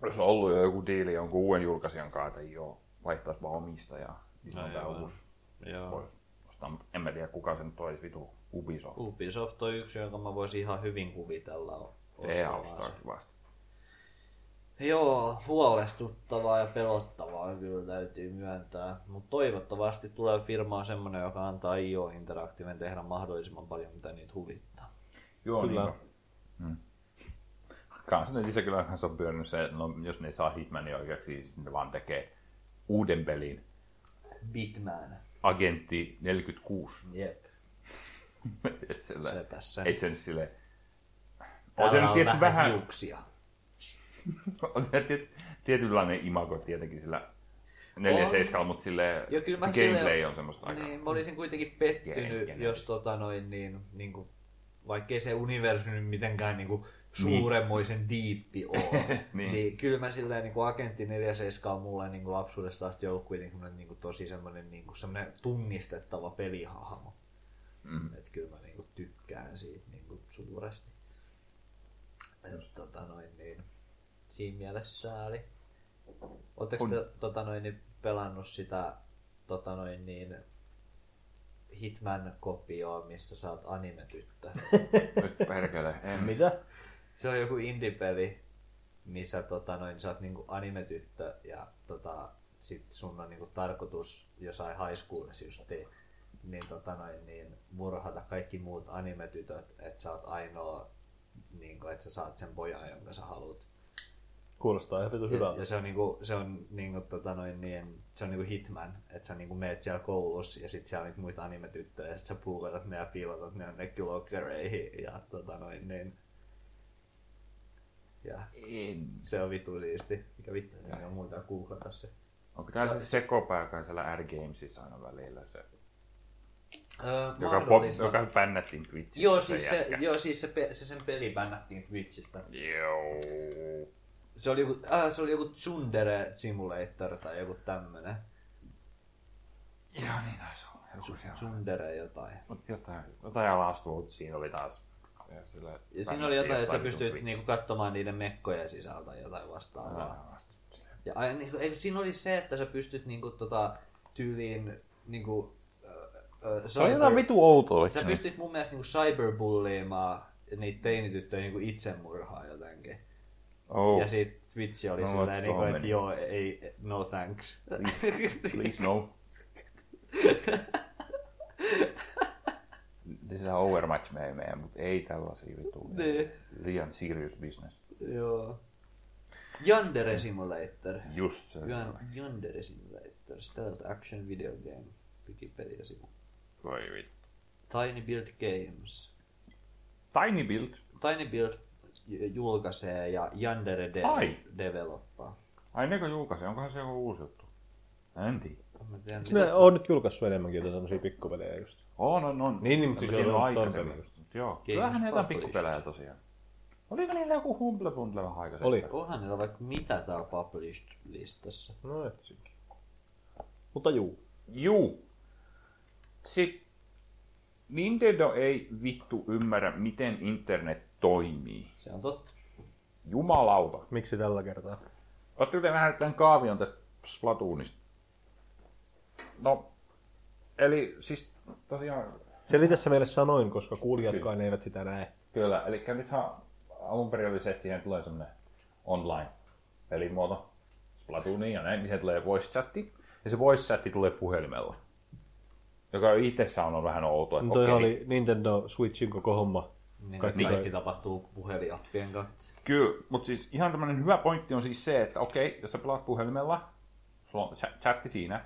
jos on ollut jo joku diili jonkun uuden julkaisijan kanssa, että joo, vaihtaisi vaan omistajaa, niin No on tää joo. uusi. Joo. Voi ostaa, mutta en mä tiedä kuka sen toisi vitu Ubisoft. Ubisoft on yksi, jonka mä voisin ihan hyvin kuvitella ostavansa. ostaa kivasti. Joo, huolestuttavaa ja pelottavaa kyllä täytyy myöntää. Mutta toivottavasti tulee firmaa semmoinen, joka antaa IO Interactiven tehdä mahdollisimman paljon, mitä niitä huvittaa. Joo, Kyllä. Niin, mm. Kanssa ne kyllä kanssa on pyörinyt se, että no, jos ne saa Hitmania oikeaksi, niin sitten ne vaan tekee uuden pelin. Bitman. Agentti 46. Jep. et sillä, Sepä se. ei se nyt silleen... On se nyt tietty vähän hiuksia. on se tiet, tietynlainen imago tietenkin sillä 47, mutta sille, Ja kyllä mä se gameplay silleen- on semmoista aika... Niin, mä olisin kuitenkin pettynyt, jos tota noin niin, niin kuin, vaikkei se universumi mitenkään niin kuin suuremmoisen diippi ole, Niin. niin. niin. kyllä mä silleen niin kuin agentti 47 on mulle niin kuin lapsuudesta asti ollut kuitenkin niin kuin tosi semmoinen, niin kuin semmoinen tunnistettava pelihahmo. Mm. Että kyllä mä niin kuin tykkään siitä niin kuin suuresti. Et, tota noin niin, siinä mielessä sääli. Oletteko On. te tota noin, niin, pelannut sitä tota noin, niin, Hitman-kopioa, missä sä oot anime-tyttö? Nyt perkele. En. mitä? Se on joku indie-peli, missä tota, noin, sä oot niinku anime-tyttö ja tota, sit sun on niinku tarkoitus jossain high schoolissa just niin, tota, noin, niin murhata kaikki muut anime-tytöt, että sä oot ainoa, niinku, että sä saat sen pojan, jonka sä haluat. Kuulostaa ihan hyvältä. ja se on niinku, se on niinku, tota, noin, niin, se on niinku hitman, että sä niinku meet siellä koulussa ja sit siellä on niitä muita anime-tyttöjä ja sit sä puukotat ne ja piilotat ne jonnekin lockereihin ja tota noin niin. Ja en. se on vitu siisti. Mikä vittu, ei ole muuta googlata se. Onko tää se sekopää, on siellä R-Gamesissa aina välillä se, Öö, joka, pop, joka bännättiin Twitchissä Joo, siis se, jätkä. joo, siis se, pe- se sen peli bännättiin Twitchistä. Joo. Se oli joku, äh, se oli joku Tsundere Simulator tai joku tämmönen. Joo, niin taisi olla. On. Tsundere jotain. Mut jotain, jotain alastua, mutta siinä oli taas. Ja, sillä, Ja siinä oli jotain, että sä pystyt niinku katsomaan niiden mekkoja sisältä tai jotain vastaavaa. Ja ai, niin, ei, siinä oli se, että sä pystyt niinku, tota, tyyliin niinku, ö, Se on jotain vitu outoa. Sä pystyt mun mielestä niinku cyberbulliimaan niitä teinityttöjä niinku itsemurhaa jotenkin. Oh, Ja sit Twitch oli No, silleen, what's niinku, että joo, ei, no thanks. please no. Lisää overmatch meemejä, mutta ei tällaisia vitu. Niin. Liian serious business. joo. Yandere Simulator. Just se. Yan- Yandere Simulator. Stealth Action Video Game. Wikipedia-sivu. Voi vittu. Tiny Build Games. Tiny Build. Tiny Build julkaisee ja Yandere de- Ai. developpaa. Ai neko julkaisi, onkohan se joku uusi juttu? En tiedä. Mä tiedän, Eikö ne on nyt julkaissut enemmänkin jotain tämmöisiä pikkupelejä just? On, on, on. Niin, niin, mutta siis on- aikaisemmin just. Joo, kyllähän ne jotain pikkupelejä tosiaan. Oliko niillä joku Humble Bundle vähän aikaisemmin? Oli. Onhan niillä vaikka mitä täällä published-listassa. No et sekin. Mutta juu. Juu. Sitten Nintendo ei vittu ymmärrä, miten internet toimii. Se on totta. Jumalauta. Miksi tällä kertaa? Ootte te nähneet tämän kaavion tästä Splatoonista? No, eli siis tosiaan, Selitä se meille sanoin, koska kuulijatkaan eivät sitä näe. kyllä, eli nythän alun perin oli se, että siihen tulee semmoinen online-pelimuoto Splatooniin ja näin, niin siihen tulee voice chatti, ja se voice chatti tulee puhelimella. Joka jo itsessään on vähän outoa, että No toihan okei, oli Nintendo Switchin koko homma. Niin Kaikki kaikki, toi- tapahtuu puhelinappien kautta. Kyllä, mutta siis ihan tämmöinen hyvä pointti on siis se, että okei, jos sä pelaat puhelimella, sulla on cha- chatti siinä,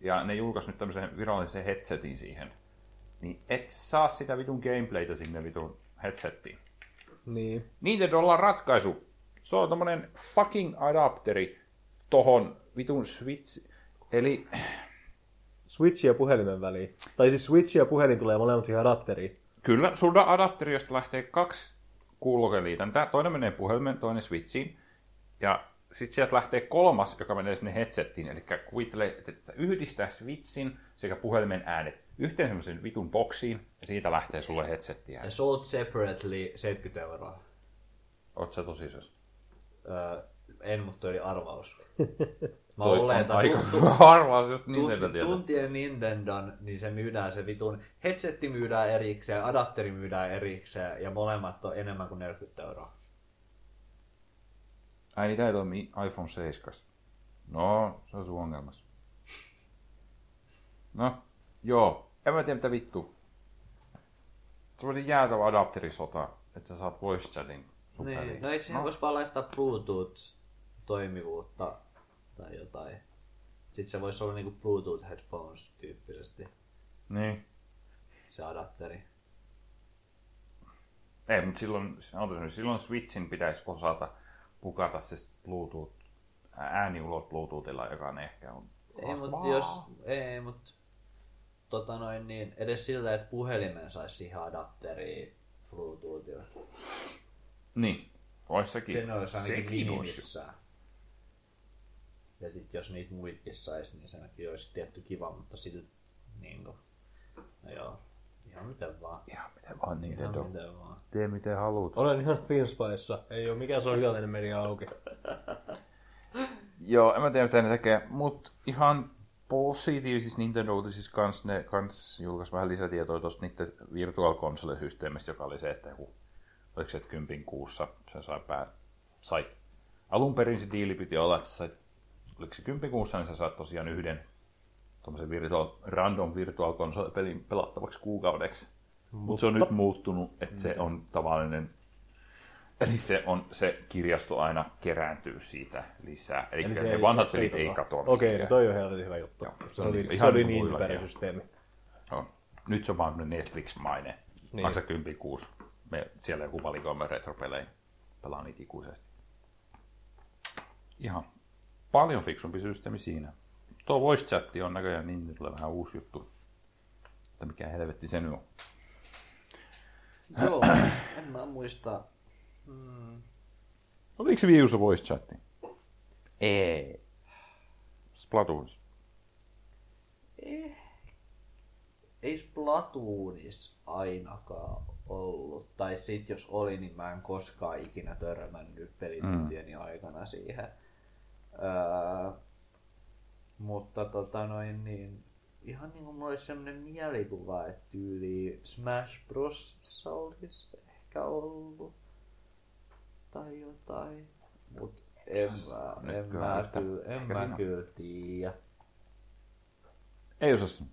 ja ne julkaisi nyt tämmöisen virallisen headsetin siihen, niin et saa sitä vitun gameplaytä sinne vitun headsettiin. Niin. Nintendolla on ratkaisu. Se on tommonen fucking adapteri tohon vitun Switch. Eli Switch ja puhelimen väliin. Tai siis Switch ja puhelin tulee molemmat siihen adapteriin. kyllä, sulla adapteri, josta lähtee kaksi kuulokeliitäntää. Toinen menee puhelimen, toinen Switchiin. Ja sitten sieltä lähtee kolmas, joka menee sinne headsettiin. Eli kuvittele, että sä yhdistää switchin sekä puhelimen äänet yhteen semmoisen vitun boksiin, ja siitä lähtee sulle headsettiä. Ja sold separately 70 euroa. Oot sä tosissas? Öö, en, mutta oli arvaus. Mä Toi on että aika harvaa just Tunti, Nintendo tietää. tuntien Nintendon, niin se myydään se vitun headsetti myydään erikseen, adapteri myydään erikseen ja molemmat on enemmän kuin 40 euroa. Ai niin, tää ei toimi iPhone 7. No, se on sun ongelmas. No, joo. En mä tiedä mitä vittu. Se oli jäätävä adapterisota, että sä saat voice chatin sun Niin. No eikö siihen voisi vaan laittaa Bluetooth-toimivuutta tai jotain? Sitten se voisi olla niinku Bluetooth headphones tyyppisesti, Niin. se adapteri. Ei, mutta silloin, silloin Switchin pitäisi osata pukata se Bluetooth, ääni ulos Bluetoothilla, joka on ehkä on. Ei, mutta jos, ei, mutta tota noin, niin edes sillä, että puhelimen saisi siihen adapteriin Bluetoothilla. Niin, ois sekin. Se olisi ainakin minimissään. Ja sitten jos niitä muitkin saisi, niin senkin olisi tietty kiva, mutta silti niin kuin, no joo, ihan miten vaan. Ihan miten vaan Ihan Nintendo. miten vaan. Tee miten haluat. Olen ihan Streamspyssa. Ei ole mikään sosiaalinen media auki. Joo, en mä tiedä mitä ne tekee, mutta ihan positiivisissa Nintendo-uutisissa kans ne kans julkaisi vähän lisätietoa tuosta niiden Virtual Console-systeemistä, joka oli se, että joku, oliko se, että kympin kuussa se sai pää, sai, alun perin se diili piti olla, että sä sait, oliko se kympin kuussa, niin sä saat tosiaan yhden tuommoisen virtual, random Virtual Console-pelin pelattavaksi kuukaudeksi. Mutta se on nyt muuttunut, että se on tavallinen Eli se, on, se kirjasto aina kerääntyy siitä lisää. Eli, Eli se ne ei- vanhat pelit ei tota- katoa. Okei, mihinkään. no toi on helvetin hyvä juttu. Joo, se oli, ihan se oli niin niin muilla, typerä-systeemi. On. Nyt se on vaan Netflix-maine. Niin. Niin. Maksa 10 kuusi. Me siellä joku valikoimme retropelejä. Pelaa niitä ikuisesti. Ihan paljon fiksumpi systeemi siinä. Tuo voice chatti on näköjään niin tulee vähän uusi juttu. Että mikä helvetti se nyt on. Joo, en mä muista. Mm, Oliko se viiussa voice chatti? Ei. Splatoons. ei Splatoonissa ainakaan ollut. Tai sit jos oli, niin mä en koskaan ikinä törmännyt pelituntieni mm. aikana siihen. Öö, mutta tota noin niin, ihan niin kuin mulla olisi sellainen mielikuva, että tyyli Smash Bros. olisi ehkä ollut. Tai jotain. Mut en mä, en mä, kyllä, en ehkä mä kyllä tiedä. Ei osaa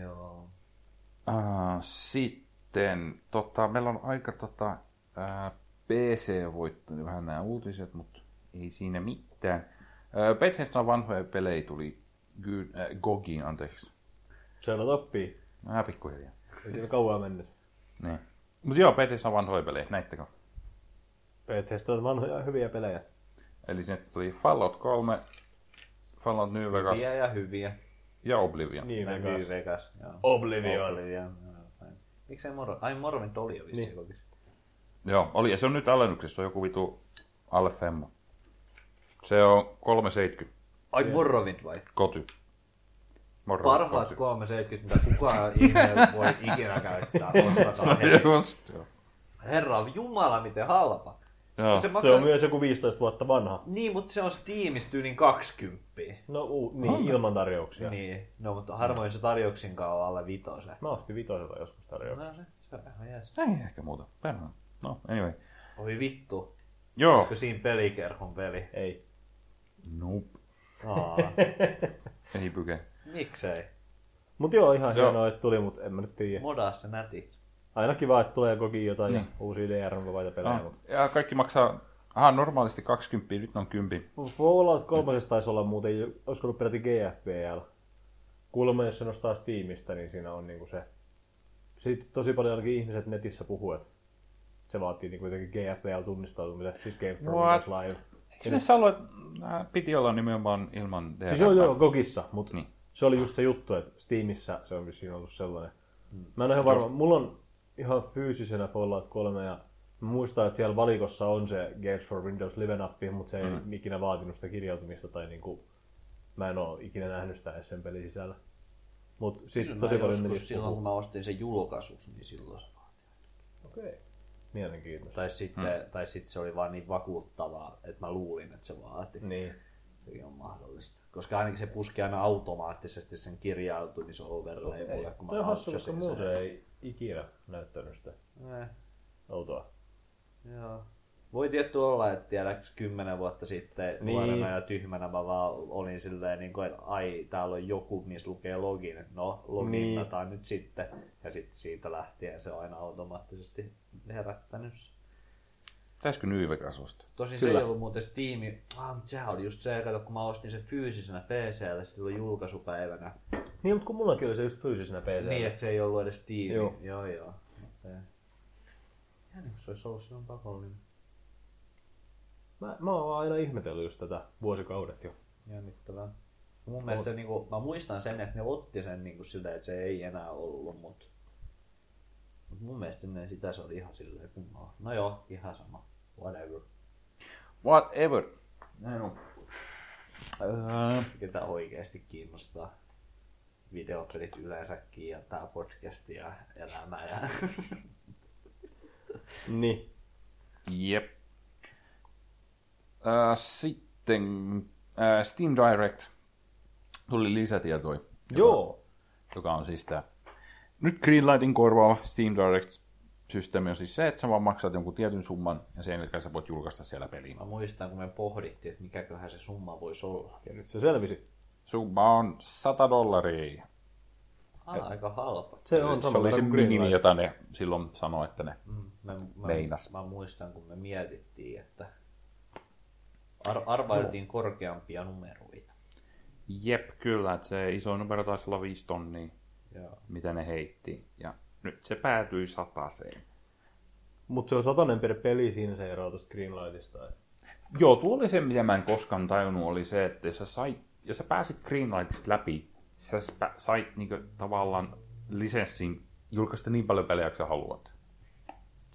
Joo. Uh, sitten, tota, meillä on aika tota, uh, PC voittanut vähän nämä uutiset, mutta ei siinä mitään. Bethesda vanhoja pelejä tuli Gy- äh, Gogiin, anteeksi. Se on oppii. Vähän pikkuhiljaa. Ei siinä kauan mennyt. Niin. Mutta joo, Bethesda vanhoja pelejä, näittekö? Bethesda on vanhoja hyviä pelejä. Eli sinne tuli Fallout 3, Fallout New Vegas Hyviä ja hyviä. ja Oblivion. Niin, Vegas. Vegas. Vegas joo. Oblivion. Oblivion. joo. Miksei Moro? Ai Morrowind oli jo vissiin niin. Joo, oli, ja se on nyt alennuksessa, se on joku vitu alle femma. Se on 370 Ai Morrowind vai? koty. Morro, Parhaat koty. 370, mitä kukaan ihminen voi ikinä käyttää. Ostakaa heti. Just, joo. Herra Jumala, miten halpa. Joo. Se Se maksaa... on myös joku 15 vuotta vanha. Niin, mutta se on Steamista tyyliin 20. No uu, niin, ilman tarjouksia. Niin, no mutta harvoin se tarjouksinkaan on alle vitose. Mä ostin vitosella joskus tarjouksia. No se, se on ihan jees. Ei ehkä muuta. Perhana. No, anyway. Oi vittu. Joo. Olisiko siinä pelikerhon peli? Ei. Nope. Aa, Ei pyke. miksei? Mut joo, ihan Joo. hienoa, että tuli, mut en mä nyt tiedä. Modaa se nätiksi. Aina kiva, että tulee koki jotain Niin. uusia DRM-vapaita pelejä. Ah, Mut. ja kaikki maksaa, aha, normaalisti 20, nyt on 10. Fallout 3 taisi olla muuten, olisiko ollut peräti GFPL. Kuulemma, jos se nostaa Steamista, niin siinä on niinku se... Sitten tosi paljon ainakin ihmiset netissä puhuu, että se vaatii niinku jotenkin GFPL-tunnistautumisen, siis Game for What? Live. Eikö ne ollut, että nää piti olla nimenomaan ilman DRM? Siis joo, joo, Gogissa, mutta Niin. se oli just se juttu, että Steamissa se on vissiin ollut sellainen. Mä en ole ihan varma, mulla on ihan fyysisenä Fallout 3 ja Mä muistan, että siellä valikossa on se Games for Windows live-nappi, mutta se ei mm. ikinä vaatinut sitä kirjautumista tai niinku, mä en ole ikinä nähnyt sitä sen pelin sisällä. Mut sit Kyllä tosi mä paljon joskus meni silloin, kun mä ostin sen julkaisus, niin silloin se Okei. Okay. Mielenkiintoista. Tai sitten, hmm. tai sitten se oli vaan niin vakuuttavaa, että mä luulin, että se vaati. Niin. Sekin on mahdollista. Koska ainakin se puski aina automaattisesti sen kirjautumisoverlay kun mä Toi on hassu, launchasin koska sen. muu se ei ikinä näyttänyt sitä Eh, outoa. Joo. Voi tietty olla, että tiedäks kymmenen vuotta sitten Niin. nuorena ja tyhmänä mä vaan olin silleen, niin kuin, että ai, täällä on joku, missä lukee login. No, login Niin. nyt sitten. Ja sitten siitä lähtien se on aina automaattisesti herättänyt. sen. Pitäisikö New Vegas ostaa? Tosin Kyllä. se ei ollut muuten Steam. Ah, mutta sehän oli just se, kato, kun mä ostin sen fyysisenä PClle silloin julkaisupäivänä. Niin, mutta kun mullakin oli se just fyysisenä PC. Niin, että se ei ollut edes Steam. Joo. Joo, joo. Okay. Ja niin, se olisi ollut silloin pakollinen. Mä, mä oon aina ihmetellyt just tätä vuosikaudet jo. Jännittävää. Mun mielestä se, niin kuin, mä muistan sen, että ne otti sen niin kuin silleen, että se ei enää ollut, mutta mut mun mielestä ennen sitä se oli ihan silleen kummaa. No joo, ihan sama. Whatever. Whatever. Näin on. Öö, Ketä oikeasti kiinnostaa videopelit yleensäkin ja tää podcast ja elämä ja Niin. Jep. Äh, sitten äh, Steam Direct tuli lisätietoja, Joo. joka on siis tämä nyt Greenlightin korvaava Steam Direct-systeemi on siis se, että sä vaan maksat jonkun tietyn summan ja sen jälkeen sä voit julkaista siellä peliin. mä muistan kun me pohdittiin, että mikäköhän se summa voisi olla. Ja nyt se selvisi. Summa on 100 dollaria. Ah, aika halpa. Se on Se oli se minimi, jota ne silloin sanoi, että ne Mm, mä, mä, Meinas. mä, muistan, kun me mietittiin, että ar- arvailtiin korkeampia numeroita. Jep, kyllä, että se iso numero taisi olla 5 tonnia, Joo. mitä ne heitti. Ja nyt se päätyi sataseen. Mutta se on satanen per peli, siinä se eroaa tuosta Greenlightista. Joo, tuo oli se, mitä mä en koskaan tajunnut, oli se, että jos sä, sait, jos sä pääsit Greenlightista läpi, sä sait niinku tavallaan lisenssin julkaista niin paljon pelejä, kuin sä haluat.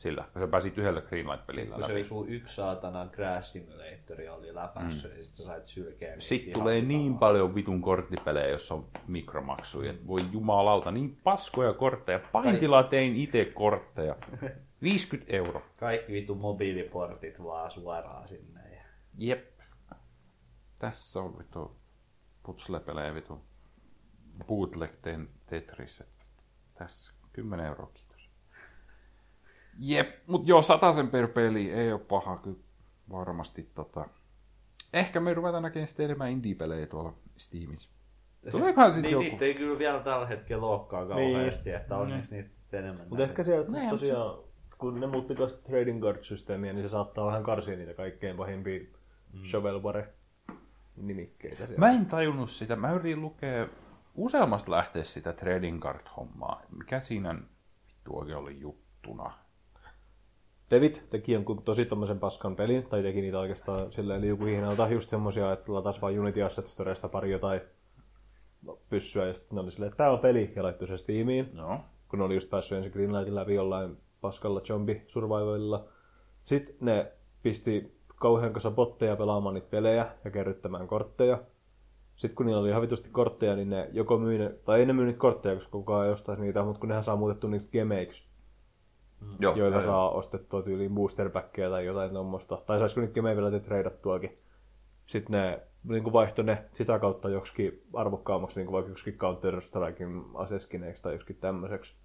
Sillä, kun sä pääsit yhdellä Greenlight-pelillä Kun se läpi. oli sun yksi saatana Crash Simulatori oli läpässä, mm. niin sit sä sait sylkeä. Sitten tulee niin paljon vitun korttipelejä, jossa on mikromaksuja. että Voi jumalauta, niin paskoja kortteja. Paintilla tein itse kortteja. 50 euroa. Kaikki vitu mobiiliportit vaan suoraan sinne. Ja... Jep. Tässä on vitu putslepelejä vitu bootleg Tetris. Tässä 10 euroa, kiitos. Jep, mut joo, sen per peli ei ole paha kyllä varmasti tota. Ehkä me ruvetaan näkemään sitten enemmän indie-pelejä tuolla Steamissa. Tuleekohan sitten niin, joku? niitä ei kyllä vielä tällä hetkellä olekaan kauheasti, niin. että onneksi niitä enemmän. Mutta ehkä sieltä Näin, tosiaan, kun ne muutti tuosta trading card-systeemiä, niin se saattaa vähän karsia niitä kaikkein pahimpia mm. shovelware-nimikkeitä siellä. Mä en tajunnut sitä. Mä yritin lukea useammasta lähteestä sitä trading card-hommaa. Mikä siinä vittu oikein oli juttuna? David teki jonkun tosi tommosen paskan pelin, tai teki niitä oikeastaan silleen liukuhihnalta, just semmosia, että latas vaan Unity Asset Storesta pari jotain pyssyä, ja sitten ne oli silleen, että tää on peli, ja laittoi se Steamiin, Joo. kun ne oli just päässyt ensin Greenlightin läpi jollain paskalla zombie survivalilla. Sitten ne pisti kauhean kanssa botteja pelaamaan niitä pelejä ja kerryttämään kortteja. Sitten kun niillä oli ihan vitusti kortteja, niin ne joko myi ne, tai ei ne myy niitä kortteja, koska kukaan ei ostaisi niitä, mutta kun nehän saa muutettu niitä gemeiksi, Joo, joilla joo, saa ostettua tyyliin boosterpackkejä tai jotain tuommoista. Tai saisiko niitä gemejä vielä treidattuakin. Sitten ne niin kuin vaihtoi ne sitä kautta joksikin arvokkaammaksi, niin kuin vaikka joksikin Counter Strikein aseskineeksi tai joksikin tämmöiseksi.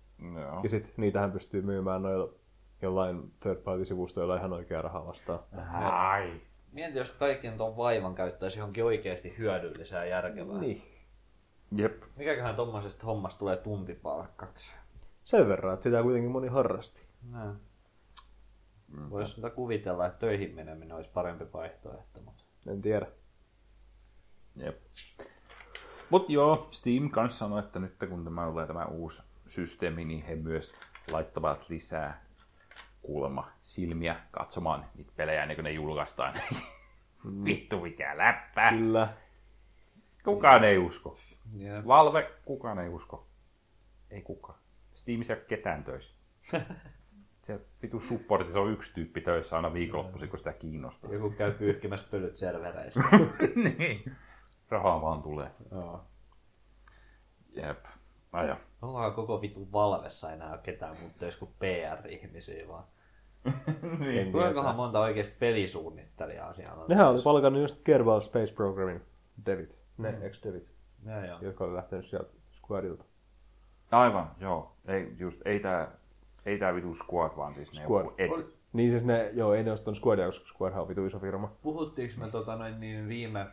joo. Ja sitten niitähän pystyy myymään noilla jollain third party sivustoilla ihan oikea rahaa vastaan. Ai. Mieti, jos kaiken tuon vaivan käyttäisi johonkin oikeasti hyödyllisää ja järkevää. Niin. Jep. Mikäköhän tommosesta hommasta tulee tuntipalkkaksi? Sen verran, että sitä kuitenkin moni harrasti. Näin. Voisi sitä kuvitella, että töihin meneminen olisi parempi vaihtoehto, mutta En tiedä. Jep. Mut joo, Steam kanssa sanoi, että nyt kun tämä tulee tämä uusi systeemi, niin he myös laittavat lisää kuulemma silmiä katsomaan niitä pelejä ennen kuin ne julkaistaan. Vittu mikä läppä. Kyllä. Kukaan ei usko. yeah. Valve, kukaan ei usko. Ei kukaan. Steamissa ei ole ketään töissä. Se vitu supportissa on yksi tyyppi töissä aina viikonloppuisin, kun sitä kiinnostaa. Joku käy pyyhkimässä pölyt servereistä. niin. Rahaa vaan tulee. Joo. Jep. Aja. Ollaan koko vitu valvessa enää ketään muuta töissä kuin PR-ihmisiä vaan. niin. Kuinkahan monta oikeasti pelisuunnittelijaa siellä on? Nehän oli palkannut just Kerbal Space Programming devit. Ne mm. ex-devit, Joo, joo. jotka oli lähtenyt sieltä Squadilta. Aivan, joo. Ei, just, ei tää, ei tää vitu squad, vaan siis ne Squad. joku et. Niin siis ne, joo, ei ne ostanut Squadia, koska Squadhan on vitu iso firma. Puhuttiinko me tota noin niin viime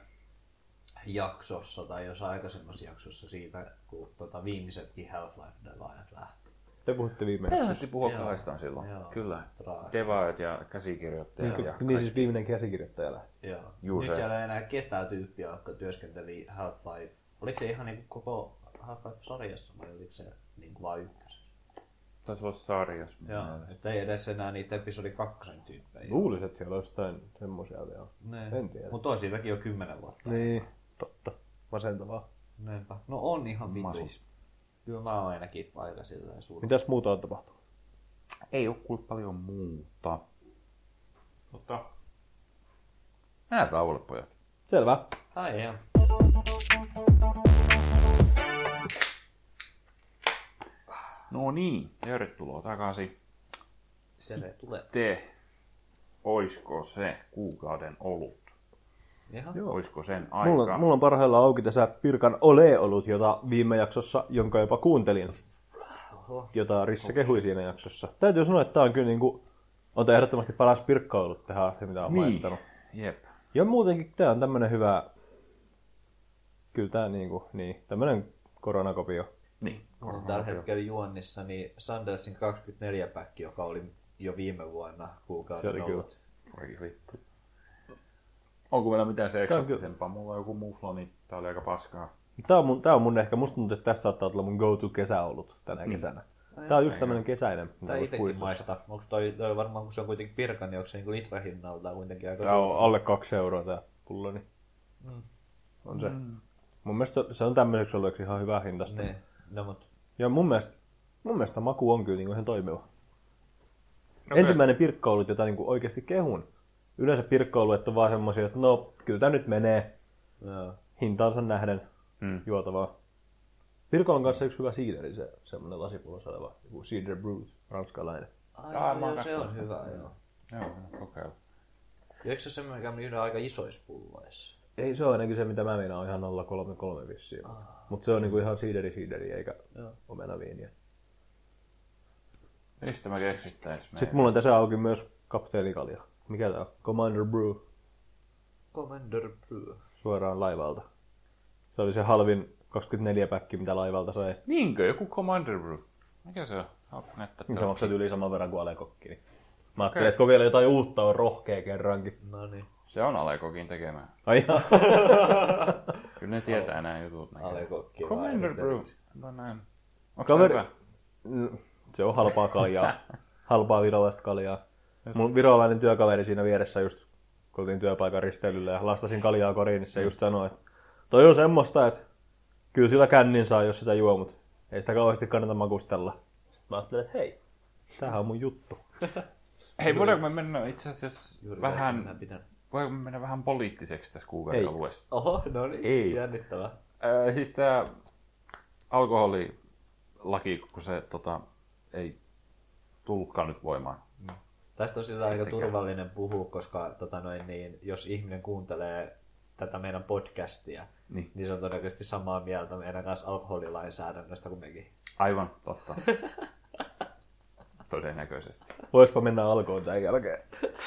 jaksossa tai jos aikaisemmassa jaksossa siitä, kun tota viimeisetkin Half-Life-devaajat lähti? Te puhutte viime jaksossa. puhua Joo. kahdestaan silloin. Joo. Kyllä. Devaajat ja käsikirjoittajat. Niin, ja niin siis viimeinen käsikirjoittaja lähti. Joo. Juu, Nyt se. siellä ei enää ketään tyyppiä, jotka työskenteli Half-Life. Oliko se ihan niinku koko Half-Life-sarjassa vai oliko se niinku vaan ykkösessä? Taisi olla sarjas. Joo, että ei edes enää niitä episodi kakkosen tyyppejä. Luulisin, että siellä olisi jotain semmoisia vielä. Ne. En tiedä. Mutta on siitäkin jo kymmenen vuotta. Niin, totta. Masentavaa. Niinpä. No on ihan vitu. Masis. Kyllä mä oon ainakin aika silleen suuri. Mitäs muuta on tapahtunut? Ei ole kuullut paljon muuta. Mutta... Mennään tauolle, pojat. Selvä. Ai joo. No niin, tervetuloa takaisin. Tervetuloa. Te, oisko se kuukauden olut? Ihan. Joo. Oisko sen aika? Mulla, on- mulla on parhaillaan auki tässä Pirkan ole-olut, jota viime jaksossa, jonka jopa kuuntelin, Oho. jota Risse kehui siinä jaksossa. Täytyy sanoa, että tämä on kyllä niinku, on tää ehdottomasti paras Pirkka-olut tähän asti, mitä on Niin. maistanut. Jep. Ja muutenkin tämä on tämmönen hyvä, kyllä tää niinku, niin, tämmönen koronakopio. Niin. On tällä hetkellä juonnissa niin Sandersin 24 päkki, joka oli jo viime vuonna Se kuukauden oli kyllä. ollut. Voi vittu. Onko meillä mitään se kyllä- eksotisempaa? Mulla on joku muflo, niin tää oli aika paskaa. Tää on mun, tää on mun ehkä, musta tuntuu, että tässä saattaa olla mun go-to kesäolut tänä kesänä. Tää on just tämmönen kesäinen, Tää puistossa. maista. Onko toi, toi varmaan, kun se on kuitenkin pirkan, niin onko se niinku litrahinnalta kuitenkin aika Tää on alle kaksi euroa tää pullo, niin on se. Mun mielestä se on tämmöiseksi ollut ihan hyvä hintasta. Ne. No mut Ja mun mielestä, mun mielestä maku on kyllä niinku ihan toimiva. Okei. Ensimmäinen pirkkoulut, jota niinku oikeasti kehun. Yleensä pirkkoulut on vaan semmosia, että no, kyllä tää nyt menee joo. hintaansa nähden Mm. juotavaa. Pirkkoulun kanssa yksi hyvä siideri, se semmonen lasipullossa oleva, joku Cider Brut, ranskalainen. Ai, Aa, joo, se on hyvä, joo. Joo, kokeilla. Ja Eikö se semmoinen, mikä myydään aika isoissa pulloissa? Ei se ole ainakin se, mitä mä meinaan, on ihan 033 vissiin. Ah. Mutta se on niinku ihan siideri siideri, eikä Joo. omenaviiniä. Mistä mä keksittäis? Sitten mulla on tässä auki myös kapteenikalja. Mikä tää on? Commander Brew. Commander Brew. Suoraan laivalta. Se oli se halvin 24 päkki, mitä laivalta sai. Niinkö? Joku Commander Brew. Mikä se on? Näyttää? Niin se maksat yli saman verran kuin Alekokki. Niin. Mä ajattelin, että kokeile jotain uutta, on rohkea kerrankin. No niin. Se on Alekokin tekemään. Ai. Kyllä ne tietää nämä jutut. Commander Brew. näin. Onko se hyvä? Mm, Se on halpaa kaljaa. halpaa virolaista kaljaa. Mun virolainen työkaveri siinä vieressä just, kun oltiin työpaikan risteilyllä ja lastasin kaljaa koriin, niin se just sanoi, että toi on semmoista, että kyllä sillä kännin saa, jos sitä juo, mutta ei sitä kauheasti kannata makustella. Sitten mä ajattelin, että hei, tämähän on mun juttu. Hei, voidaanko me mennä itse asiassa Juuri vähän, me mennä vähän poliittiseksi tässä kuukauden? Oho, no niin. Ei. Jännittävää. Äh, siis tämä alkoholilaki, kun se tota, ei tullutkaan nyt voimaan. Tästä on sillä aika turvallinen puhua, koska tota noin, niin, jos ihminen kuuntelee tätä meidän podcastia, Niin. niin se on todennäköisesti samaa mieltä meidän kanssa alkoholilainsäädännöstä kuin mekin. Aivan, totta. Todennäköisesti. Voispa mennä alkoon tämän jälkeen.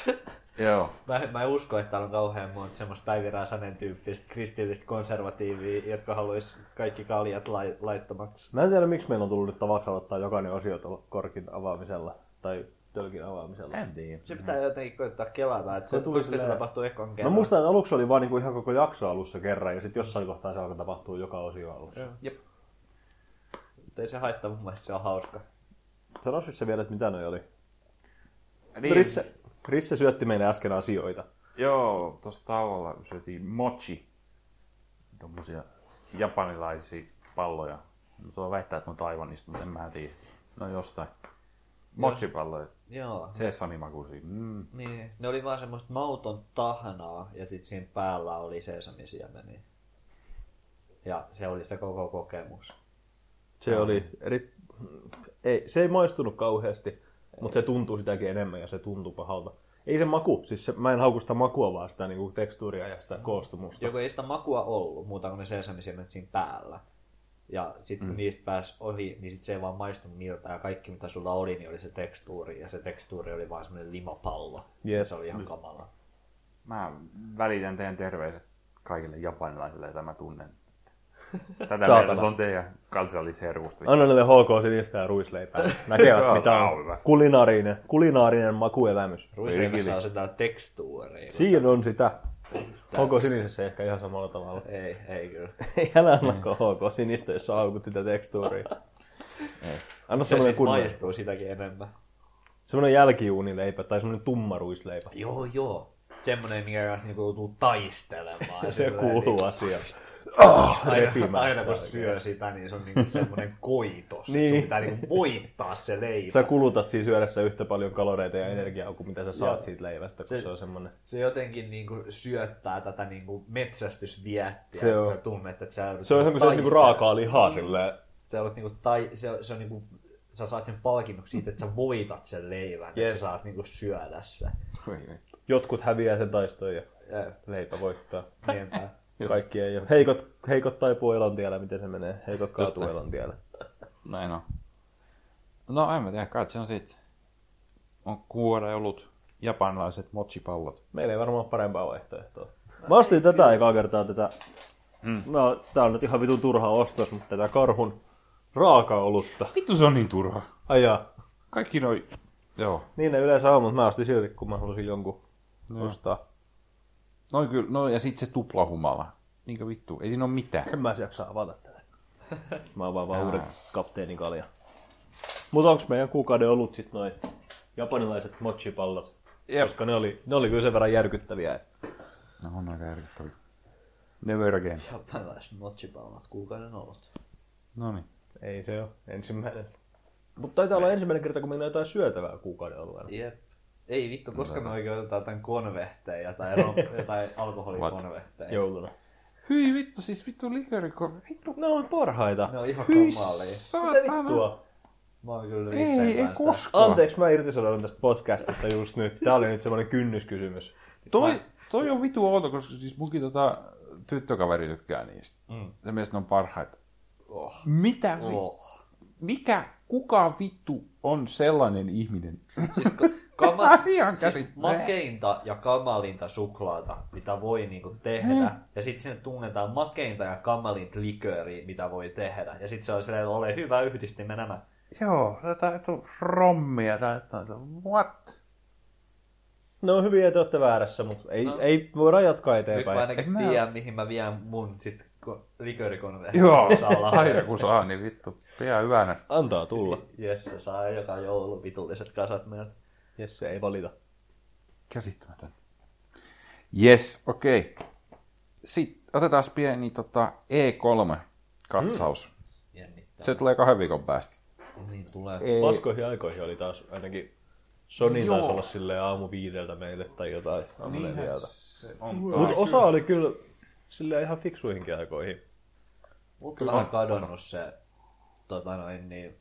Joo. Mä, mä en usko, että täällä on kauhean monta semmoista Päivi Räsänen tyyppistä kristillistä konservatiivia, jotka haluaisi kaikki kaljat lai, laittomaksi. Mä en tiedä, miksi meillä on tullut nyt tavaksi aloittaa jokainen osio tuolla korkin avaamisella tai tölkin avaamisella. En tiedä. Se pitää jotenkin koittaa kelata, että Se se, tuli koska se tapahtuu ekan Mä kerran. muistan, että aluksi oli vaan niinku ihan koko jakso alussa kerran ja sitten jossain kohtaa se alkoi tapahtua joka osio alussa. Joo. Jep. Mutta ei se haittaa, mun mielestä se on hauska. Sanoisit se vielä, että mitä noi oli? Niin, Risse, Risse syötti meille äsken asioita. Joo, tuossa tauolla syötiin mochi. Tommosia japanilaisia palloja. No, tuo väittää, että ne on Taiwanista, mutta en mä tiedä. No jostain. Mochi-palloja. Joo. Sesamimakuisia. Mm. Niin, ne oli vaan semmoista mauton tahnaa ja sitten siinä päällä oli sesamisiemeniä. Ja se oli se koko kokemus. Se oli eri... Ei, se ei maistunut kauheasti, mutta se tuntuu sitäkin enemmän ja se tuntuu pahalta. Ei se maku, siis se, mä en hauku sitä makua vaan sitä niinku tekstuuria ja sitä koostumusta. Joko ei sitä makua ollut, muuta kuin ne sesamisiemenet siinä päällä. Ja sitten kun niistä pääsi ohi, niin sit se ei vaan maistunut miltä. Ja kaikki mitä sulla oli, niin oli se tekstuuri. Ja se tekstuuri oli vaan semmoinen limapallo. Ja se oli ihan kamala. Mä välitän teidän terveiset kaikille japanilaisille, joita mä tunnen. Tätä Saatana. mieltä se on teidän kansallisherkusta. Anna niille HK sinistä ja ruisleipää. Näkevät mitä on kulinaarinen, kulinaarinen makuelämys. Ruisleivässä on sitä tekstuuria. Siinä on sitä. HK sinisessä ehkä ihan samalla tavalla. Ei, ei kyllä. Ei älä anna HK sinistä, jos sä haukut sitä tekstuuria. Anna Se semmoinen kunnon, maistuu sitäkin enemmän. semmoinen jälkiuunileipä tai semmoinen tumma ruisleipä. Joo, joo. Semmoinen, mikä kanssa niinku joutuu taistelemaan. Se kuuluu niin- asiaan. Aina, repimään aina kun syö sitä, niin se on niinku semmoinen koitos. niin. Niin. Sun pitää niinku voittaa se leipä. Sä kulutat siinä syödessä yhtä paljon kaloreita ja energiaa kuin mitä sä saat Joo. siitä leivästä, kun se, Se- se on semmoinen... se jotenkin niinku syöttää tätä niinku metsästysviettiä. Se on. kun tunnet, että sä Se on ihan kuin se olisi niinku raakaa lihaa silleen. Sä, joudut niinku tai, se, se on niinku, sä saat sen palkinnoksi siitä, että sä voitat sen leivän, Yes. että sä saat niinku syödä se. Vittu. Jotkut häviää sen taistoon ja Ja, leipä voittaa. niinpä. Kaikki ei ole. Heikot, heikot taipuu elon tiellä, miten se menee. Heikot kaatuu näin. elon tiellä. Näin on. No en mä tiedä, kai se on sit. On kuore ollut japanilaiset mochipallot. Meillä ei varmaan ole parempaa vaihtoehtoa. Mä ostin tätä ekaa kertaa tätä. Mm. No, tää on nyt ihan vitun turha ostos, mutta tätä karhun raakaolutta. Vittu se on niin turha. Ai jaa. Kaikki noi... Joo. Niin ne yleensä on, mutta mä ostin silti, kun mä halusin jonkun ostaa. Noi kyllä, no ja sit se tuplahumala. Niinkö vittu, ei siinä oo mitään. En mä se jaksa avata tätä. Mä avaan vaan uuden kapteenin kalja. Mutta onks meidän kuukauden ollut sit noin japanilaiset mochipallot? Jep. Koska ne oli, ne oli kyllä sen verran järkyttäviä. Et. No on aika järkyttäviä. Never again. Japanilaiset mochipalmat kuukauden ollut. No niin. Ei se ole ensimmäinen. Mutta taitaa olla ensimmäinen kerta, kun meillä on jotain syötävää kuukauden alueella. Jep. Ei vittu, koska me oikein otetaan jotain konvehteja tai jotain alkoholikonvehteja. Jouluna. Hyi vittu, siis vittu likeriko. Vittu. Ne on parhaita. Ne on ihan Hyi kamalia. Mitä saatana. vittua? Mä oon kyllä Ei, ei koskaan. Anteeksi, mä irtisanoudun tästä podcastista just nyt. Tää oli nyt semmonen kynnyskysymys. Toi, toi on vitu outo, koska siis munkin tota tyttökaveri tykkää niistä. Mm. Se mielestä ne on parhaita. Oh. Mitä vi- Oh. Mikä, kuka vittu on sellainen ihminen? Siis kama- Ihan siis makeinta ja kamalinta suklaata, mitä voi niinku tehdä. Mm. Ja sitten sinne tunnetaan makeinta ja kamalinta likööriä, mitä voi tehdä. Ja sitten se on silleen, ole hyvä yhdistimä nämä. Joo, tätä on rommia, tätä what? Ne on hyviä, että olette väärässä, mutta ei, No. no. ei voida jatkaa Nyt mä eteenpäin. ainakin mä- tiedän, mihin mä vien mun sit ko- liköörikonvehteen. Joo, aina kun saa, niin vittu, pidä hyvänä. Antaa tulla. Jesse saa joka joulu vitulliset kasat meiltä. Jesse ei valita. Käsittämätön. Yes, okei. Okay. Sitten otetaan pieni tota, E3-katsaus. Jännittää. Se tulee kahden viikon päästä. Niin tulee. Ei. Paskoihin aikoihin oli taas ainakin Sony Joo. taisi olla silleen aamu viideltä meille tai jotain aamu neljältä. on Mutta osa oli kyllä silleen ihan fiksuihinkin aikoihin. Mutta on kadonnut se, tota noin, niin,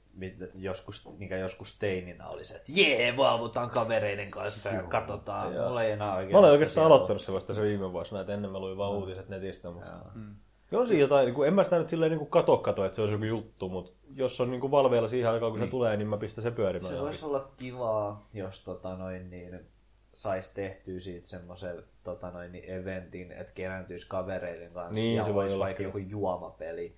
joskus, mikä joskus teininä oli se, että jee, valvotaan kavereiden kanssa ja katsotaan. Joo. Mulla ei enää oikein. Mä olen oikeastaan siellä aloittanut se vasta se viime vuosina, että ennen mä luin vaan uutiset netistä. Mutta... Mm. On siinä jotain, niin kuin, en mä sitä nyt silleen niin kuin kato kato, että se olisi joku juttu, mutta jos on niin kuin valveilla siihen aikaan, kun niin. se tulee, niin mä pistän se pyörimään. Se voisi olla kivaa, jos tota noin, niin, sais tehtyä siitä semmoisen tota noin, niin eventin, että kerääntyisi kavereiden kanssa Niin, ja se voi olisi olla vaikka joku juomapeli.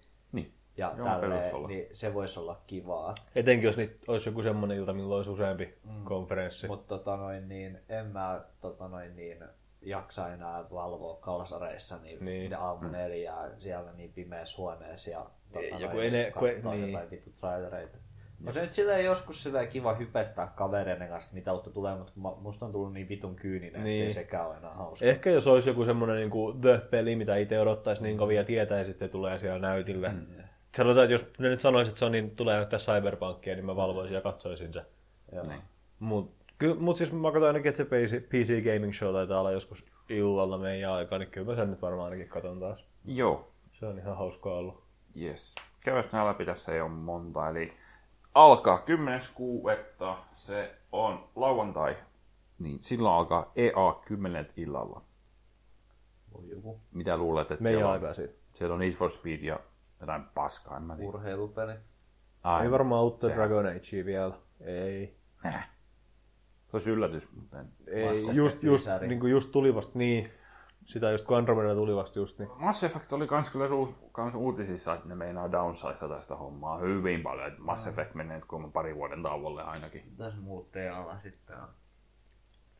Ja voisi tälleen, niin se voisi olla kivaa. Etenkin jos niitä olisi joku semmoinen ilta, milloin olisi useampi mm. konferenssi. Mutta tota noin, niin, en mä tota noin, niin, jaksa enää valvoa kalsareissa niin, Niin. niin. aamu neljää siellä niin pimeässä huoneessa ja tota, Ei, noin, kun ene- kun- niin. jotain vittu trailereita. No se nyt silleen joskus silleen kiva hypettää kavereiden kanssa, mitä uutta tulee, mutta musta on tullut niin vitun kyyninen, niin. Niin. ettei sekään ole enää hauska. Ehkä jos olisi joku semmoinen niin kuin The-peli, mitä itse odottaisi niin kovin ja tietää, ja sitten tulee siellä näytille. Mm. Sanotaan, että jos ne nyt sanoisit, että Sony tulee näyttää Cyberpunkia, niin mä valvoisin ja katsoisin se. Niin. Mut mutta siis mä katsoin ainakin, että se PC, PC Gaming Show taitaa olla joskus illalla meidän aikaa, niin kyllä mä sen nyt varmaan ainakin katon taas. Joo, Se on ihan hauskaa ollut. yes. Käydään nämä läpi, tässä ei ole monta, eli alkaa 10.6. Se on lauantai. Niin, silloin alkaa EA 10 illalla. Voi joku Mitä luulet, että Meidän siellä on, siellä on Need for Speed ja jotain paskaa, en mä tiedä. urheilupeli. Ai, Ei varmaan uutta sehän- Dragon Agea vielä. Ei. Äh. Se olisi yllätys, mutta en. Ei, Mass just, just, niin kuin just tuli vasta niin. Sitä just kun Andromeda tuli vasta just niin. Mass Effect oli kans kyllä uus, kans uutisissa, että ne meinaa downsize tästä hommaa hyvin paljon. Että Mass Effect menee kuulemma pari vuoden tauolle ainakin. Mitäs muut tealla sitten on? No,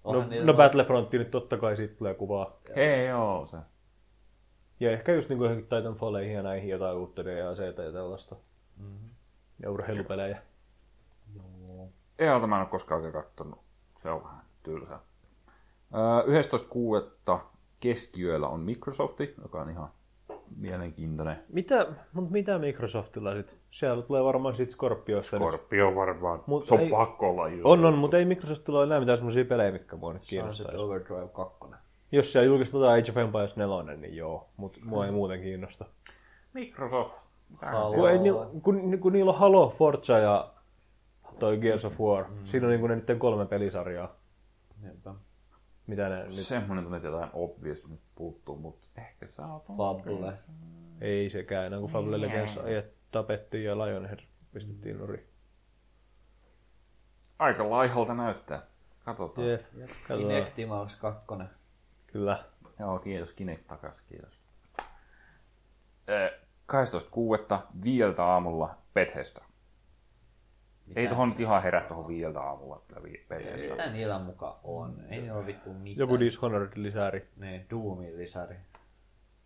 Onhan no noin- Battlefront nyt totta kai siitä tulee kuvaa. Hei joo, se. Ja ehkä just niin kuin johonkin Titanfalleihin ja näihin jotain uutta DLCtä ja tällaista. Mhm. Ja urheilupelejä. Joo. EAlta mä en ole koskaan oikein kattonut. Se on vähän tylsää. Öö, 11.6. keskiyöllä on Microsofti, joka on ihan mielenkiintoinen. Mitä, mutta mitä Microsoftilla sit? Siellä tulee varmaan sit Scorpiosta nyt. Scorpio varmaan. Mut se on ei- pakko olla ju- On, on, mutta ei Microsoftilla ole enää mitään semmosia pelejä, mitkä mua nyt Sunset kiinnostaisi. Overdrive 2. Jos siellä julkistetaan Age of Empires 4, niin joo, mutta mua ei muuten kiinnosta. Microsoft. Kun, ei, kun, kun niillä on Halo, Forza ja toi Gears of War, mm. siinä on niinku ne niiden kolme pelisarjaa, Niinpä. mitä ne nyt... Semmoinen tunne, että jotain obvious nyt puuttuu, mutta ehkä saa Fable. Ei sekään enää, kun Fable Legends tapettiin ja Lionhead pistettiin nurin. Aika laihalta näyttää. Katsotaan. Jep, katsotaan. Kinectimals 2. Kyllä. Joo, kiitos. Kinect takas, kiitos. Eh, 12.6. viieltä aamulla Bethesda. Ei tohon nyt ihan herät tohon viieltä aamulla kyllä vi- Bethesda. Mitä niillä muka on? Ei niillä ole vittu mitään. Joku Dishonored-lisäri. Ne, Doomin lisäri.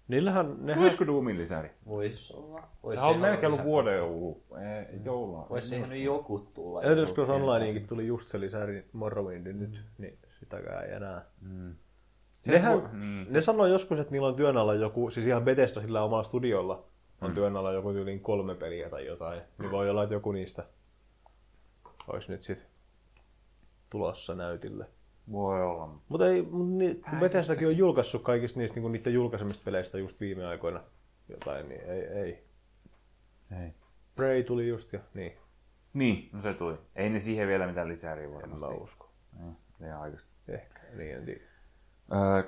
Niillähän, nehän... Olisiko Doomin lisäri? Vois olla. Vois Sehän on melkein ollut vuoden joulu. Ei, joulua. Voisi siihen nyt joku tulla. Elder Scrolls Onlineinkin tuli just se lisäri Morrowindin nyt, niin sitäkään ei enää. Mm. Nehän, voi- niin. ne sanoi joskus, että niillä on työn alla joku, siis ihan Bethesda sillä omalla studiolla on Mm. työn alla joku tyyliin kolme peliä tai jotain. Niin voi olla, että joku niistä olisi nyt sit tulossa näytille. Voi olla. Mutta ei, mut ni, kun Bethesdakin on julkaissut kaikista niistä niinku niiden julkaisemista peleistä just viime aikoina jotain, niin ei, ei. Ei. Prey tuli just ja niin, Niin, no se tuli. Ei ne siihen vielä mitään lisäriä en mä usko. Niin, liian aikaista. Ehkä, niin en tiedä. Öö,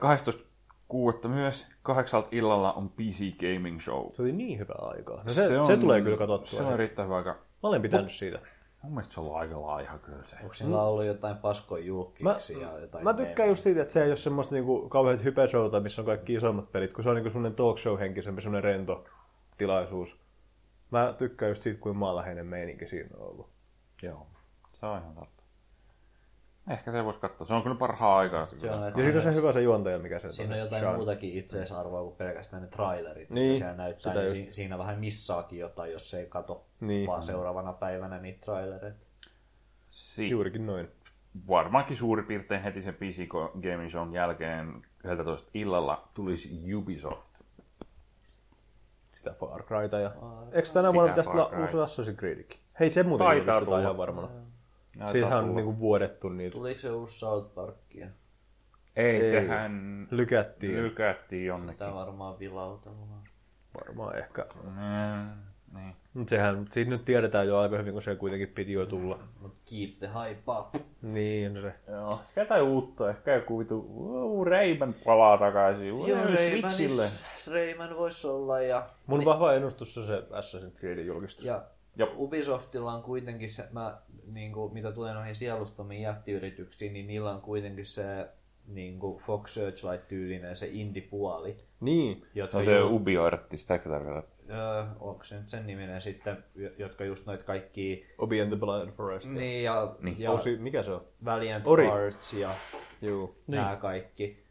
12.6. myös kahdeksalta illalla on PC Gaming Show. Se oli niin hyvä aikaa. No se, se, on, se tulee kyllä katsottua. Se on erittäin hyvä aika. Mä olen pitänyt siitä. Mun mielestä se on ollut aika laiha kyllä se. Onko siellä ollut jotain paskoja julkiksi ja jotain Mä tykkään just siitä, että se ei ole semmoista niinku kauheat hypeshowta, missä on kaikki isommat pelit, kun se on niinku semmoinen talk show henkisempi, semmoinen rento tilaisuus. Mä tykkään just siitä, kuin maanläheinen meininki siinä on ollut. Joo. Se on ihan totta. Ehkä se voisi katsoa. Se on kyllä parhaa aikaa. Se Se on, Ja siinä on se hyvä se juontaja, mikä se Siinä on jotain muutakin itseisarvoa kuin pelkästään ne trailerit, Niin, siellä näyttää. sitä Niin just. si- siinä vähän missaakin jotain, jos ei kato Niin. vaan seuraavana päivänä niitä trailereita. Si- Juurikin noin. varmaankin suurin piirtein heti sen PC Gaming Shown jälkeen 11 illalla tulisi Ubisoft. Sitä Far Cryta ja... Eikö tänä vuonna pitäisi tulla uusi Assassin's Creedikin? Hei, se muuten Taitaa ihan varmana. Näyttää Siitähän on niinku vuodettu niitä. Tuliko se uusi South Parkia? Ei, Ei. sehän Lykättiin. lykättiin jonnekin. Tämä varmaan vilautellaan. Varmaan ehkä. Mm, niin. Mut sehän, siitä nyt tiedetään jo aika hyvin, kun se kuitenkin piti jo tulla. Mut keep the hype up. Niin, on se. Joo. Jotain uutta. Ehkä joku vitu wow, Rayman palaa takaisin. Wow, Switchille. Rayman voisi olla ja, Mun vahva ennustus on se Assassin's Creedin julkistus. ja Jop. Ubisoftilla on kuitenkin se, mä, niin kuin, mitä tulee noihin sielustomiin jättiyrityksiin, niin niillä on kuitenkin se niin kuin Fox Searchlight-tyylinen se indie-puoli. Niin. Jota No se ju- Ubi-artti, sitä tarkoitat. öö, onko se nyt sen niminen sitten, jo- jotka just noit kaikki, Obi and the Blind Forest. ja niin ja, Niin. ja Osi, mikä se on? Valiant Ori. Hearts ja Juu. niin. nämä kaikki,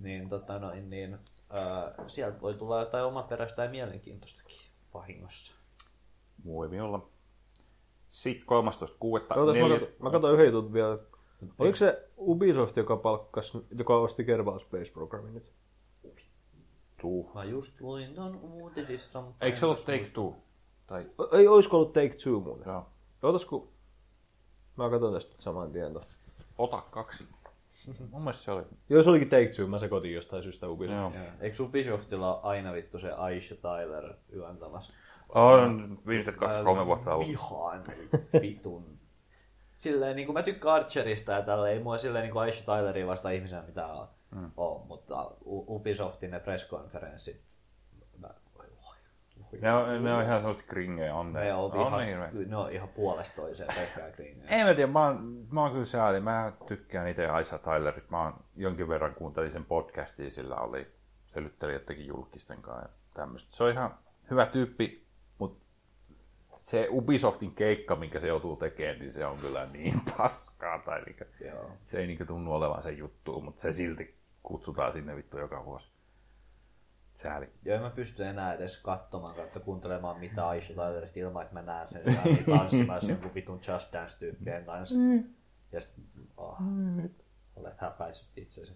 niin, tota noin, niin öö, sieltä voi tulla jotain omaperäistä ja mielenkiintoistakin vahingossa. Voi olla. Sitten 13.6. Ootas, mä, Neljä... mä katson yhden jutun vielä. Oliko se Ubisoft, joka palkkas, joka osti Kerbal Space Programmin nyt? Tuu. Mä just luin ton uutisissa, mutta... Eikö se ollut Take Two? Tai... Ei, olisiko ollut Take Two muuten? Joo. Ootas, kun... Mä katson tästä saman tien. ota kaksi. Mun mielestä se oli. Joo, se olikin Take Two, mä sekoitin jostain syystä Ubisoft. Joo. Eikö Ubisoftilla aina vittu se Aisha Tyler yöntämässä? On viimeiset kaksi-kolme vuotta ollut. Vihaan vitun. Silleen, niin kuin mä tykkään Archerista ja tällä ei mua silleen niin kuin Aisha Tyleria vasta ihmisenä mitä on, mm. on mutta Ubisoftin ne presskonferenssit. Ne on, ne on ihan sellaista kringejä on. Ne on, on ihan, ne ne on ihan puolesta toiseen pelkkää kringejä. Ei mä tiedä, mä oon, mä oon kyllä sääli. Mä tykkään itse Aisa Tylerista. Mä oon jonkin verran kuuntelin sen podcastia, sillä oli selytteli jotenkin julkisten kanssa ja tämmöistä. Se on ihan hyvä tyyppi, se Ubisoftin keikka, minkä se joutuu tekemään, niin se on kyllä niin paskaa. Tai niinku, Joo. se ei niinku tunnu olevan se juttu, mutta se silti kutsutaan sinne vittu joka vuosi. Sääli. Joo, en mä pysty enää edes katsomaan kautta kuuntelemaan mitä Aisha Tylerista ilman, että mä näen sen niin tanssimassa jonkun vitun Just Dance-tyyppien kanssa. Ja sit, oh, olet häpäissyt itsesi.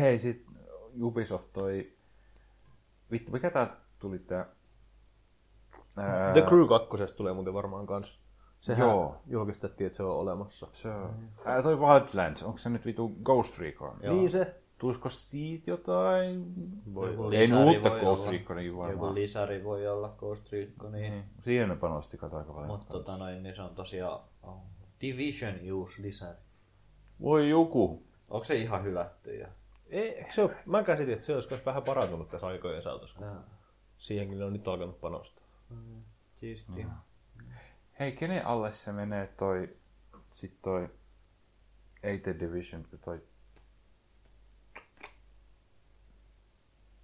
Hei, sit Ubisoft toi... Vittu, mikä tää tuli tää... Ää, The Crew 2 tulee muuten varmaan kans. Sehän Joo. julkistettiin, että se on olemassa. Se on. Ää, toi Wildlands, onko se nyt vitu Ghost Recon? Joo. Niin se. Tulisiko siitä jotain? Voi Joku olla. Ei uutta voi Ghost olla. Reconia Joku varmaan. lisäri voi olla Ghost Recon, niin. Siihen ne panosti kato aika paljon. Mutta tota noin, niin se on tosiaan oh, Division uusi lisäri. Voi joku. Onko se ihan hylätty? Ja... Ei, se ole, mä käsitin, että se olisi vähän parantunut tässä aikojen saatossa. Siihenkin ne on nyt alkanut panostaa. Siisti. Hei, kenen alle se menee toi... Sit toi... Ei The Division, kun toi...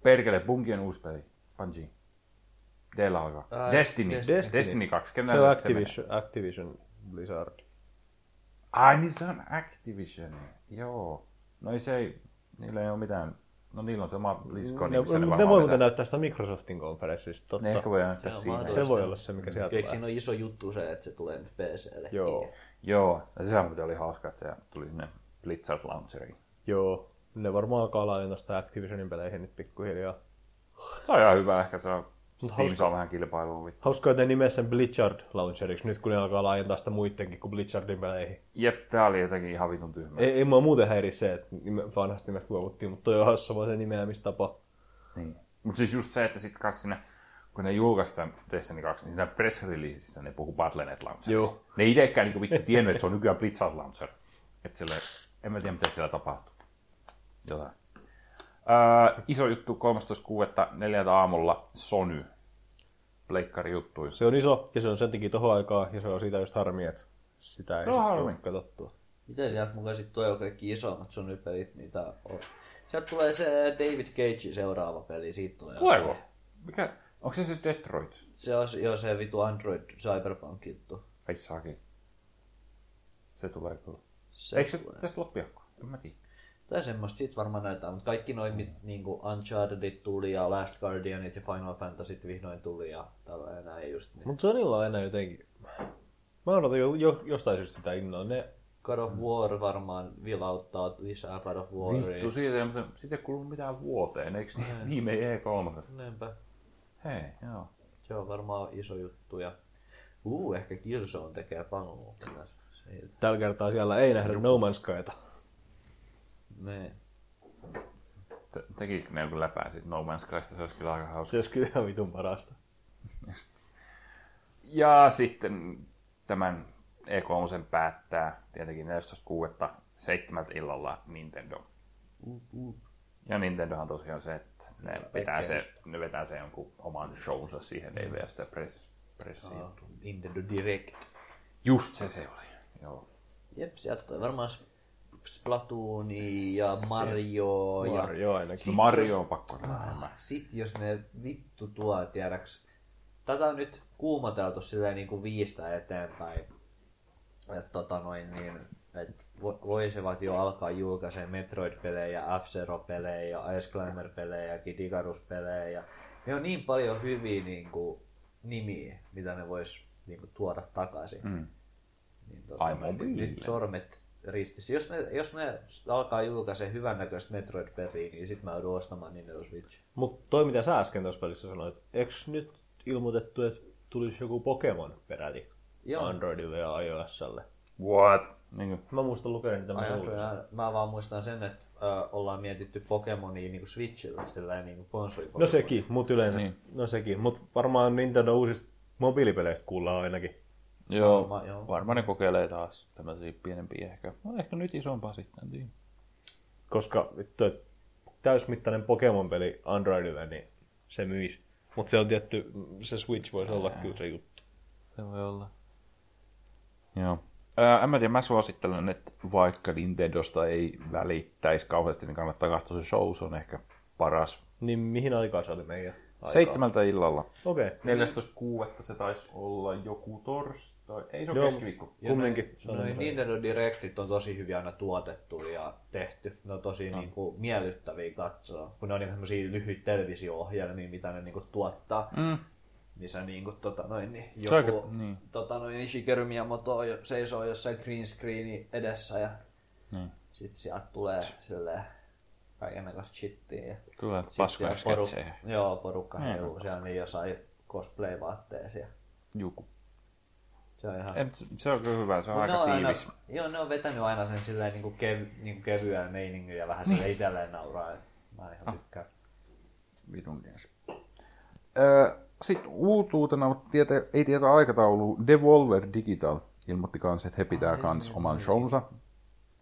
Perkele, Bunkien uusi peli. Bungie. Teillä alkaa. Ää, Destiny. Destiny. Destiny. Destiny 2. Kenen Se on alle se menee? Activision, Activision Blizzard. Ai niin se on Activision. Joo. No ei se ei, niillä ei ole mitään, no niillä on se oma BlizzCon, Ne, missä ne ne, voi muuten näyttää sitä Microsoftin konferenssista, totta. Ne ehkä voi näyttää Se on siinä. Se voi olla se, mikä sieltä Eikö tulee. siinä ole iso juttu se, että se tulee nyt PClle? Joo, Joo, ja sehän muuten oli hauska, että se tuli sinne Blizzard Launcheriin. joo. Ne varmaan alkaa laajentaa sitä Activisionin peleihin nyt pikkuhiljaa. Se on ihan hyvä, ehkä se on, Steam hauska. saa vähän kilpailua. vittu. Hauskaa, että ne nimessä sen Blizzard Launcheriksi, nyt kun ne alkaa laajentaa sitä muidenkin kuin Blizzardin peleihin. Jep, tää oli jotenkin ihan vitun tyhmä. Ei, ei mua muuten häiri se, että nime- vanhasta nimestä luovuttiin, mutta toi on hassu vaan se nimeämistapa. Niin. Mutta siis just se, että sit kas sinne, kun ne julkaistaan Destiny 2, niin siinä press releaseissä ne puhuu Battle.net Launcherista. Joo. Ne ei itsekään niinku vittu tiennyt, että se on nykyään Blizzard Launcher. Että sille, en mä tiedä, mitä siellä tapahtuu. Jotain. Öö, iso juttu 13.6. neljältä aamulla Sony. Pleikkari juttuja. Se on iso ja se on sen takia tohon aikaa ja se on siitä just harmi, että sitä ei on sitten katsottua. Miten sieltä mukaan sitten tuo on kaikki isommat Sony-pelit, mitä on? Sieltä tulee se David Cage seuraava peli, siitä tulee. Tuleeko? Mikä? Onko se se Detroit? Se on jo se vitu Android Cyberpunk juttu. Ai saakin. Se tulee kyllä. Se Eikö se tulee. tästä ole piakko? En mä tiedä. Tai semmoista siitä varmaan näyttää, mutta kaikki noin mit- niinku Unchartedit tuli ja Last Guardianit ja Final Fantasyt vihdoin tuli ja tällainen näin just niin. Mutta Sonylla on aina jotenkin... Mä odotan jo, jo, jostain syystä sitä innoa. Ne, God of War varmaan vilauttaa lisää God of Waria. Vittu, siitä ei, mutta siitä ei kulunut mitään vuoteen. Eikö niin viime E3? Näinpä. Hei, joo. Se on varmaan iso juttu ja Uu, ehkä Killzone tekee paluun. Se- tällä kertaa siellä ei nähdä No Man's Skyta. Ne. Te- tekikö ne joku läpää siitä No Man's Skysta? Se olisi kyllä aika hauska. Se olisi kyllä ihan vitun parasta. Ja sitten tämän E3 päättää tietenkin 14.6. seitsemältä illalla Nintendo. Ja Nintendohan tosiaan se, että ne, vetää se, ne vetää se jonkun oman shownsa siihen, ei vielä sitä press, pressia. Ah, Nintendo Direct. Just se se oli. Joo. Jep, sieltä toi varmaan Splatooni ja Mario ja Mario ainakin. No Mario on pakko nähdä enemmän. sit jos ne vittu tuo, tiedäks, tätä on nyt kuumoteltu silleen niin kuin viistä eteenpäin, että tota noin niin, et vo- voisivat jo alkaa julkaisemaan Metroid-pelejä, F-Zero-pelejä, Ice Climber-pelejä ja Kid Icarus-pelejä. Ne on niin paljon hyviä niin kuin, nimiä, mitä ne vois niin kuin, tuoda takaisin. Mm. Niin, tota, Ai, noin, mobiilille. nyt sormet ristissä. Jos ne, jos ne alkaa julkaise hyvännäköistä Metroid-peliä, niin sit mä joudun ostamaan Nintendo Switch. Mutta toi mitä sä äsken tuossa pelissä sanoit, eikö nyt ilmoitettu, että tulisi joku Pokemon peräti Joo. Androidille ja iOSlle? What? Niin kuin, Mä muistan lukea niitä mä, mä vaan muistan sen, että ö, ollaan mietitty Pokemonia niin Switchillä, sillä niin konsoli No sekin, mut yleensä. Niin. No sekin, mut varmaan Nintendo uusista mobiilipeleistä kuullaan ainakin. Joo, Varmaan, joo. varmaan ne kokeilee taas tämmöisiä pienempiä ehkä. No, ehkä nyt isompaa sitten, en tiedä. Koska vittu, et täysmittainen Pokemon-peli Androidille, niin se myisi. Mutta se on tietty, se Switch voisi olla kyllä se juttu. Se voi olla. Joo. Ää, en mä tiedä, mä suosittelen, että vaikka Nintendosta ei välittäisi kauheasti, niin kannattaa katsoa se show, se on ehkä paras. Niin mihin aikaan se oli meidän aikaa? Seitsemältä illalla. Okei. Okay. 14.6. se taisi olla joku torstai. Ei se ole Joo, keskiviikko. kumminkin. Se on No, semmoinen- Nintendo Directit on tosi hyvin aina tuotettu ja tehty. Ne on tosi no. niin kuin, miellyttäviä katsoa, kun ne on niin semmoisia lyhyitä televisio-ohjelmia, mitä ne niin kuin, tuottaa. Mm. Missä niin kuin, tota, noin, niin, Se on joku aika- niin. tota, noin, Shigeru Miyamoto jo- seisoo jossain green screenin edessä ja Niin. sitten sieltä tulee silleen kaikennäköistä shittiä. Ja sit paskoja sketsejä. Joo, porukka Niin, heiluu siellä niin jossain cosplay-vaatteessa. ja Juku. Se on ihan... En, se on kyllä hyvä, se on Mut aika on aina, tiivis. joo, ne on vetänyt aina sen silleen niin kuin kev, niin kuin kevyään meiningin ja vähän sille itselleen nauraa. et Mä Ah. ihan tykkään. Vitun mies. Öö, Sitten uutuutena, mutta tiete, ei tietä aikataulu, Devolver Digital ilmoitti kanssa, että he pitää kans oman shownsa.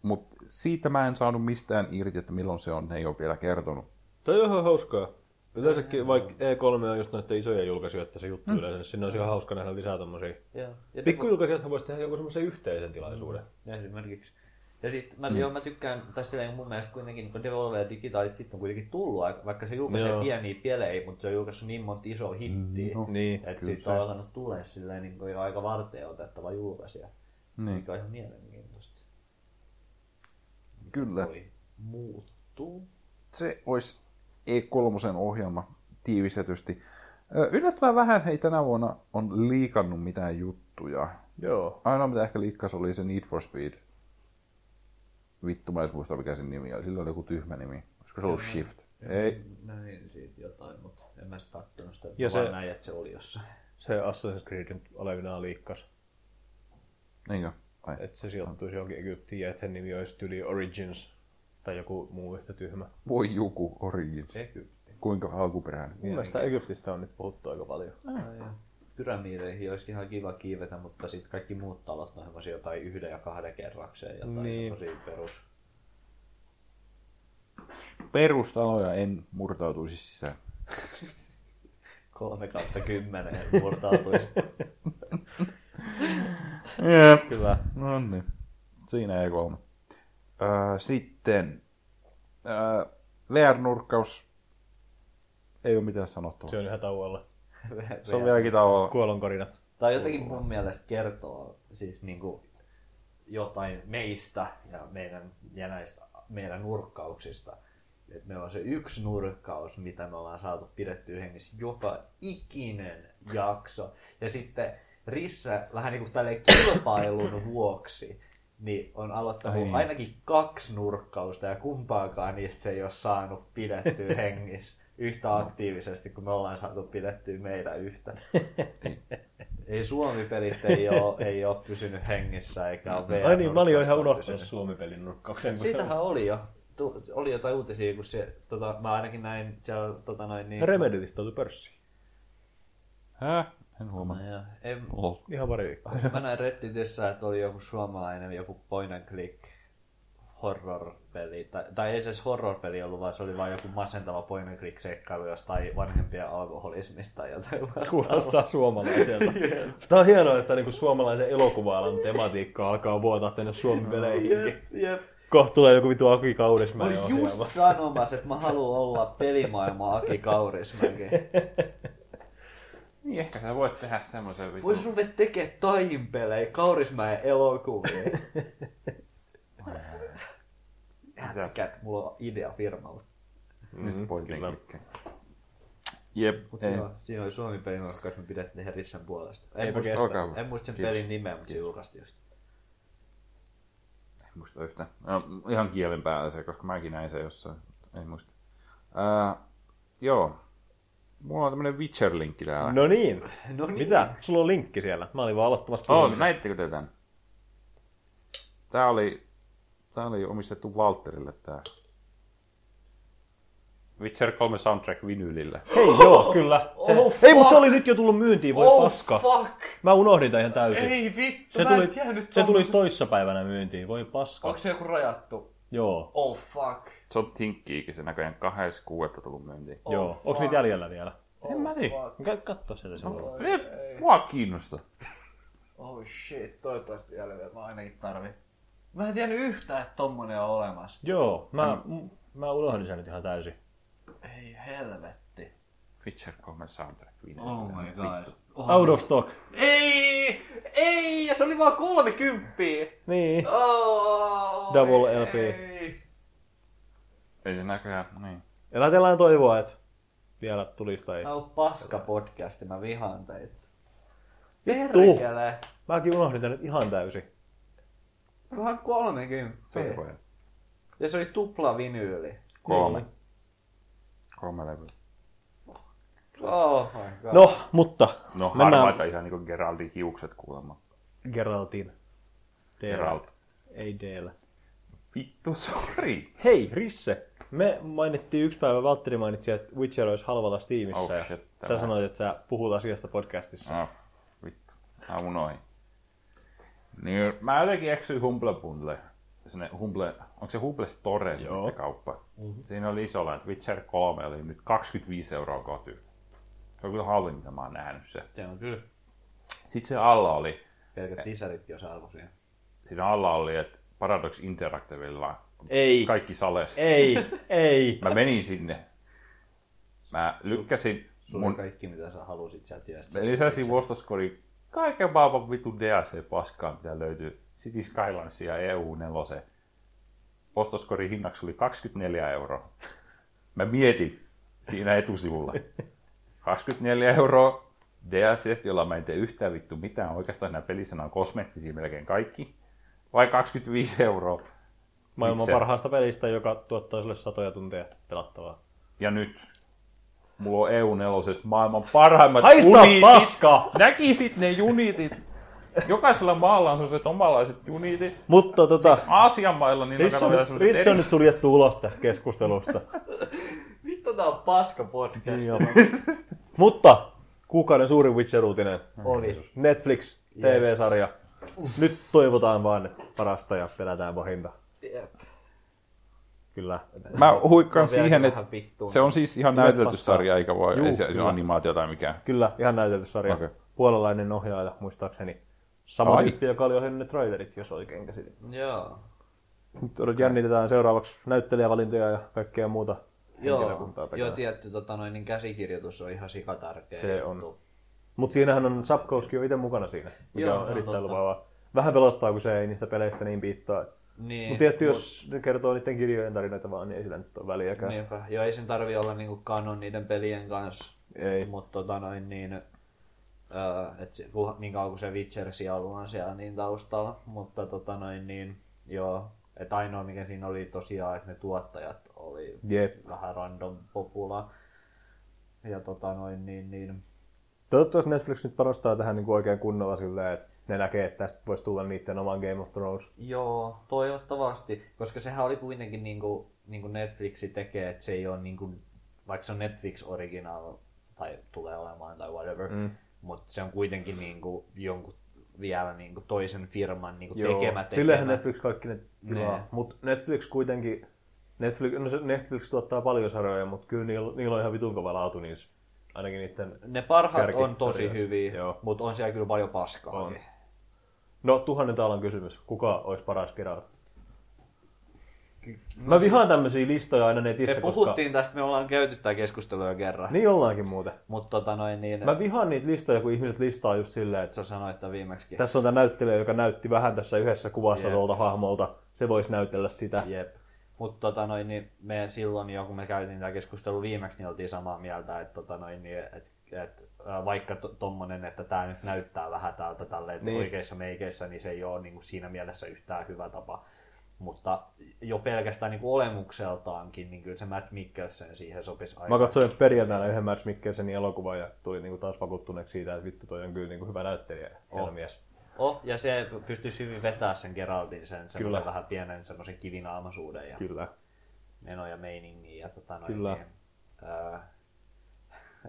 Mutta siitä mä en saanut mistään irti, että milloin se on, ne ei ole vielä kertonut. Toi on ihan hauskaa. Yleensäkin, vaikka E3 on just näiden isojen julkaisuja, että se juttu mm. yleensä, niin sinne olisi ihan hauska nähdä lisää tommosia. Pikkujulkaisijathan voisi tehdä joku semmoisen yhteisen tilaisuuden. Ja esimerkiksi. Ja sit mä, mm. joo, mä tykkään, tai silleen mun mielestä kuitenkin niin Devolver Digitalit sit on kuitenkin tullut, vaikka se julkaisee Joo. pieniä pelejä, mutta se on julkaissut niin monta isoa hittiä, no, Niin, että siitä on alkanut tulee silleen niin kuin jo aika varteen otettava julkaisija, Niin. mikä on ihan mielenkiintoista. Kyllä. Voi muuttuu. Se olisi E3 ohjelma tiivistetysti. Ö, Yllättävän vähän hei tänä vuonna on liikannut mitään juttuja. Joo. Ainoa mitä ehkä liikkas oli se Need for Speed. Vittu, mä en muista mikä sen nimi oli. Sillä oli joku tyhmä nimi. Olisiko se ollut Shift? Ei. Näin siitä jotain, mutta en mä sitä kattonut sitä. Ja se- se... näin, että se oli jossain. Se Assassin's Creed nyt olevinaan liikkas. Niinkö? Ai. Että se sijoittuisi johonkin Egyptiin ja että sen nimi olisi tyli Origins. Tai joku muu yhtä tyhmä. Voi joku Origins. Egypti. Kuinka alkuperäinen? Mun mielestä Egyptistä on nyt puhuttu aika paljon. Ai, joo. Pyramiideihin olisi ihan kiva kiivetä, mutta sitten kaikki muut talot on semmoisia jotain yhden ja kahden kerrakseen, jotain Niin. semmoisia perus. Perustaloja en murtautuisi sisään. Kolme kautta kymmenen murtautuisi. Jep. Kyllä. No niin. Siinä ei kolme. Öö, sitten öö, VR-nurkkaus. Ei ole mitään sanottavaa. Se on ihan tauolla. Se on vieläkin tavalla. Kuolonkorina. Tai jotenkin mun mielestä kertoo siis niinku jotain meistä ja meidän, ja näistä meidän nurkkauksista. Et meillä on se yksi nurkkaus, mitä me ollaan saatu pidettyä hengissä joka ikinen jakso. Ja sitten Rissa vähän niin kuin kilpailun vuoksi niin on aloittanut Ai niin. ainakin kaksi nurkkausta ja kumpaakaan niistä se ei ole saanut pidettyä hengissä yhtä aktiivisesti, kun me ollaan saatu pidettyä meidän yhtä. Ei Suomi-pelit ei ole, ei ole pysynyt hengissä eikä ole VR Ai niin, mä olin jo ihan unohtanut. Suomi-pelin nurkkauksen. Siitähän oli jo. Tu, oli jotain uutisia, kun se, tota, mä ainakin näin siellä, tota noin, niin... Remeditistä tuli pörssiin. Häh? En huomaa. No, en, Lol. Ihan pari viikkoa. mä näin Redditissä, että oli joku suomalainen, joku point and click horror-peli, tai, tai ei se edes horror-peli ollut, vaan se oli vain joku masentava point and click seikkailu jostain vanhempien alkoholismista tai jotain vastaavaa. Kuulostaa suomalaiselta. Tämä on hienoa, että niinku suomalaisen elokuva-alan tematiikka alkaa vuotaa tänne Suomen peleihin. Jep, jep. Kohta tulee joku vitu Aki Mä Kaurismäen olin just sanomassa, että mä haluan olla pelimaailma Aki Kaurismäki. Niin, ehkä sä voit tehdä semmoisen vitun. Vois ruveta tekee tainpelejä Kaurismäen elokuvia. Jätkät, mulla on idea firmalle. Nyt pointin kyllä. klikkejä. Jep. Mutta ei. joo, siinä oli Suomi pelin nurkkaus, me pidettiin Herissan puolesta. En Eipä muista, kestä. Hyvä. en muista sen Kiitos. pelin nimeä, mutta se julkaistiin just. En muista yhtään. No, ihan kielen päällä se, koska mäkin näin se jossain. Ei muista. Ää, joo. Mulla on tämmönen Witcher-linkki täällä. No niin. No niin. Mitä? Sulla on linkki siellä. Mä olin vaan aloittamassa Oh, näittekö te tän? tää oli, tää oli omistettu Walterille tää. Witcher 3 soundtrack vinylille. Hei, joo, kyllä. Se, Oh, ei, mutta se oli nyt jo tullut myyntiin, voi oh paska. fuck! Mä unohdin tämän ihan täysin. Ei vittu, se mä tuli, en tiennyt se tuli toissapäivänä myyntiin, voi paska. Onko se joku rajattu? Joo, Oh fuck. Se on tinkkiikin, se näköjään 26. tullut myyntiin. Oh, joo. Onko niitä jäljellä vielä? En mä tiedä. Käy katsoa sieltä silloin. Ei, mua kiinnosta. Oh shit, toivottavasti jäljellä mä ainakin tarvin. Mä en tiennyt yhtään, että tommonen on olemassa. Joo, mä, m- mä unohdin sen nyt ihan täysin. Ei helvetti. Witcher 3 soundtrack. Oh my god. Oh. Out of stock. Ei! Ei! Ja se oli vaan 30! Niin. Oh, Double ei. LP. Ei se näköjään, niin. Elätellään toivoa, että vielä tulisi tai... Tää on paska podcast, mä vihaan teitä. Vittu! Perkele! Mäkin unohdin tän nyt ihan täysin. Vaan 30. Se oli paljon. Ja se oli tupla vinyyli. Kolme. Niin. Kolme levyä. Oh my god. No, mutta No Mennään- harmaita ihan niinku Geraldin hiukset kuulemma. Geraltin. Teellä. Geralt. Ei Deellä. Vittu, sorry. Hei, Risse. Me mainittiin yksi päivä, Valtteri mainitsi, että Witcher olisi halvalla Steamissa. Oh, ja shit, sä tämä. sanoit, että sä puhut asiasta podcastissa. Ah, vittu. Mä unoin. Niin, mä jotenkin eksyin Humble Bundle. Sinne Humble, onko se Humble Store se kauppa? Mm-hmm. Siinä oli isolla, että Witcher 3 oli nyt 25 euroa koty. Se on kyllä halvin, mitä mä oon nähnyt se. Se on kyllä. Sitten se alla oli, Pelkät lisärit jos arvo siihen. siinä alla oli, että Paradox Interactivella Ei, kaikki sales. ei, ei. Mä menin sinne. Mä lykkäsin Sulla mun kaikki mitä sä halusit sieltä työstä. Mä lisäsin ostoskori kaiken maailman vitun DLC-paskaa, mitä löytyy. City Skylines ja EU4. Ostoskori hinnaksi oli 24 euroa. Mä mietin siinä etusivulla. 24 euroa DLCstä, jolla mä en tee yhtään vittu mitään. Oikeastaan nämä pelissä on kosmeettisia melkein kaikki. Vai 25 euroa. Maailman Itse. parhaasta pelistä, joka tuottaa sulle satoja tunteja pelattavaa. Ja nyt mulla on EU4 maailman parhaimmat Haista uniitit. paska! Näkisit ne unitit. Jokaisella maalla on sellaiset omalaiset unitit. Mutta tota, Aasian mailla niin Risse on on, vielä nyt, sellaiset on nyt suljettu ulos tästä keskustelusta. Vittu tää on paska podcast. Niin on. Mutta kuukauden suurin Witcher-uutinen. Oli. Netflix TV-sarja. Nyt toivotaan vaan että parasta ja pelätään pahinta. Jep. Kyllä. Mä huikkaan siihen, että vittuun. se on siis ihan näytelty sarja, eikä voi, Juu, ei se, se on animaatio tai mikään. Kyllä, ihan näytelty sarja. Okei. Puolalainen ohjaaja, muistaakseni. Sama Ai. tyyppi, joka oli ohjannut ne trailerit, jos oikein käsitin. Joo. Nyt jännitetään seuraavaksi näyttelijävalintoja ja kaikkea muuta Joo, henkilökuntaa joo tietty tota, noin, niin käsikirjoitus on ihan sikatärkeä. Se on. Mutta siinähän on Sapkowski on itse mukana siinä, mikä Joo, on on erittäin lupaavaa. Vähän pelottaa, kun se ei niistä peleistä niin piittaa. Niin, Mutta tietty, jos ne kertoo niiden kirjojen tarinoita vaan, niin ei sillä nyt ole väliäkään. Niinpä. Joo, ei sen tarvi olla niinku kanon niiden pelien kanssa. Ei. Mutta tota noin niin... Öö, et se, niin kauan kuin se Witcher sielu on siellä niin taustalla. Mutta tota noin niin... Joo. Et ainoa mikä siinä oli tosiaan, että ne tuottajat oli Jep. vähän random popula. Ja tota noin niin... niin Toivottavasti Netflix nyt panostaa tähän niin kuin oikein kunnolla silleen, että ne näkee, että tästä voisi tulla niiden oman Game of Thrones. Joo, toivottavasti, koska sehän oli kuitenkin niin kuin, niin kuin Netflixi tekee, että se ei ole niin kuin, vaikka se on Netflix original tai tulee olemaan tai whatever, mm. mutta se on kuitenkin niin kuin jonkun vielä niin kuin toisen firman niin kuin tekemä, tekemä. Sillehän Netflix kaikki ne tilaa. Nee. Mutta Netflix kuitenkin, Netflix, no se Netflix tuottaa paljon sarjoja, mutta kyllä niillä, niillä on ihan vitun kova laatu niissä. Ainakin niiden... Ne parhaat on tosi hyviä, Joo. mutta on siellä kyllä paljon paskaa. On. No, tuhannen taalan kysymys. Kuka olisi paras Geralt? Mä vihaan tämmöisiä listoja aina netissä, Me koska... puhuttiin tästä, me ollaan käyty tämä keskustelua jo kerran. Niin ollaankin muuten. Mutta tota noin niin, Mä vihaan niitä listoja, kun ihmiset listaa just silleen, että sä sanoit tämän viimeksi. tässä on tämä näyttelijä, joka näytti vähän tässä yhdessä kuvassa Jep. tuolta hahmolta. Se voisi näytellä sitä. Jep. Mutta tota noin, niin me silloin jo, kun me käytiin tämä keskustelu viimeksi, niin oltiin samaa mieltä, että tota noin, niin, et, et, vaikka to, tommonen, että tämä nyt näyttää vähän täältä tälleen Niin. niin. oikeissa meikeissä, niin se ei ole niin kuin siinä mielessä yhtään hyvä tapa. Mutta jo pelkästään niin kuin olemukseltaankin, niin kyllä se Matt Mikkelsen siihen sopisi aika. Mä katsoin perjantaina yhden Mads Mikkelsenin elokuvan ja tuli niinku taas vakuuttuneeksi siitä, että vittu toi on kyllä niinku hyvä näyttelijä ja Oh. mies. Oh, ja se pystyisi hyvin vetää sen Geraltin sen Kyllä. vähän pienen semmoisen kivinaamaisuuden ja Kyllä. meno ja meiningin. Ja tota noin, Kyllä. Niin,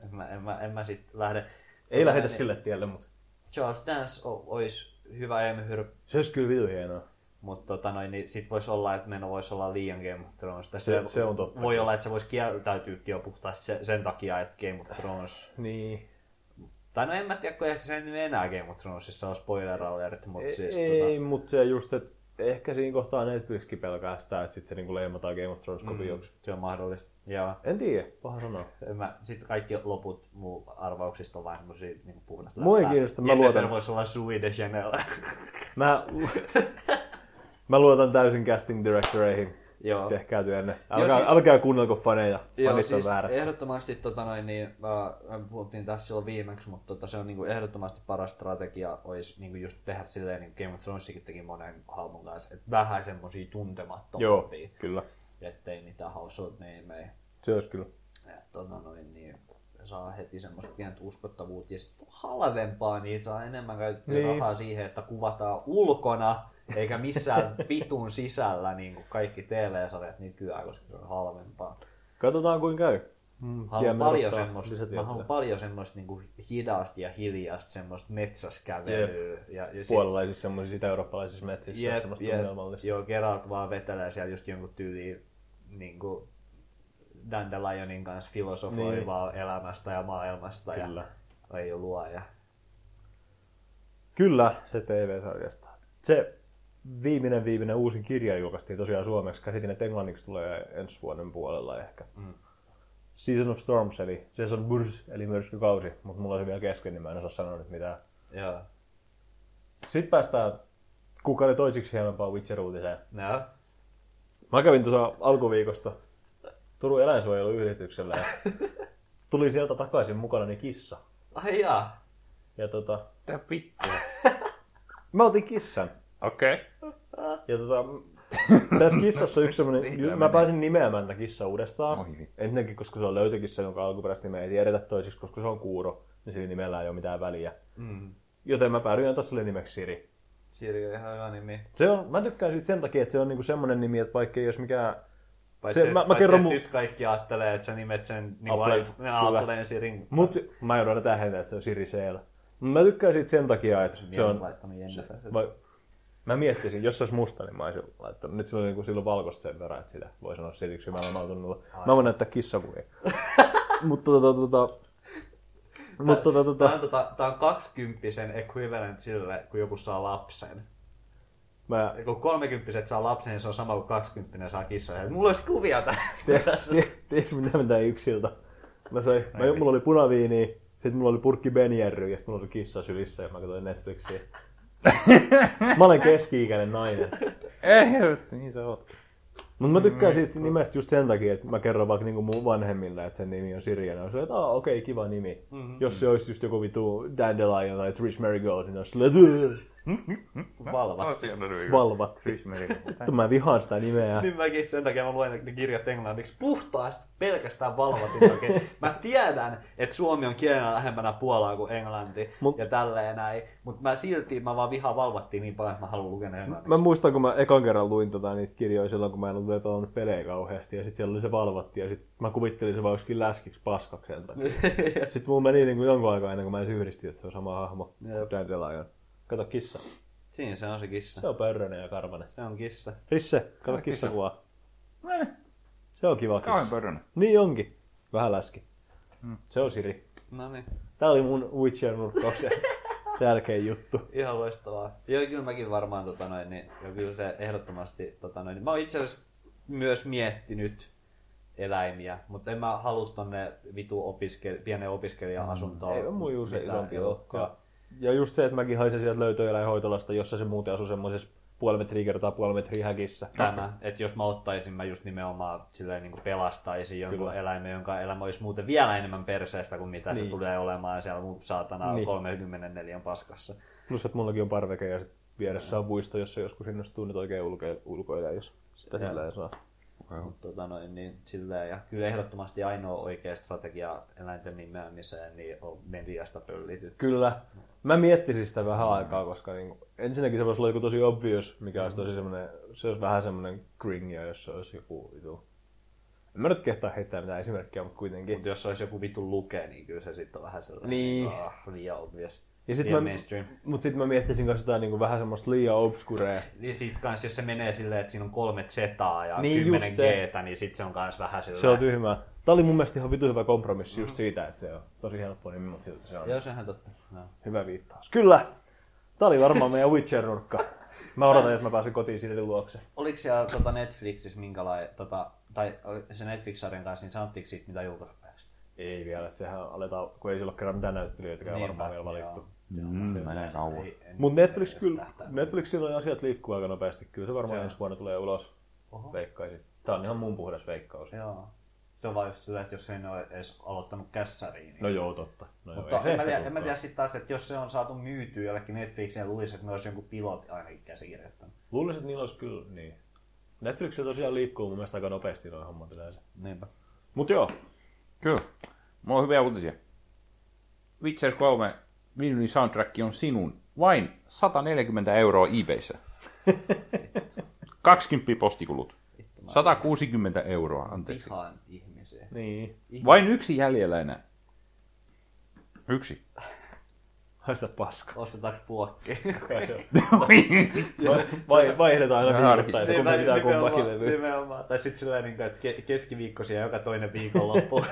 en, mä, en, mä, en mä sit lähde. Ei Tota lähdetä niin, sille tielle, mutta Charles Dance o- olisi hyvä emhyr, se olisi kyllä vitu hienoa. mutta tota noin, niin sit voisi olla, että meno voisi olla liian Game of Thrones. Tai Se- se on totta. Voi olla, että se voisi kieltäytyäkin jo puhtaasti sen, sen takia, että Game of Thrones... Niin. Tai no en mä tiedä, kun ei se sen nyt enää Game of Thronesissa on spoiler alert, mutta Ei, siis... ei mutta se just, että ehkä siinä kohtaa Netflixkin pelkää sitä, että sit se niinku leimataan Game of Thrones kopioksi. Se on mahdollista. Joo. En tiedä, paha sanoa. En Mä, sitten kaikki loput mun arvauksista on vain semmosia niin puhdasta. Mua ei kiinnosta, mä Jennifer luotan. voisi olla Sui de Chanel. Mä, mä luotan täysin casting directoreihin. Joo. Tehkää työnne. Joo, Älkää, siis- älkää kuunnelko faneja. Joo, Fanit siis on väärässä. ehdottomasti tota noin, niin, äh, puhuttiin tässä silloin viimeksi, mutta tota, se on niin kuin, ehdottomasti paras strategia olisi niin kuin just tehdä silleen, niin Game of Thronesikin teki monen hahmon kanssa, että vähän semmosia Joo, tuntemattomampia, kyllä. Ettei ettei mitään household nameja. Se olisi kyllä. Ja, tota noin, niin saa heti semmoista pientä uskottavuutta ja sitten halvempaa, niin saa enemmän käytettyä Niin. rahaa siihen, että kuvataan ulkona, eikä missään vitun sisällä, niin kuin kaikki TV-sarjat nykyään, koska se on halvempaa. Katsotaan kuin käy. Mm, Haluan paljon semmoista, mä haluan paljon semmoista niin kuin hidasta ja hiljaista semmoista metsäskävelyä. Ja, ja sit- Puolalaisissa semmoisissa itä-eurooppalaisissa metsissä Jep, semmoista jep. tunnelmallista. Joo, Geralt vaan vetelee siellä just jonkun tyyliin niin kuin Dandelionin kanssa filosofoivaa niin. elämästä ja maailmasta Kyllä. ja ei ole luoja. Kyllä, se TV-sarjasta. Se viimeinen viimeinen uusi kirja julkaistiin tosiaan suomeksi. Käsitin, että englanniksi tulee ensi vuoden puolella ehkä. Mm. Season of Storms, eli Season Burs, eli myrskykausi, mutta mulla on se vielä kesken, niin mä en osaa sanoa nyt mitään. Joo. Sitten päästään kuka oli toisiksi hienompaa Witcher-uutiseen. No. Mä kävin tuossa alkuviikosta Turun eläinsuojeluyhdistyksellä ja tuli sieltä takaisin mukana kissa. Ai jaa. Ja tota, Tää vittu. mä otin kissan. Okei. Ja tota, tässä kissassa on yksi Vihdoin mä pääsin nimeämään tätä kissa uudestaan. Oi vittu. Ensinnäkin, koska se on löytökissa, jonka alkuperäistä nimeä ei tiedetä toisiksi, koska se on kuuro, niin sillä nimellä ei ole mitään väliä. Mm. Joten mä päädyin antaa sille nimeksi Siri. Siri on ihan hyvä nimi. Se on, mä tykkään siitä sen takia, että se on niinku semmonen nimi, että vaikka ei olisi mikään... Paitsi, Se- mä- mä paitsi kerron että mun- nyt kaikki ajattelee, että sä nimet sen niin Apple. Appleen Sirin. Mut mä joudun tähdentää, että se on Siri siellä. Mä tykkään siitä sen takia, että se on... laittanut Jennifer. Vai, mä miettisin, jos se olisi musta, niin mä olisin laittanut. Nyt sillä on, niin silloin valkoista sen verran, että sitä voi sanoa siriksi hyvällä omaltunnolla. Mä voin näyttää kissakuvia. Mutta tota, tota, mutta tota, tota, Tää on, tota, tää on 20 equivalent sille, kun joku saa lapsen. mä, Kun 30 saa lapsen, niin se on sama kuin 20 saa kissan. Mulla olisi kuvia tässä. tiedätkö mitä mä tein yksiltä? Mä söin, mä, mulla oli punaviiniä, sitten mulla oli purkki Benjerry ja sitten mulla oli kissa sylissä ja mä katsoin Netflixiä. mä olen keski-ikäinen nainen. Ei niin sä oot. Mutta mä tykkään siitä nimestä just sen takia, että mä kerron vaikka niinku mun vanhemmille, että sen nimi on on silleen, että okei, kiva nimi. Mm-hmm. Jos se olisi just joku vitu Dandelion tai Trish Marigold, niin olisi valvat. Merrill. Vittu mä vihaan sitä nimeä. Niin mäkin, sen takia mä luen ne kirjat englanniksi puhtaasti pelkästään valvatin takia. Mä tiedän, että suomi on kielenä lähempänä Puolaa kuin englanti Mut- ja tälleen näin. Mutta mä silti, mä vaan vihaan valvattiin niin paljon, että mä haluan lukea englanniksi. Mä muistan, kun mä ekan kerran luin tota, niitä kirjoja silloin, kun mä en ollut pelannut pelejä kauheasti, ja sitten siellä oli se valvatti, ja sitten mä kuvittelin se vaan joskin läskiksi takia. sitten mulla meni niin kuin jonkun aikaa ennen kuin mä edes yhdistin, että se on sama hahmo. Jep. Kato kissa. Siinä se on se kissa. Se on pörrönen ja karvanen. Se on kissa. Risse, kato kissa. kissakuvaa. Eh, Se on kiva kissa. pörrönen. Niin onkin. Vähän läski. Se on Siri. No niin, Tää oli mun Witcher-nurkkauksen tärkein juttu. ihan loistavaa. Joo, kyllä mäkin varmaan, tota noin, niin, ja kyllä se ehdottomasti, tota noin, niin, mä oon itse asiassa myös miettinyt eläimiä, mutta en mä halua tonne vitu opiskeli, pienen opiskelija-asuntoon. Mm. Ei mun juuri se olekaan. Ja just se, että mäkin haisen sieltä löytöeläinhoitolasta, jossa se muuten asuu semmoisessa puoli metriä kertaa puoli metriä häkissä. Tämä, että jos mä ottaisin, mä just nimenomaan silleen niin pelastaisin jonkun Kyllä. eläimen, jonka elämä olisi muuten vielä enemmän perseestä kuin mitä Niin. se tulee olemaan siellä mun saatana Niin. niin. 34 paskassa. Plus, että mullakin on parveke ja sit vieressä on puisto, jossa joskus innostuu nyt oikein ulko- ulkoilla, jos sitä sillä ei saa. Mut Tota noin, niin, silleen, ja kyllä ehdottomasti ainoa oikea strategia eläinten nimeämiseen niin on mediasta pöllityt. Kyllä. Mä miettisin sitä vähän aikaa, koska niin, ensinnäkin se voisi olla joku tosi obvious, mikä olisi tosi semmoinen, se olisi vähän semmoinen kringia, jos se olisi joku vitu. En mä nyt kehtaa heittää mitään esimerkkiä, mutta kuitenkin. Mutta jos olisi joku vitun luke, niin kyllä se sitten on vähän sellainen Niin. ah, liian obvious. Ja sit liian mä, mainstream. mut sit mä miettisin kanssa sitä niinku vähän semmoista liian obscurea. Niin sit kans, jos se menee silleen, että siinä on kolme zetaa ja Niin, kymmenen se. Gtä, niin sit se on kans vähän silleen... Se on tyhmää. Tää oli mun mielestä ihan vitu hyvä kompromissi just siitä, että se on tosi helppo nimi, mutta silti se on Joo, sehän totta. No. hyvä viittaus. Kyllä! Tää oli varmaan meidän Witcher-nurkka. Mä odotan, että mä pääsen kotiin Sirilin luokse. Oliko siellä tota Netflixissä minkälainen, tota, tai se Netflix-sarjan kanssa, niin sanottiinko siitä mitä julkaisupäivästä? Ei vielä, että sehän aletaan, kun ei sillä ole kerran mitään näyttelijöitäkään Niinpä, varmaan vielä valittu. joo. Mm, menee kauan. Mutta Netflix kyllä. Netflixillä asiat liikkuu aika nopeasti. Kyllä se varmaan ensi vuonna tulee ulos. Oho. Veikkaisin. Tää on ihan mun puhdas veikkaus. Joo. Se on vaan just sitä, että jos ei ne ole edes aloittanut kässäriin. Niin... No joo, totta. No joo, Mutta ei se en mä, tiedä, en mä tiedä sitten taas, että jos se on saatu myytyä jollekin Netflixiin ja luulisi, että ne olisi jonkun pilot ainakin käsikirjoittanut. Luulisin, että niillä olisi kyllä, niin. Netflixillä tosiaan liikkuu mun mielestä aika nopeasti noin hommat yleensä. Niinpä. Mut joo, Kyllä. Mulla on hyviä uutisia. Witcher 3 vinyli soundtrack on sinun. Vain 140 euroa eBayssä. 20 postikulut. 160 euroa, anteeksi. Vihaan ihmisiä. Niin. Vain yksi jäljellä enää. Yksi. Haista paska. Ostetaanko puokki? Vai, vaihdetaan aina viikoittain, että kumpi pitää kumpakin levyä. nimenomaan. Tai sitten sillä niin että ke- keskiviikkoisia joka toinen viikonloppu.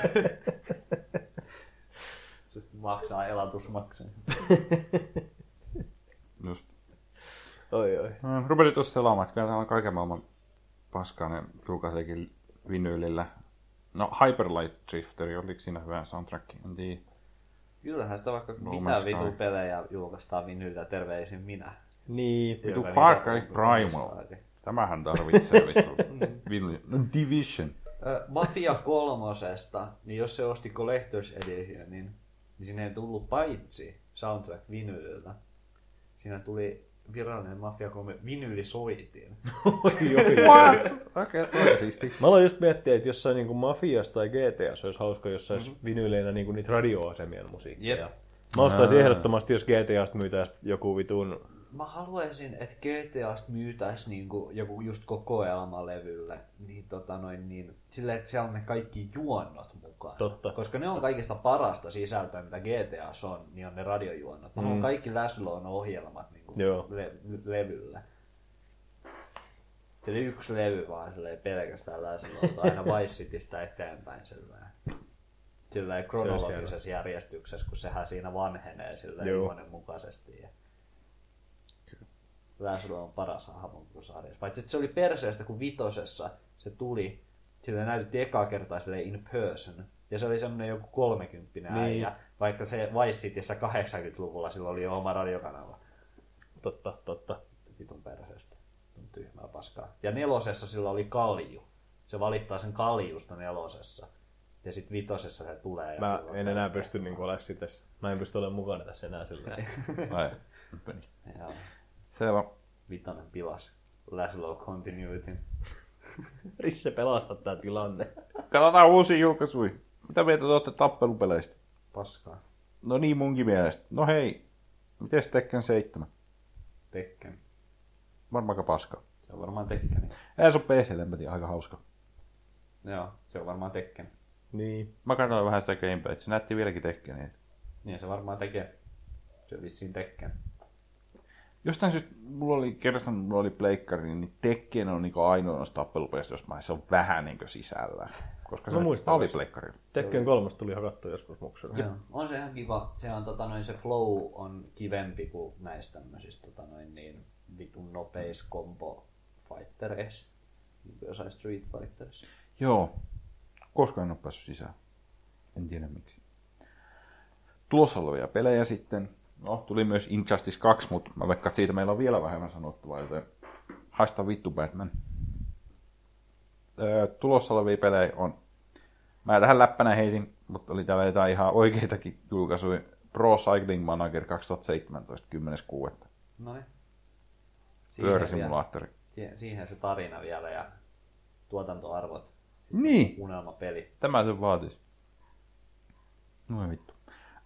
Se maksaa elatusmaksun. Just. Oi oi. No, rupesin tuossa selaamaan, että kyllä täällä on kaiken maailman paskaa ne julkaiseekin vinyylillä. No, Hyperlight Drifteri, oliko siinä hyvä soundtrack? En tiedä. Kyllähän sitä vaikka No mitä vitu pelejä julkaistaan vinylillä terveisin minä. Niin. Vitu Far Cry Primal. Tämähän tarvitsee vittu. vinyli. No, Division. Mafia kolmosesta, niin jos se osti Collector's Edition, niin, niin sinne ei tullut paitsi soundtrack vinyliltä. Siinä tuli virallinen Mafia 3 vinyylisoitin. What? Okei, okay, siisti. Mä aloin just miettiä, että jossain niin Mafias tai GTAs olisi hauska, jos saisi mm-hmm. vinyyleinä niin niitä radioasemien musiikkia. Jep. Mä ostaisin ehdottomasti, jos GTAsta myytäisi joku vitun... Mä haluaisin, että GTAsta myytäisi niinku joku just kokoelmalevylle, niin, tota noin, niin silleen, että siellä on ne kaikki juonnot mukaan. Totta. Koska ne on kaikista parasta sisältöä, mitä GTAs on, niin on ne radiojuonnot. Mä haluan kaikki Läslon ohjelmat niinku Joo. le- levyllä. Se oli yksi levy vaan silleen pelkästään Läslolta, aina Vice Citystä eteenpäin silleen. Silleen kronologisessa järjestyksessä, kun sehän siinä vanhenee silleen mukaisesti. Ja... Läslo on paras hahmo sarjassa. Paitsi että se oli perseestä, kun vitosessa se tuli, sillä näytti ekaa kertaa sille in person. Ja se oli semmoinen joku 30 Niin. äijä, vaikka se Vice Cityssä 80-luvulla sillä oli jo oma radiokanava. Totta, totta. Vitun perseestä. On tyhmää paskaa. Ja nelosessa sillä oli kalju. Se valittaa sen kaljusta nelosessa. Ja sitten vitosessa se tulee. Ja Mä en enää pysty niin olemaan tässä. Mä en pysty olemaan mukana tässä enää sillä. Ai, Joo. Selvä. Vitonen pilas. Laszlo Continuity. Risse pelasta tää tilanne. Katsotaan uusia julkaisuja. Mitä mieltä te olette tappelupeleistä? Paskaa. No niin munkin mielestä. No hei, mites Tekken 7? Tekken. Varmaan aika paska. Se on varmaan Tekken. Ei se on PClle, mä tiedän, aika hauska. Joo, se on varmaan Tekken. Niin. Mä katsoin vähän sitä gameplaytä, se näytti vieläkin Tekkeniä. Niin se varmaan tekee. Se on vissiin Tekken. Jostain syystä, mulla oli kerran, mulla oli pleikkari, niin Tekken on niinku ainoa noista tappelupeleistä, josta mä se on vähän niinku sisällä. Koska se muistan oli pleikkarilla. Tekken kolmosta tuli hakattu joskus muksella. Joo. On se ihan kiva. Se on tota noin, se flow on kivempi kuin näistä tämmöisistä tota noin niin vitun nopeis combo fightereissa. Niin kuin jossain Street Fighters. Joo. Koskaan en ole päässyt sisään. En tiedä miksi. Tulossa olevia pelejä sitten. No, tuli myös Injustice 2, mutta mä veikkaan, että siitä meillä on vielä vähemmän sanottavaa, joten haista vittu Batman. Öö, tulossa olevia pelejä on. Mä tähän läppänä heitin, mutta oli täällä jotain ihan oikeitakin julkaisuja. Pro Cycling Manager 2017, 10.6. No niin. Pyöräsimulaattori. Siihen, siihen se tarina vielä ja tuotantoarvot. Niin, Unelmapeli. tämä se vaatisi. No vittu.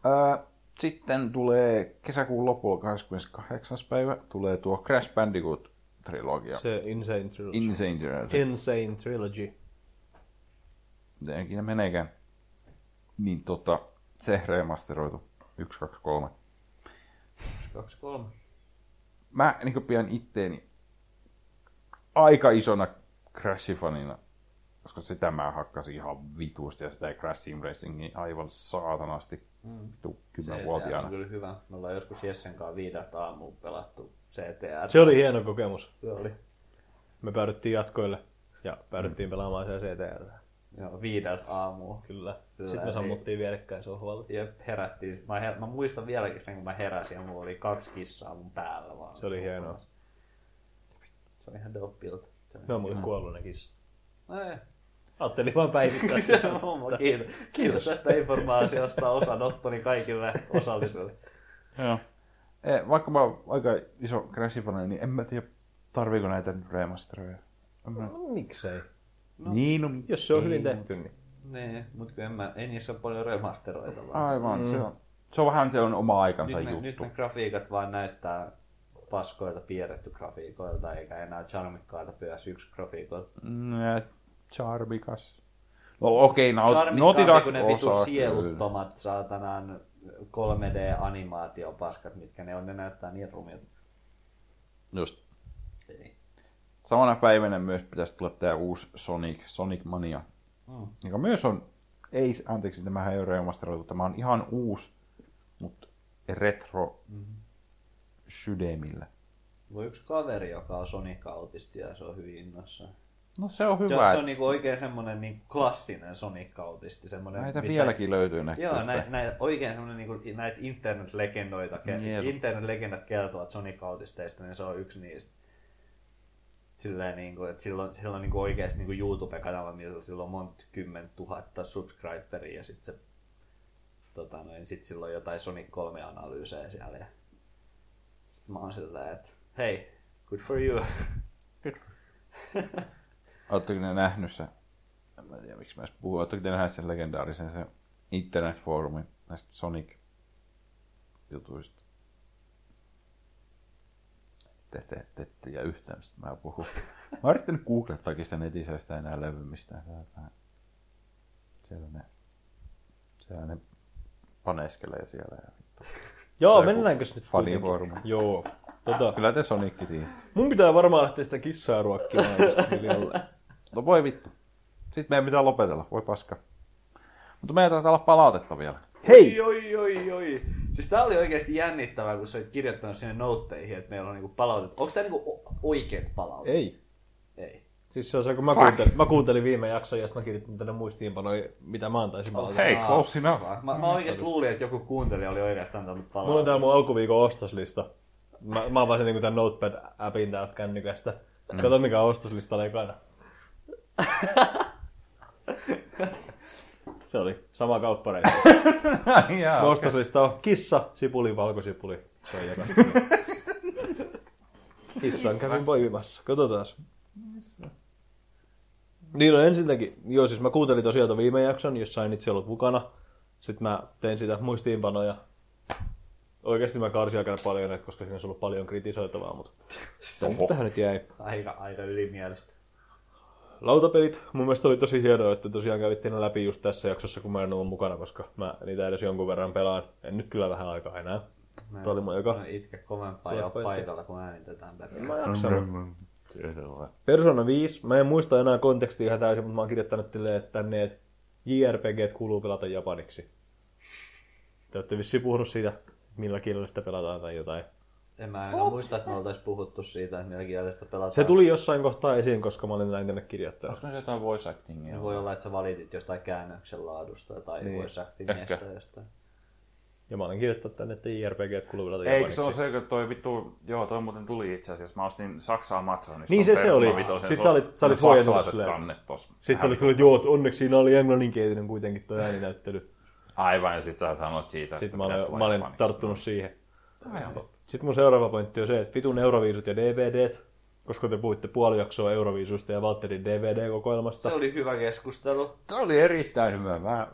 Öö, sitten tulee kesäkuun lopulla 28. päivä tulee tuo Crash Bandicoot-trilogia. Se Insane Trilogy. Insane Trilogy. Insane Trilogy. Miten ikinä meneekään. Niin tota, se remasteroitu. 1, 2, 3. 2, 3. Mä niin pidän itteeni aika isona Crash-fanina, koska sitä mä hakkasin ihan vitusti ja sitä Crash Sim Racingia aivan saatanasti. Mm. Vittu Se on kymmenvuotiaana. kyllä hyvä. Me ollaan joskus Jessen kanssa viideltä aamuun pelattu CTR. Se oli hieno kokemus. Se oli. Me päädyttiin jatkoille ja päädyttiin pelaamaan se CTR. Joo, viideltä aamuun. Kyllä. Kyllä, Sitten me sammuttiin vierekkäin sohvalle. Jep, herättiin. Mä, her... mä muistan vieläkin sen, kun mä heräsin ja mulla oli kaksi kissaa mun päällä vaan. Se oli hienoa. Se oli ihan doppilta. Se Ne on muuten kuollut ne kissat. No ei. Ajattelin vaan päivittää. Se on homma. Kiitos. Kiitos tästä informaatiosta osanottoni kaikille osallisille. Joo. E, vaikka mä oon aika iso Crash-fani, niin en mä tiedä, tarviiko näitä. En Mä... No, miksei? No, niin, no, Jos se on ei, hyvin tehty, niin. Niin, mutta en mä, ei niissä ole paljon remasteroita vaan. Aivan, mm. se, on, se on vähän se on oma aikansa nyt, ne, juttu. nyt ne grafiikat vaan näyttää paskoilta piirretty grafiikoilta, eikä enää charmikkailta PS1 grafiikoilta. Mm, ja Charmikas. No okei, okay, no, Naughty Dog ne vitu sieluttomat saatanaan 3D-animaatiopaskat, mitkä ne on, ne näyttää niin rumilta. kyllä. Just. Ei. Samana päivänä myös pitäisi tulla tämä uusi Sonic, Sonic Mania, Mm. joka myös on, ei, anteeksi, tämä ei ole remasteroitu, tämä on ihan uusi, mutta retro Mm-hmm. sydämillä. On yksi kaveri, joka on Sonic-autisti ja se on hyvin innoissaan. No se on Se, hyvä. se on niinku oikein semmonen niin klassinen Sonic-autisti. Semmonen, Näitä vieläkin löytyy näitä. Joo, näitä, näitä, oikein semmoinen niinku, näitä internet-legendoita, ke- Jeesus. internet-legendat kertovat Sonic-autisteista, niin se on yksi niistä. Silleen niinku, että silloin, silloin niinku oikeasti niinku YouTube-kanava, millä sillä on monta kymmentä tuhatta subscriberia ja sit se tota noin, sit silloin jotain Sonic 3 analyysejä siellä. Ja sit mä oon silleen, että hei, good for you. Oletteko ne nähnyt sen? En mä tiedä, miksi mä edes puhun. Oletteko te nähnyt sen legendaarisen sen internet-foorumin näistä Sonic-jutuista? Te, te, te, te ja yhtään, mistä mä puhun. Mä oon yrittänyt googlettaakin sitä netissä, sitä enää levy mistään. Sieltä- Siellä ne, siellä ne paneskelee siellä. Ja vittu. Joo, Se on mennäänkö nyt fanifoorumi. kuitenkin? Joo. Tota, Kyllä te Sonicki tiedätte. mun pitää varmaan lähteä sitä kissaa ruokkimaan. No voi vittu. Sitten meidän pitää lopetella, voi paska. Mutta meidän taitaa olla palautetta vielä. Hei! Oi, oi, oi. Siis tää oli oikeasti jännittävää, kun sä olit kirjoittanut sinne noteihin, että meillä on niinku palautet. Onko tää niinku oikeat palautet? Ei. Ei. Siis se on se, kun mä kuuntelin, mä kuuntelin viime jakson ja sitten mä kirjoitin tänne muistiinpanoja, mitä mä antaisin palata. Hei, Aa, close enough. Mä, mä oikeasti luulin, että joku kuuntelija oli oikeastaan antanut Mulla on palautetta. täällä mun alkuviikon ostoslista. Mä, mä avasin niinku tän Notepad-appin täältä kännykästä. Mm. Kato mikä on ostoslistalla ekana. Se oli sama kauppareissu. Jaa, Mun Ostoslista on kissa, sipuli, valkosipuli. Se on joka. Kissan kävin poimimassa. Katsotaan. Niin no ensinnäkin, joo siis mä kuuntelin tosiaan ton viime jakson, jossa en itse ollut mukana. Sitten mä tein sitä muistiinpanoja. Oikeasti mä karsin aika paljon, koska siinä olisi ollut paljon kritisoitavaa, mutta tähän nyt jäi. Aika, aika ylimielistä. Lautapelit, mun mielestä oli tosi hienoa, että tosiaan kävittiin ne läpi just tässä jaksossa, kun mä en ollut mukana, koska mä niitä edes jonkun verran pelaan. En nyt kyllä vähän aikaa enää. Tuo oli mun. Mä itke kovempaa ja paikalla, kun äänitetään tätä. Mä jaksanut. Persona 5, mä en muista enää kontekstia ihan täysin, mutta mä oon kirjoittanut tilleen, että tänne, että JRPG kuuluu pelata japaniksi. Te olette vissiin puhunut siitä, millä kielellä sitä pelataan tai jotain. En mä enää muista, että me oltais puhuttu siitä, että millä kielellä sitä pelataan. Se tuli jossain kohtaa esiin, koska mä olin näin tänne kirjoittanut. Olisiko se jotain voice actingia? Voi olla, että sä valitit jostain käännöksen laadusta tai Niin. voice actingista Ehkä. jostain. Ja mä olin kirjoittanut tänne, että JRPG kuuluu pelata Eikö se ole se, kun toi vittu, joo toi muuten tuli itse asiassa, mä ostin Saksaa Matronista. Niin se se oli. Sitten sä olit- sä olit huojennut silleen. Sitten sä olit kyllä, että joo, että onneksi siinä oli englanninkielinen kuitenkin tuo ääninäyttely. Aivan, ja sit sä sanoit siitä, Sitten että mä olen, mä olen tarttunut siihen. Aivan totta. Sitten mun seuraava pointti on se, että vitun Euroviisut ja DVDt. koska te puhuitte puoli jaksoa Euroviisusta ja Valtterin DVD-kokoelmasta. Se oli hyvä keskustelu. Tämä oli erittäin hyvä. Mä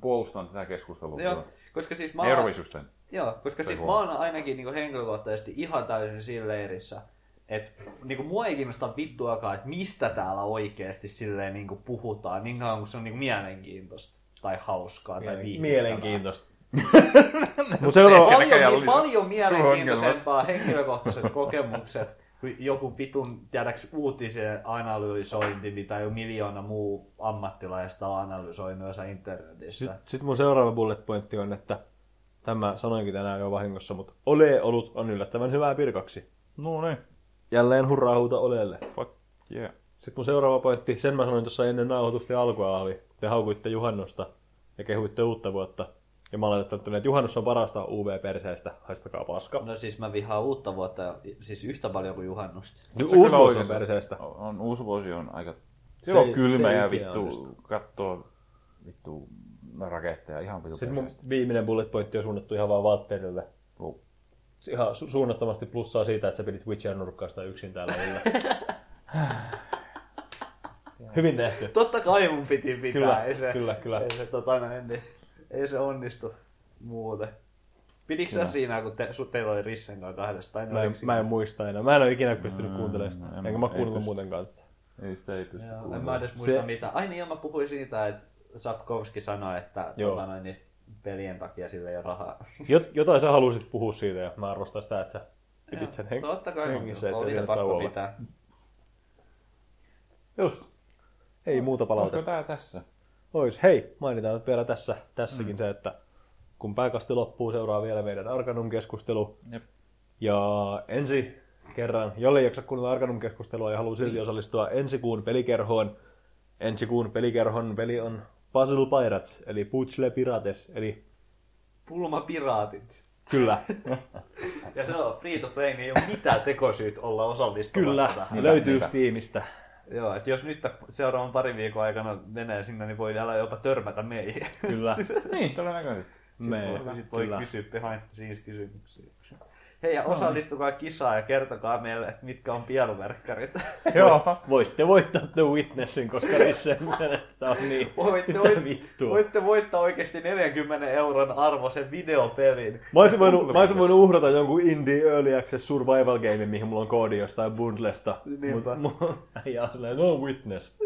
puolustan tätä keskustelua. Joo, koska siis mä oon, Eurovisusten. joo, koska siis mä oon ainakin niin henkilökohtaisesti ihan täysin siinä leirissä, että niin mua ei kiinnosta vittuakaan, että mistä täällä oikeasti silleen niin puhutaan, niin kauan kuin se on niin mielenkiintoista tai hauskaa tai viihdyttävää. Mielenkiintoista. Mutta seuraava... Ehkä näköjään Paljon, paljon mielenkiintoisempaa henkilökohtaiset kokemukset kuin joku vitun, tiedäks, uutisen analysointi, mitä jo miljoona muu ammattilaista on analysoinut jossain internetissä. Sitten sit mun seuraava bullet pointti on, että tämä sanoinkin tänään jo vahingossa, mutta ole olut on yllättävän hyvää pirkaksi. No niin. Jälleen hurraa huuta olelle. Fuck yeah. Sitten mun seuraava pointti, sen mä sanoin tuossa ennen nauhoitusta alkua oli, te haukuitte juhannusta ja kehuitte uutta vuotta. Ja mä olen että juhannus on parasta UV-perseestä, haistakaa paska. No siis mä vihaan uutta vuotta, siis yhtä paljon kuin juhannusta. Nyt se uusi vuosi on perseestä. On, on, uusi vuosi on aika... Se Siellä on kylmä se ja vittu kattoo vittu raketteja ihan vittu Sitten mun viimeinen bullet pointti on suunnattu ihan vaan Valtterille. Oh. Ihan su- suunnattomasti plussaa siitä, että sä pidit Witcher nurkkaasta yksin täällä yllä. Hyvin tehty. Totta kai mun piti pitää, Kyllä, ei se, kyllä, kyllä. Ei se, tota, niin, ei se onnistu muuten. Pidikö sä siinä, kun te, su, teillä oli Rissen kanssa kahdesta? Mä en, mä en muista enää. Mä en ole ikinä pystynyt kuuntelemaan sitä. en- Enkä mä kuunnellut pysty. muutenkaan. Ei sitä ei pysty Joo, en mä edes muista Se- mitä. Ai niin, ja mä puhuin siitä, että Sapkowski sanoi, että tota, noin, niin, pelien takia sillä ei ole rahaa. Jot, jotain sä halusit puhua siitä ja mä arvostan sitä, että sä pidit sen hen- Totta kai, hengissä, oli se vielä pakko tauolla. pitää. Just. Ei muuta Olisiko palautetta. tää tässä? Ois. Hei, mainitaan nyt vielä tässä, tässäkin mm. se, että kun pääkasti loppuu, seuraa vielä meidän Arkanum-keskustelu. Jep. Ja ensi kerran, jolle ei jaksa kuunnella Arkanum-keskustelua ja haluaa silti osallistua ensi kuun pelikerhoon, ensi kuun pelikerhon peli on Puzzle Pirates, eli Puzzle Pirates, eli Pulmapiraatit. kyllä, Ja se on free to play, niin ei ole mitään tekosyyt olla osallistumatta kyllä, tähän. löytyy. Steamista. Joo, että jos nyt seuraavan parin viikon aikana menee sinne, niin voi älä jopa törmätä meihin. Kyllä, Niin, todennäköisesti. me, Sitten voi kyllä. kysyä behind scenes kysymyksiä. Hei, ja osallistukaa kisaan ja kertokaa meille, että mitkä on pieluverkkarit. Joo. Voitte voittaa The Witnessin, koska Rissen mielestä on niin, Voitte, voit, vittua. voitte voittaa oikeasti 40 euron arvoisen videopelin. Mä olisin, voinut, mä olisin voinut uhrata jonkun Indie Early Access Survival Game, mihin mulla on koodi jostain bundlesta. Niinpä. On silleen, no Witness.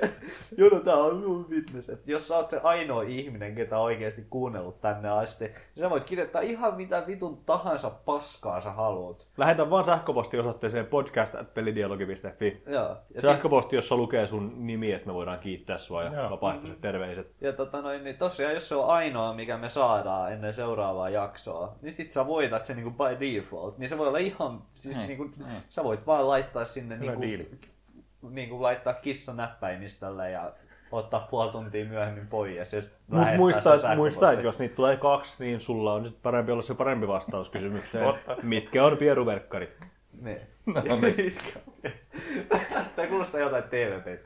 Joo, no tää on mun fitness. Et jos sä oot se ainoa ihminen, ketä on oikeasti kuunnellut tänne asti, niin sä voit kirjoittaa ihan mitä vitun tahansa paskaa sä haluat. Lähetä vaan sähköpostiosoitteeseen podcast.pelidialogi.fi. Joo. Ja, Sähköposti, jossa lukee sun nimi, että me voidaan kiittää sua ja Joo. vapaaehtoiset terveiset. ja tota noin, niin tosiaan, jos se on ainoa, mikä me saadaan ennen seuraavaa jaksoa, niin sit sä voitat sen niinku by default. Niin se voi olla ihan, siis Niin, niinku, niin. sä voit vaan laittaa sinne Hyvä niinku, niinku laittaa kissa näppäimistölle ja ottaa puoli tuntia myöhemmin pois ja se sit Mut muista, että, muista, että jos niitä tulee kaksi, niin sulla on sit parempi olla se parempi vastaus kysymykseen. Mitkä on pieruverkkarit? Niin. No, Tämä kuulostaa jotain tv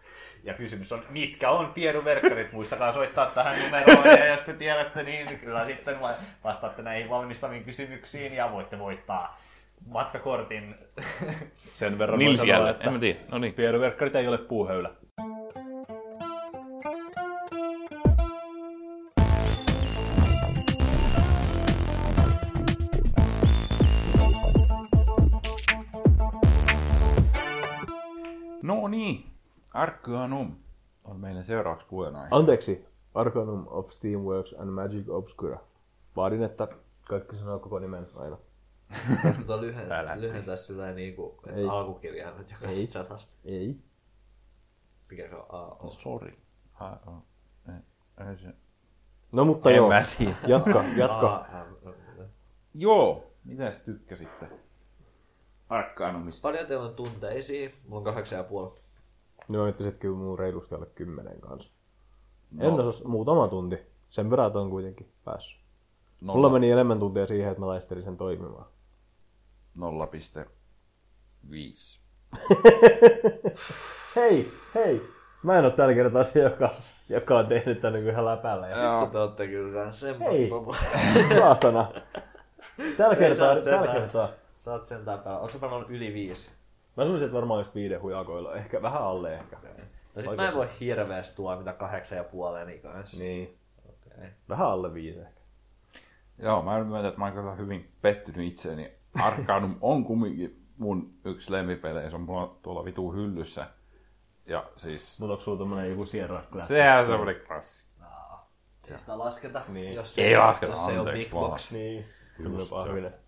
Ja kysymys on, mitkä on pieruverkkarit? Muistakaa soittaa tähän numeroon ja jos te tiedätte, niin kyllä sitten va- vastaatte näihin valmistaviin kysymyksiin ja voitte voittaa matkakortin. Sen verran voi Nils sanoa, jälleen. että En mä tiedä. No niin. pieruverkkarit ei ole puuhöylä. No niin. Arcanum on meidän seuraavaksi puheenaihe. Anteeksi, Arcanum of Steamworks and Magic Obscura. Vaadin, että kaikki sanoo koko nimen aina. Mutta lyhentää, Älä lyhentää sillä niin kuin Ei. alkukirjaimet Ei. jokaisesta sanasta. Ei. Mikä se on A, O. Sorry. Ha, o, ei, ei se. No mutta En joo, mä tiedä. jatka, jatka. A, M, O. Joo. Mitäs tykkäsitte? Arcanumista. Paljon teillä on tunteisia? Mulla on kahdeksan ja puoli. No, että sit kyllä mun reilusti alle kymmenen kanssa. No. En osas muutama tunti. Sen verran on kuitenkin päässyt. Nolla- Mulla meni enemmän tunteja siihen, että mä laistelin sen toimimaan. 0,5. Hei, hei! Mä en oo tällä kertaa se, joka, joka on tehnyt tän niin ihan läpällä. Ja Joo. Te ootte kyllä semmos Hei. popo. saatana. Tällä kertaa, tällä kertaa. Sä oot sentään päällä. Ootko pelannut yli viisi? Mä sanoisin, että varmaan just viiden hujakoilla. Ehkä vähän alle ehkä. No sit mä en voi hirveästi tuomita kahdeksan ja puoleni kanssa. Niin. Okay. Vähän alle viisi ehkä. Joo, mä myönnän, että mä oon kyllä hyvin pettynyt itseeni. Arkanum on kumminkin mun yksi lempipelejä, se on mulla tuolla vitu hyllyssä. Ja siis, Mutta onko sulla tommonen joku Sierra Classic? sehän on semmonen klassi. Ei sitä lasketa, Niin. jos Ei se, lasketa, jos se on big box. Niin. Se. pahvinen.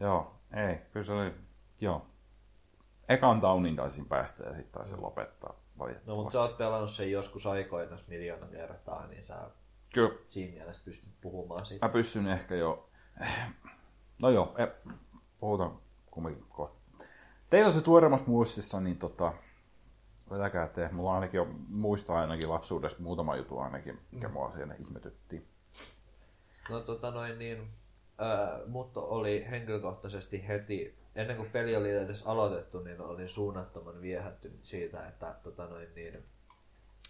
Joo, ei, kyllä se oli, joo. Ekan taunin taisin päästä ja sitten taisin lopettaa No mutta sä oot pelannut sen joskus aikoina miljoona kertaa, niin sä Kyllä, siinä mielessä pystyt puhumaan siitä. mä pystyn ehkä jo... No joo, e, puhutaan kumminkin kohta. Teillä on se tuoreemmassa muistissa, niin tota, vetäkää te. Mulla ainakin jo muista ainakin lapsuudesta muutama jutu ainakin, mikä mua siinä ihmetytti. No tota noin niin, mutta oli henkilökohtaisesti heti, ennen kuin peli oli edes aloitettu, niin olin suunnattoman viehättynyt siitä, että tota noin niin,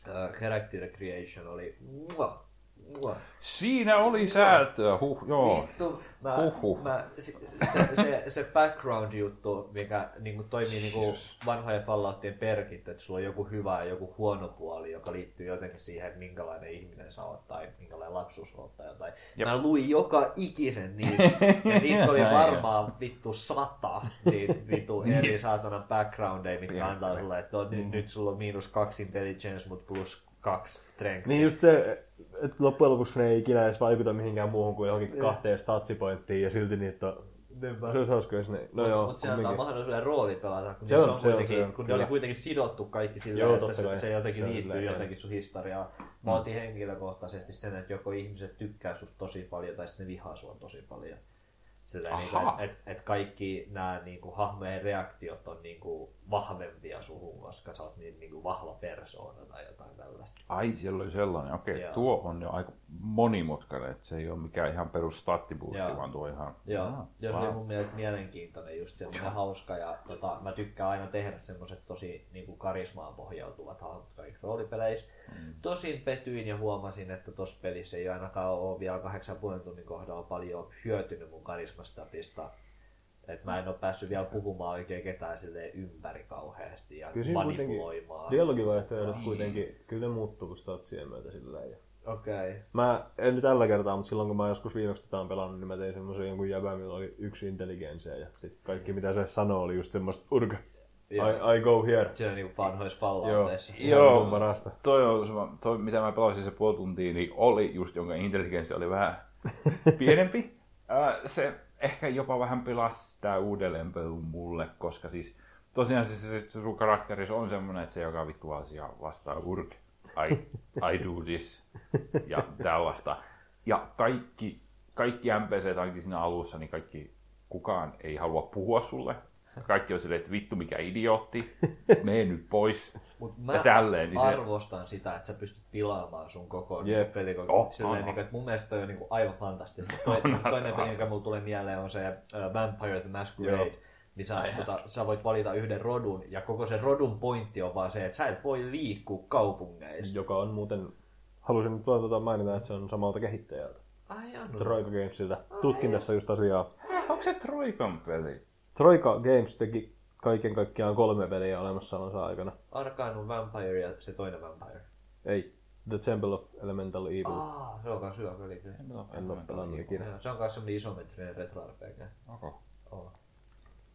ää, character creation oli mua, mua. Siinä oli säätöä, huh, joo. Vittu, mä, Huhhuh. mä, se, se, se background-juttu, mikä niin toimii niin kuin vanhojen Falloutien perkit, että sulla on joku hyvä ja joku huono puoli, joka liittyy jotenkin siihen, että minkälainen ihminen sä oot tai minkälainen lapsuus oot tai jotain. Jep. Mä luin joka ikisen niitä, ja niitä oli varmaan vittu sata, niitä vittu eri saatanan backgroundeja, mitkä antaa sulle, että no, nyt, nyt sulla on miinus kaksi intelligence, mutta plus kaksi strength. Niin just se, että loppujen lopuksi ne ei ikinä edes vaikuta mihinkään muuhun kuin johonkin kahteen statsipointtiin ja silti niitä on... Se olisi hauska, jos ne... No joo, Mutta se antaa mahdollisuuden rooli pelata, kun Se on, se on, kuitenkin, se on, kun ne oli kuitenkin sidottu kaikki sillä, Joo, että se, se jotenkin Se liittyy silleen, jotenkin sun historiaan. Mä otin henkilökohtaisesti sen, että joko ihmiset tykkää susta tosi paljon tai sitten ne vihaa sua tosi paljon. Sillä niin että et, et kaikki nämä niinku, hahmojen reaktiot on niinku, vahvempia suhun, koska sä oot niin niinku, vahva persoona tai jotain tällaista. Ai, siellä oli sellainen. Okei, Joo. tuo on jo aika monimutkainen, että se ei ole mikään ihan perus stattiboosti, Joo. vaan tuo ihan... Joo, Ah, ja se oli mun mielestä mielenkiintoinen just semmoinen hauska ja tota, mä tykkään aina tehdä semmoiset tosi niin kuin karismaan pohjautuvat hahmot kaikissa roolipeleissä. Mm. Tosin petyin ja huomasin, että tuossa pelissä ei ainakaan ole vielä 8,5 tunnin kohdalla paljon hyötynyt mun karismastatista. Et mä en ole päässyt vielä puhumaan oikein ketään silleen ympäri kauheasti ja Kyllä manipuloimaan. dialogivaihtoehdot kuitenkin, kyllä ne muuttuu kun statsien myötä sillä lailla. Okei. Okay. Mä en nyt tällä kertaa, mutta silloin kun mä joskus viimeksi tätä on pelannut, niin mä tein semmoisen jonkun jäbän, millä oli yksi intelligenssia ja sit kaikki mitä se sanoo oli just semmoista urga. I, I go here. Se on niinku vanhoissa Joo, Fallouteissa. Joo. Joo. parasta. Toi, on, se- toi, mitä mä pelasin se puoli tuntia, niin oli just, jonka intelligenssi oli vähän pienempi. Ää, se ehkä jopa vähän pelasi sitä uudelleenpelun mulle, koska siis tosiaan se, se, se sun karakteri se on semmoinen, että se joka vittu asia vastaa urk, I, I do this ja tällaista. Ja kaikki, kaikki NPC ainakin siinä alussa, niin kaikki, kukaan ei halua puhua sulle. Kaikki on silleen, että vittu mikä idiootti, mene nyt pois. Mut mä Ja tälleen, niin se- arvostan sitä, että sä pystyt pilaamaan sun koko yep. pelikoko. Oh, Oh, Silleen, on, niin, että mun mielestä toi on niin aivan fantastista. Toi, se toinen peli, mikä mulla tulee mieleen, on se uh, Vampire the Masquerade. Joo. Niin sä, tota, sä voit valita yhden rodun, ja koko sen rodun pointti on vaan se, että sä et voi liikkua kaupungeissa. Joka on muuten, halusin nyt vaan tota mainita, että se on samalta kehittäjältä. Ai Anu. Troika Gamesilta. Tutkin tässä just asiaa. Onko se Troikan peli? Troika Games teki kaiken kaikkiaan kolme peliä olemassaolonsa aikana. Arcanum Vampire ja se toinen Vampire. Ei, The Temple of Elemental Evil. Ah, se on kans hyvä peli. En ole pelannut ikinä. Joo, Se on kans semmonen isometrinen retro RPG. Okay. Oh.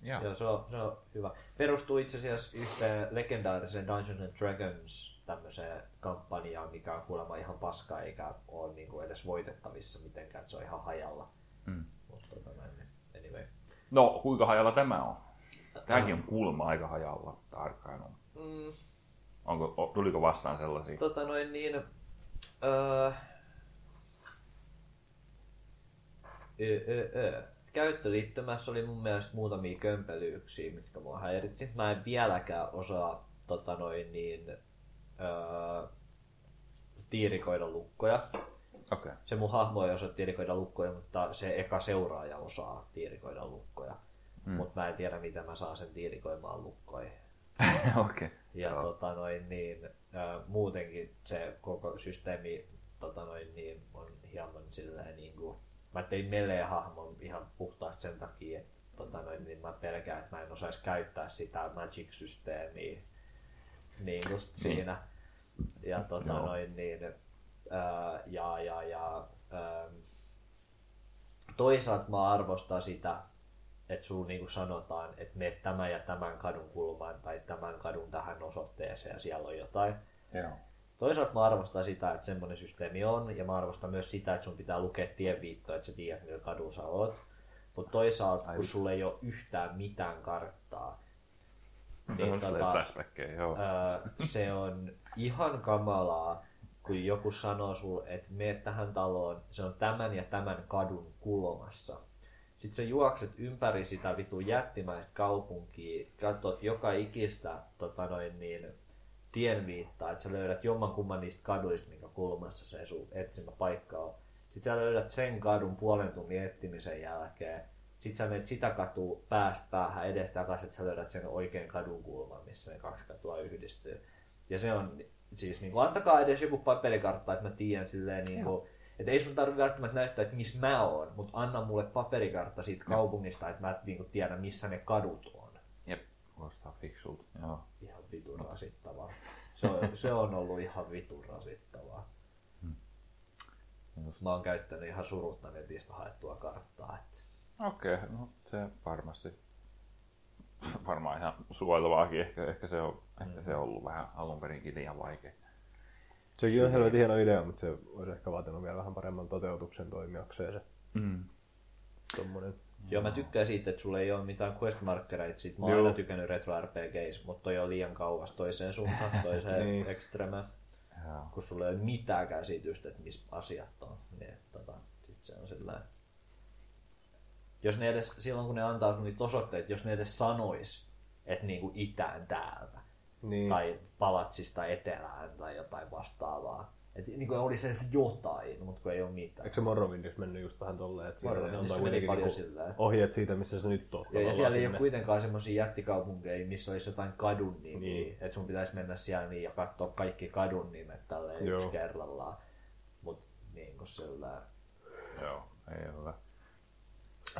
Joo. Joo, se on, se on hyvä. Perustuu itse asiassa yhteen legendaariseen Dungeons and Dragons tämmöiseen kampanjaan, mikä on kuulemma ihan paska eikä ole niinku edes voitettavissa mitenkään, se on ihan hajalla. Mm. Mutta tota. No, kuinka hajalla tämä on? Tämäkin on kuulemma aika hajalla, tarkkaan on. Mm, Onko, tuliko vastaan sellaisia? tota noin niin... Öö, Ö, ö, ö. Käyttöliittymässä oli mun mielestä muutamia kömpelyyksiä, mitkä mua häiritsi. Mä en vieläkään osaa tota noin niin, öö, tiirikoida lukkoja. Okei. Se mun hahmo ei osaa tiirikoida lukkoja, mutta se eka seuraaja osaa tiirikoida lukkoja. Mm. Mutta mä en tiedä, miten mä saan sen tiirikoimaan lukkoihin. Okei. Ja Joo. tota noin, niin, ää, muutenkin se koko systeemi tota noin, niin, on hieman silleen niin kuin, mä tein melee hahmon ihan puhtaasti sen takia, että tota noin, niin mä pelkään, että mä en osaisi käyttää sitä Magic-systeemiä niin just siinä. Ja tota Joo. noin, niin, ää, ja, ja, ja ää, toisaalta mä arvostan sitä, että sulla niinku sanotaan, että me tämän ja tämän kadun kulmaan tai tämän kadun tähän osoitteeseen ja siellä on jotain. Joo. Toisaalta mä arvostan sitä, että semmoinen systeemi on, ja mä arvostan myös sitä, että sun pitää lukea tienviittoa, että sä tiedät, millä kadulla sä oot. Mutta toisaalta, kun sulla ei ole yhtään mitään karttaa, Niin, niin tota, joo. ää, se on ihan kamalaa, kun joku sanoo sulle, että mene tähän taloon, se on tämän ja tämän kadun kulmassa. Sitten sä juokset ympäri sitä vitun jättimäistä kaupunkia, katsot joka ikistä tota noin niin, tienviittaa, että sä löydät jommankumman niistä kaduista, minkä kulmassa se sun etsimä paikka on. Sitten sä löydät sen kadun puolen tunnin etsimisen jälkeen. Sitten sä menet sitä katua päästä päähän edestä takaisin, että sä löydät sen oikein kadun kulman, missä ne kaksi katua yhdistyy. Ja se on, siis niin kuin, antakaa edes joku paperikartta, että mä tiedän silleen niin kuin, että ei sun tarvitse välttämättä näyttää, että missä mä oon, mutta anna mulle paperikartta siitä kaupungista, että mä niin kuin, tiedän, missä ne kadut on. Jep, kuulostaa fiksulta. Joo. Ihan vitun rasittavaa. Se on, se on ollut ihan vitun rasittavaa. Just. Mä oon käyttänyt ihan surutta netistä haettua karttaa. Että... Okei, okay, no se varmasti. Varmaan ihan suojelevaakin. Ehkä, ehkä, se on, ehkä se on ollut vähän alun perinkin liian vaikea. Sekin on helvetin hieno idea, mutta se olisi ehkä vaatinut vielä vähän paremman toteutuksen toimijakseen se Mm. tommonen. Joo, mä tykkään siitä, että sulla ei ole mitään questmarkkereita. Sit mä oon Joo. aina tykännyt retro RPGs, mutta toi on liian kauas toiseen suuntaan, toiseen Niin. ekstremään. Joo. Kun sulla ei ole mitään käsitystä, että missä asiat on. Niin, tota, sit se on sellainen. Jos ne edes, silloin kun ne antaa niitä osoitteita, jos ne edes sanois, että niinku itään täältä, Niin. tai palatsista etelään tai jotain vastaavaa. Että niin kuin olisi edes jotain, mutta kun ei ole mitään. Eikö se Morrowindissa mennyt just vähän tolleen, että Morrowindissa antaa meni kuitenkin paljon niinku silleen. ohjeet siitä, missä se nyt on. Ja, ja siellä ei ole sinne. kuitenkaan semmoisia jättikaupunkeja, missä olisi jotain kadun nimiä. Niin. Niin. Että sun pitäisi mennä siellä niin ja katsoa kaikki kadun nimet tälleen Joo. yksi kerrallaan. Mutta niin kuin sillä... Joo, ei ole.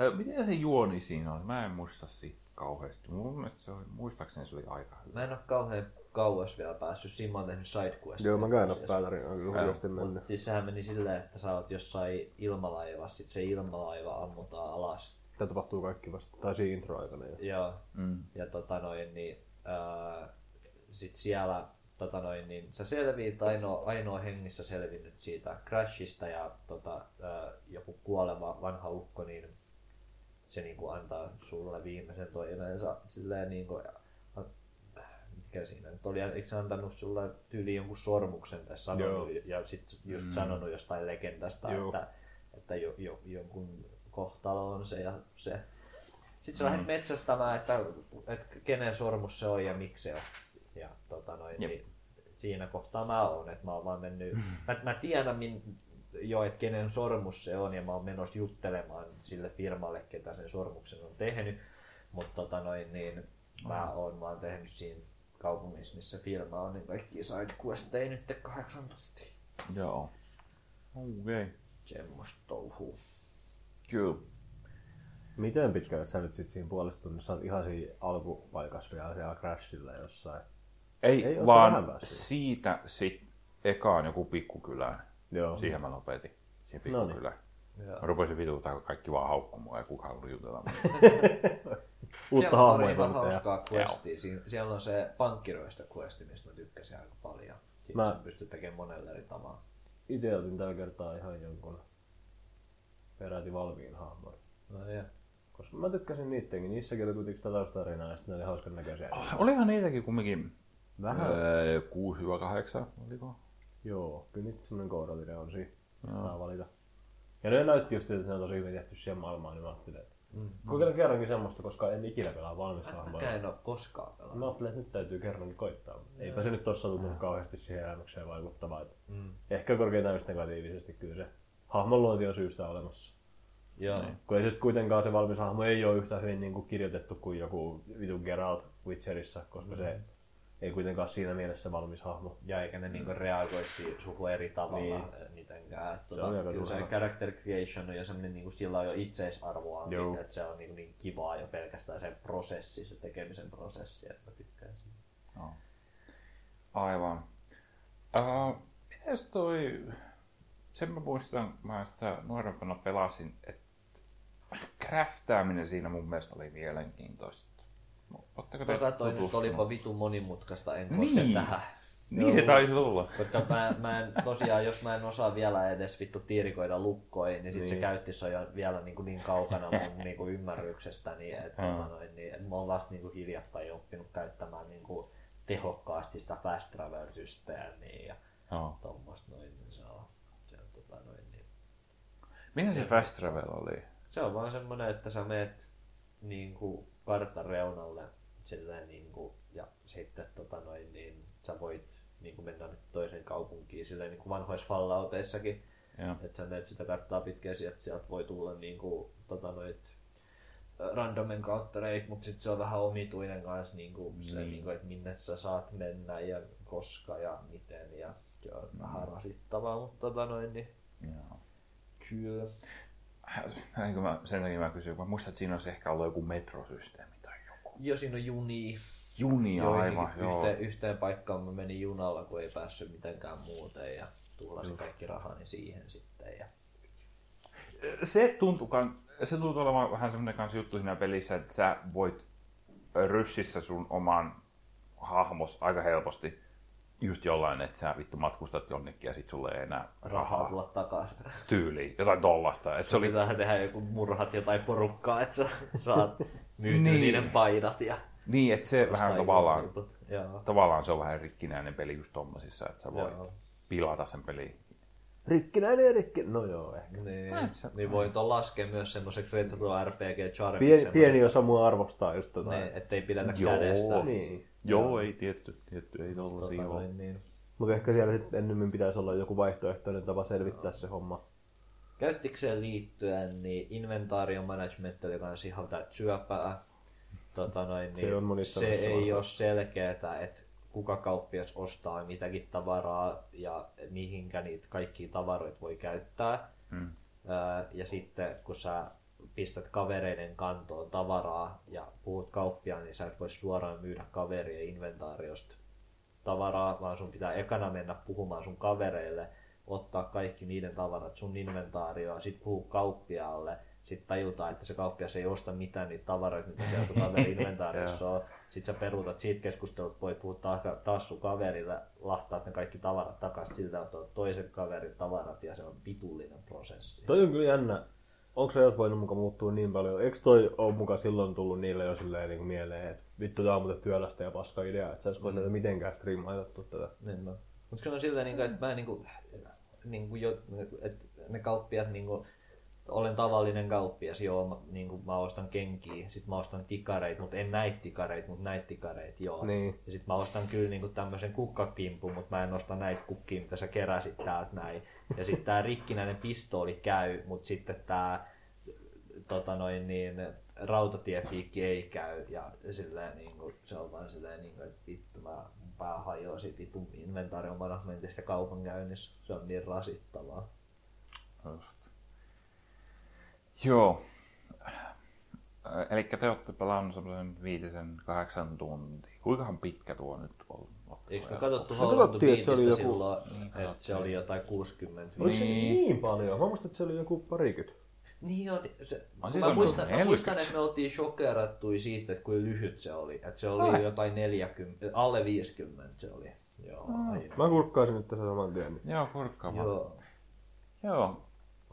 Ö, Miten se juoni siinä on? Mä en muista siitä kauheasti. Mun mielestä se oli, muistaakseni se oli aika hyvä. Mä en ole kauhean kauas vielä päässyt. Siinä mä oon tehnyt sidequestia. Joo, mä käyn päätarin on kyllä hurjasti mennyt. Mut siis sehän meni silleen, että sä oot jossain ilmalaivassa, sit se ilmalaiva ammutaan alas. Tämä tapahtuu kaikki vasta, tai siinä intro-aikana jo. Ja, Mm. ja tota noin, niin, ää, sit siellä tota noin, niin sä selviit ainoa, ainoa hengissä selvinnyt siitä crashista ja tota, ää, joku kuoleva vanha ukko, niin se niinku antaa sulle viimeisen toiveensa silleen niinku, mikä siinä nyt oli, eikö se antanut sulle tyyli jonkun sormuksen tai sanonut, Joo. ja sitten just sanonut jostain legendasta, Joo. että, että jo, jo, jonkun kohtalo on se ja se. Sitten sä lähdet metsästämään, että, että kenen sormus se on ja miksi se on. Ja tota noin, Jep. niin siinä kohtaa mä oon, että mä oon vaan mennyt, mä, mä tiedän min, jo, että kenen sormus se on ja mä oon menossa juttelemaan sille firmalle, ketä sen sormuksen on tehnyt. Mutta tota noin, niin mä oon vaan tehnyt siinä kaupungissa, missä firma on, niin kaikki sidequesteja nyt kahdeksan tuntia. Joo. Okei. Okay. Semmosta touhuu. Kyllä. Miten pitkälle sä nyt sit siinä puolesta tunnissa oot ihan siinä alkupaikassa vielä siellä Crashilla jossain? Ei, Ei, vaan siitä sit ekaan joku pikkukylään. Joo. Siihen mä lopetin. Siihen No niin. pikkukylään. Joo. Mä rupesin vituuttaa, kun kaikki vaan haukkui mua ja kukaan halunnut jutella. Uutta Siellä on hahmoa ihan hauskaa questia. Siin- Siellä on se pankkiroista questi, mistä mä tykkäsin aika paljon. Siinä Mä- pystyt tekemään monella eri tavalla. Itse otin tällä kertaa ihan jonkun peräti valmiin hahmon. No ja. Koska mä tykkäsin niittenkin. Niissäkin oli kuitenkin sitä taustarinaa ja sitten ne oli hauskan näköisiä. Olihan niitäkin kumminkin Vähän. öö, 6-8, oliko? Joo, kyllä nyt semmonen koodallinen on siinä. mistä Saa valita. Ja ne näytti just, että ne on tosi hyvin tehty siihen maailmaan, niin mä ajattelin, että mm. kokeilen kerrankin semmoista, koska en ikinä pelaa valmista hahmoa. Mä en oo koskaan pelannut. Mä ajattelin, että nyt täytyy kerrankin koittaa. Eipä se nyt tossa tuntunut kauheasti siihen elämykseen vaikuttavaa. Mm. Ehkä korkeintaan just negatiivisesti kyllä se hahmon luonti on syystä olemassa. Joo. Kun ei se sit kuitenkaan se valmis hahmo ei ole yhtä hyvin niin kuin kirjoitettu kuin joku vitun Geralt Witcherissa, koska se ei kuitenkaan siinä mielessä valmis hahmo. Ja eikä ne niinku reagoisi suhun eri tavalla Niin. mitenkään. Et on Tota, kyllä se character creation on jo semmoinen, niinku, sillä on jo itseisarvoa, niin, että se on niin, niin kivaa jo pelkästään se prosessi, se tekemisen prosessi, että mä tykkään siitä. No. Aivan. Uh, mites toi... Sen mä muistan, mä sitä nuorempana pelasin, että craftaaminen siinä mun mielestä oli mielenkiintoista. Ootteko te Mä katsoin, että olipa vitun monimutkaista, en koske Niin. tähän. Niin se taisi olla. Koska mä, mä en, tosiaan, jos mä en osaa vielä edes vittu tiirikoida lukkoja, niin sit niin. se Niin. käyttis on jo vielä niin, kuin niin kaukana mun niin kuin ymmärryksestäni, että Mm. tota noin, niin, että mä oon vasta niin kuin hiljattain oppinut käyttämään niin kuin tehokkaasti sitä fast travel systeemiä ja Joo. tuommoista noin, niin se on, se on tota noin, niin. Minä se fast travel oli? Se on vaan semmoinen, että sä meet niin kuin kartan reunalle silleen, niin kuin, ja sitten tota noin, niin sä voit niin kuin mennä toiseen kaupunkiin silleen niin kuin vanhoissa Fallouteissakin. Joo. Että sä menet sitä karttaa pitkin ja sieltä, sieltä voi tulla niin kuin, tota noit, ö, random encountereita, mutta sitten se on vähän omituinen kanssa, niin kuin se, Niin. niin kuin, että minne sä saat mennä ja koska ja miten. Ja se on vähän rasittavaa, mutta tota noin, niin Joo. kyllä. Mä, sen takia mä kysyin, mä muistan, että siinä olisi ehkä ollut joku metrosysteemi tai joku. Jo siinä on juni. Junia Joihinkin aivan, joo. yhteen, yhteen paikkaan mä menin junalla, kun ei päässyt mitenkään muuten ja tuhlasin kaikki rahani siihen sitten. Ja... Se tuntuu, kan- se tuntuu olevan vähän semmoinen kanssa juttu siinä pelissä, että sä voit ryssissä sun oman hahmos aika helposti just jollain, että sä vittu matkustat jonnekin ja sit sulle ei enää Rahaa rahaa tulla takaisin. tyyliin, jotain tollasta. Et se oli, Pitää tehdä joku murhat jotain porukkaa, että sä saat myytyä Niin. niiden paidat ja niin, että se vähän tavallaan, tavallaan se on vähän rikkinäinen peli just tommosissa, että sä voit Joo. pilata sen peliin. Rikkinäinen ja rikki... No joo, ehkä. Niin, sä- niin voi ton laskea myös semmoiseksi retro RPG charmiksi. Pieni, pieni osa mua arvostaa just tota. Niin, ettei pidetä Joo. kädestä. Niin. Joo, ei tietty, tietty ei Tota, tollasia ole. noin, niin. Mutta ehkä siellä sitten ennemmin pitäisi olla joku vaihtoehtoinen tapa selvittää se homma. Käyttikseen liittyen, niin inventaarion management oli kans ihan syöpää. Tota noin, niin Se on monissa se ei varmaan. ole selkeää, että kuka kauppias ostaa mitäkin tavaraa ja mihinkä niitä kaikkia tavaroita voi käyttää. Mm. Ja sitten kun sä pistät kavereiden kantoon tavaraa ja puhut kauppiaan, niin sä et voi suoraan myydä kaverien inventaariosta tavaraa, vaan sun pitää ekana mennä puhumaan sun kavereille, ottaa kaikki niiden tavarat sun inventaarioon, sit puhua kauppiaalle, sit tajutaan, että se kauppias ei osta mitään niitä tavaroita, mitä sieltä sun kaverin inventaariossa on. Sit sä peruutat siitä keskustelut, voit puhua taas, sun kaverille, lahtaat ne kaikki tavarat takaisin siltä, että otat toisen kaverin tavarat ja se on vitullinen prosessi. Toi on kyllä jännä. Onko jos voinut muka muuttua niin paljon? Eikö toi ole muka silloin tullut niille jo silleen niin mieleen, että vittu tää on muuten työlästä ja paska idea, että sä et voi mm. mitenkään striimaitettu tätä. Niin, no. Mutta se on silleen, niin kuin, että mä niin kuin, niin kuin jo, että ne kauppiat, niin kuin, olen tavallinen kauppias, joo, mä, niin kuin, mä ostan kenkiä, sit mä ostan tikareita, mutta en näitä tikareita, mutta näitä tikareita, joo. Niin. Ja sit mä ostan kyllä niin kuin, tämmöisen kukkakimpun, mutta mä en osta näitä kukkia, mitä sä keräsit täältä näin. Ja sitten tää rikkinäinen pistooli käy, mutta sitten tää tota noin niin, rautatiepiikki ei käy ja silleen niin kuin, se on vaan silleen niin kuin, että vittu mä pää hajoaa siitä vitun inventaarion managementista kaupankäynnissä. Se on niin rasittavaa. Joo. Eli te olette pelannut semmoisen viitisen, kahdeksan tuntia. Kuinkahan pitkä tuo nyt on? Eikö me katsottu Long to että se oli joku- silloin, Niin, että se oli jotain 60 Oliko se Niin. niin paljon? Mä muistan, että se oli joku parikymmentä. Niin on, se, On siis mä, muistan, mä 40. muistan, että me oltiin shokerattuja siitä, että kuinka lyhyt se oli. Että se oli Ai. jotain 40, alle 50 se oli. Joo, ai, Mä kurkkaisin nyt tässä saman tien. Joo, kurkkaa joo. Joo.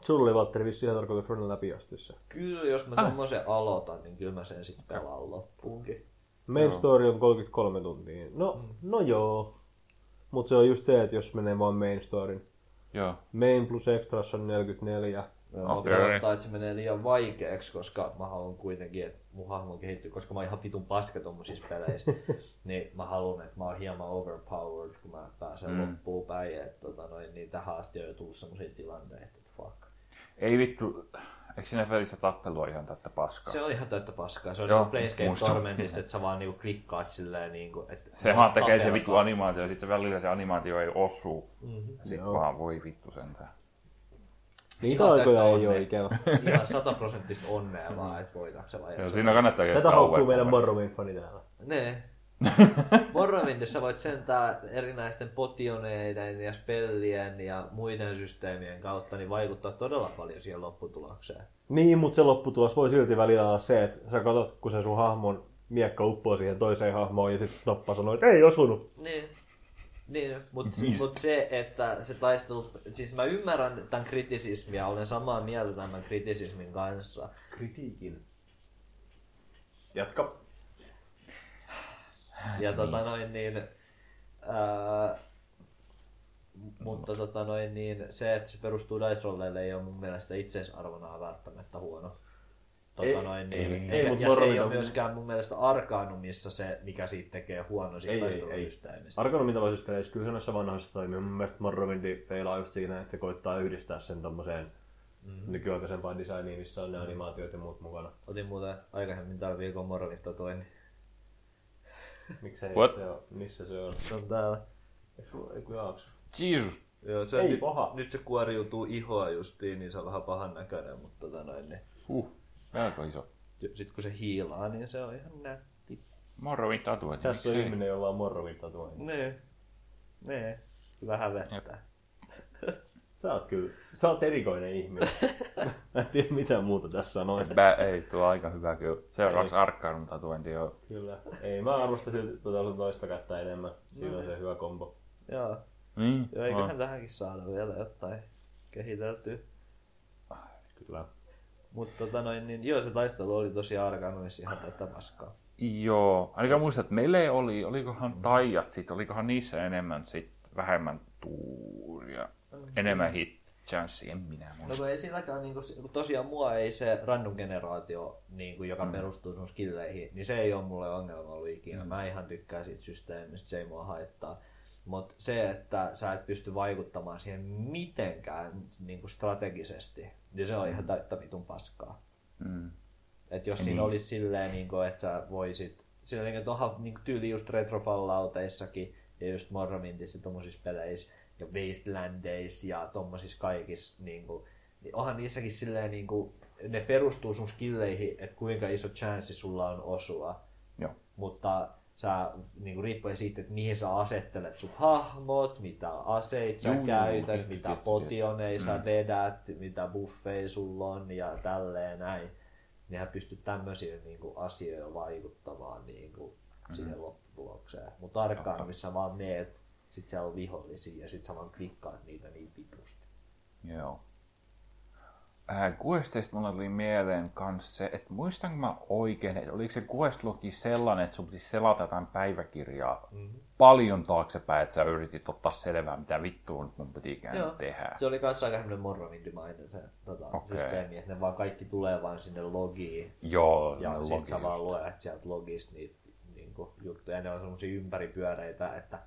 Sulla oli Valtteri vissi ihan tarkoitus run läpi asti se. Kyllä, jos mä Ah. semmoisen aloitan, niin kyllä mä sen sitten pelaan loppuunkin. Main Joo. story on 33 tuntia. No, no joo. Mutta se on just se, että jos menee vaan main storyn. Joo. Main plus extras on 44. Joo, okay. pelottaa, että se menee liian vaikeaksi, koska mä haluan kuitenkin, että mun hahmo kehittyy, koska mä oon ihan vitun paska tommosissa peleissä. niin mä haluan, että mä oon hieman overpowered, kun mä pääsen Mm. mm. loppuun päin. Että tota noin, niin tähän asti on jo tullut semmoisia tilanteita, että fuck. Ei vittu, Eikö siinä välissä tappelua ihan tätä paskaa? Se on ihan täyttä paskaa. Se on Joo, Playscape musta- Tormentissa, että sä vaan niinku klikkaat silleen niinku... Että Se vaan tekee se vittu animaatio, ja sitten välillä se animaatio ei osu. Mm-hmm. Sitten Joo. vaan voi vittu sentään. Niitä aikoja täyttä ei ole onnea. ikävä. Ihan sataprosenttista onnea vaan, että voidaan se Joo, siinä kannattaa käydä Tätä haukkuu meidän kovasti. Morrowind fani täällä. Ne. Morrowindissa voit sentään erinäisten potioneiden ja spellien ja muiden systeemien kautta niin vaikuttaa todella paljon siihen lopputulokseen. Niin, mutta se lopputulos voi silti välillä olla se, että sä katsot, kun se sun hahmon miekka uppoo siihen toiseen hahmoon ja sitten toppa sanoo, että ei osunut. Niin. Niin, mutta mut se, että se taistelu... Siis mä ymmärrän tämän kritisismiä, olen samaa mieltä tämän kritisismin kanssa. Kritiikin. Jatka. Ja tota noin niin... Ää, mutta tota noin niin, se, että se perustuu dice rolleille ei ole mun mielestä itseisarvonaan välttämättä huono. Tota Ei- noin niin. ei- Eikä- ei, mut ja se ei ole on- myöskään mun mielestä Arkanumissa se, mikä siitä tekee huono siitä taistelusysteemistä. Arkanumin tavallisissa peleissä kyllä se noissa vanhoissa toimii. Mun mielestä Morrowindi feilaa just siinä, että se koittaa yhdistää sen tommoseen mm-hmm. nykyaikaisempaan designiin, missä on ne animaatiot ja muut mukana. Otin muuten aikaisemmin tällä viikolla Morrowin tatuoinnin. Miksei What? se on? Missä se on? Se on täällä. Eikö jaakso? Jeesus. Joo, se Ei nyt, paha. Nyt se kuoriutuu ihoa justiin, niin se on vähän pahan näköinen, mutta tota noin, niin. Huh. Melko iso. Sitten kun se hiilaa, niin se on ihan nätti. Morrowind tatuointi. Tässä on ihminen, jolla on Morrowind tatuointi. Nee. Nee. Vähän vettä. Sä oot kyllä, sä oot erikoinen ihminen. Mä en tiedä mitä muuta tässä sanoisi. Bä, ei, tuo on aika hyvä kyllä. Seuraavaksi Arkkanum tatuointi on. Kyllä. Ei, mä arvostan tuota sun toista kättä enemmän. Siinä on se hyvä kombo. Joo. Niin. Joo, eiköhän tähänkin saada vielä jotain kehiteltyä. Kyllä. Mutta tota noin, niin joo, se taistelu oli tosi arkanuissa ihan tätä paskaa. Joo, ainakaan muista, että meillä ei oli, olikohan taijat sit, olikohan niissä enemmän sit vähemmän tuuria, enemmän hit chanssia, en minä No muista. kun ei silläkään, niin kun, tosiaan mua ei se random generaatio, niin kun, joka mm. perustuu sun skilleihin, niin se ei ole mulle ongelma ollut ikinä. Mm. Mä ihan tykkään siitä systeemistä, se ei mua haittaa. Mutta se, että sä et pysty vaikuttamaan siihen mitenkään niin kuin strategisesti, niin se on ihan täyttä vitun paskaa. Mm. Et jos Niin. siinä olisi silleen, niin kuin, että sä voisit, sillä niin kuin, onhan niin kuin tyyli just retrofallauteissakin ja just Morrowindissa ja tommosissa peleissä ja Wastelandeissa ja tommosissa kaikissa, niin kuin, niin onhan niissäkin silleen, niin kuin, ne perustuu sun skilleihin, että kuinka iso chanssi sulla on osua, Joo. mutta sä, niin kuin, riippuen siitä, että mihin sä asettelet sun hahmot, mitä aseita sä Juu, käytät, juu, mitä potioneja sä vedät, mitä buffeja sulla on ja tälleen näin. Nehän pystyt tämmöisiin niin kuin, asioihin vaikuttamaan niin kuin, Mm-hmm. siihen lopputulokseen. Mutta Arkaan, missä vaan meet, sit siellä on vihollisia ja sit sä vaan klikkaat niitä niin vitusti. Joo. Äh, Questeista mulle tuli mieleen kans se, että muistanko mä oikein, että oliko se Quest-logi sellainen, että sun piti selata jotain päiväkirjaa mm-hmm. paljon taaksepäin, että sä yritit ottaa selvää, mitä vittua nyt mun pitikään Joo. tehdä. Se oli kanssa aika semmoinen Morrowindimainen se tota, Okei. systeemi, että ne vaan kaikki tulee vaan sinne logiin Joo, Ja ne sit sä vaan luet sieltä logista niitä niinku, juttuja. Ne on semmosia ympäripyöreitä, että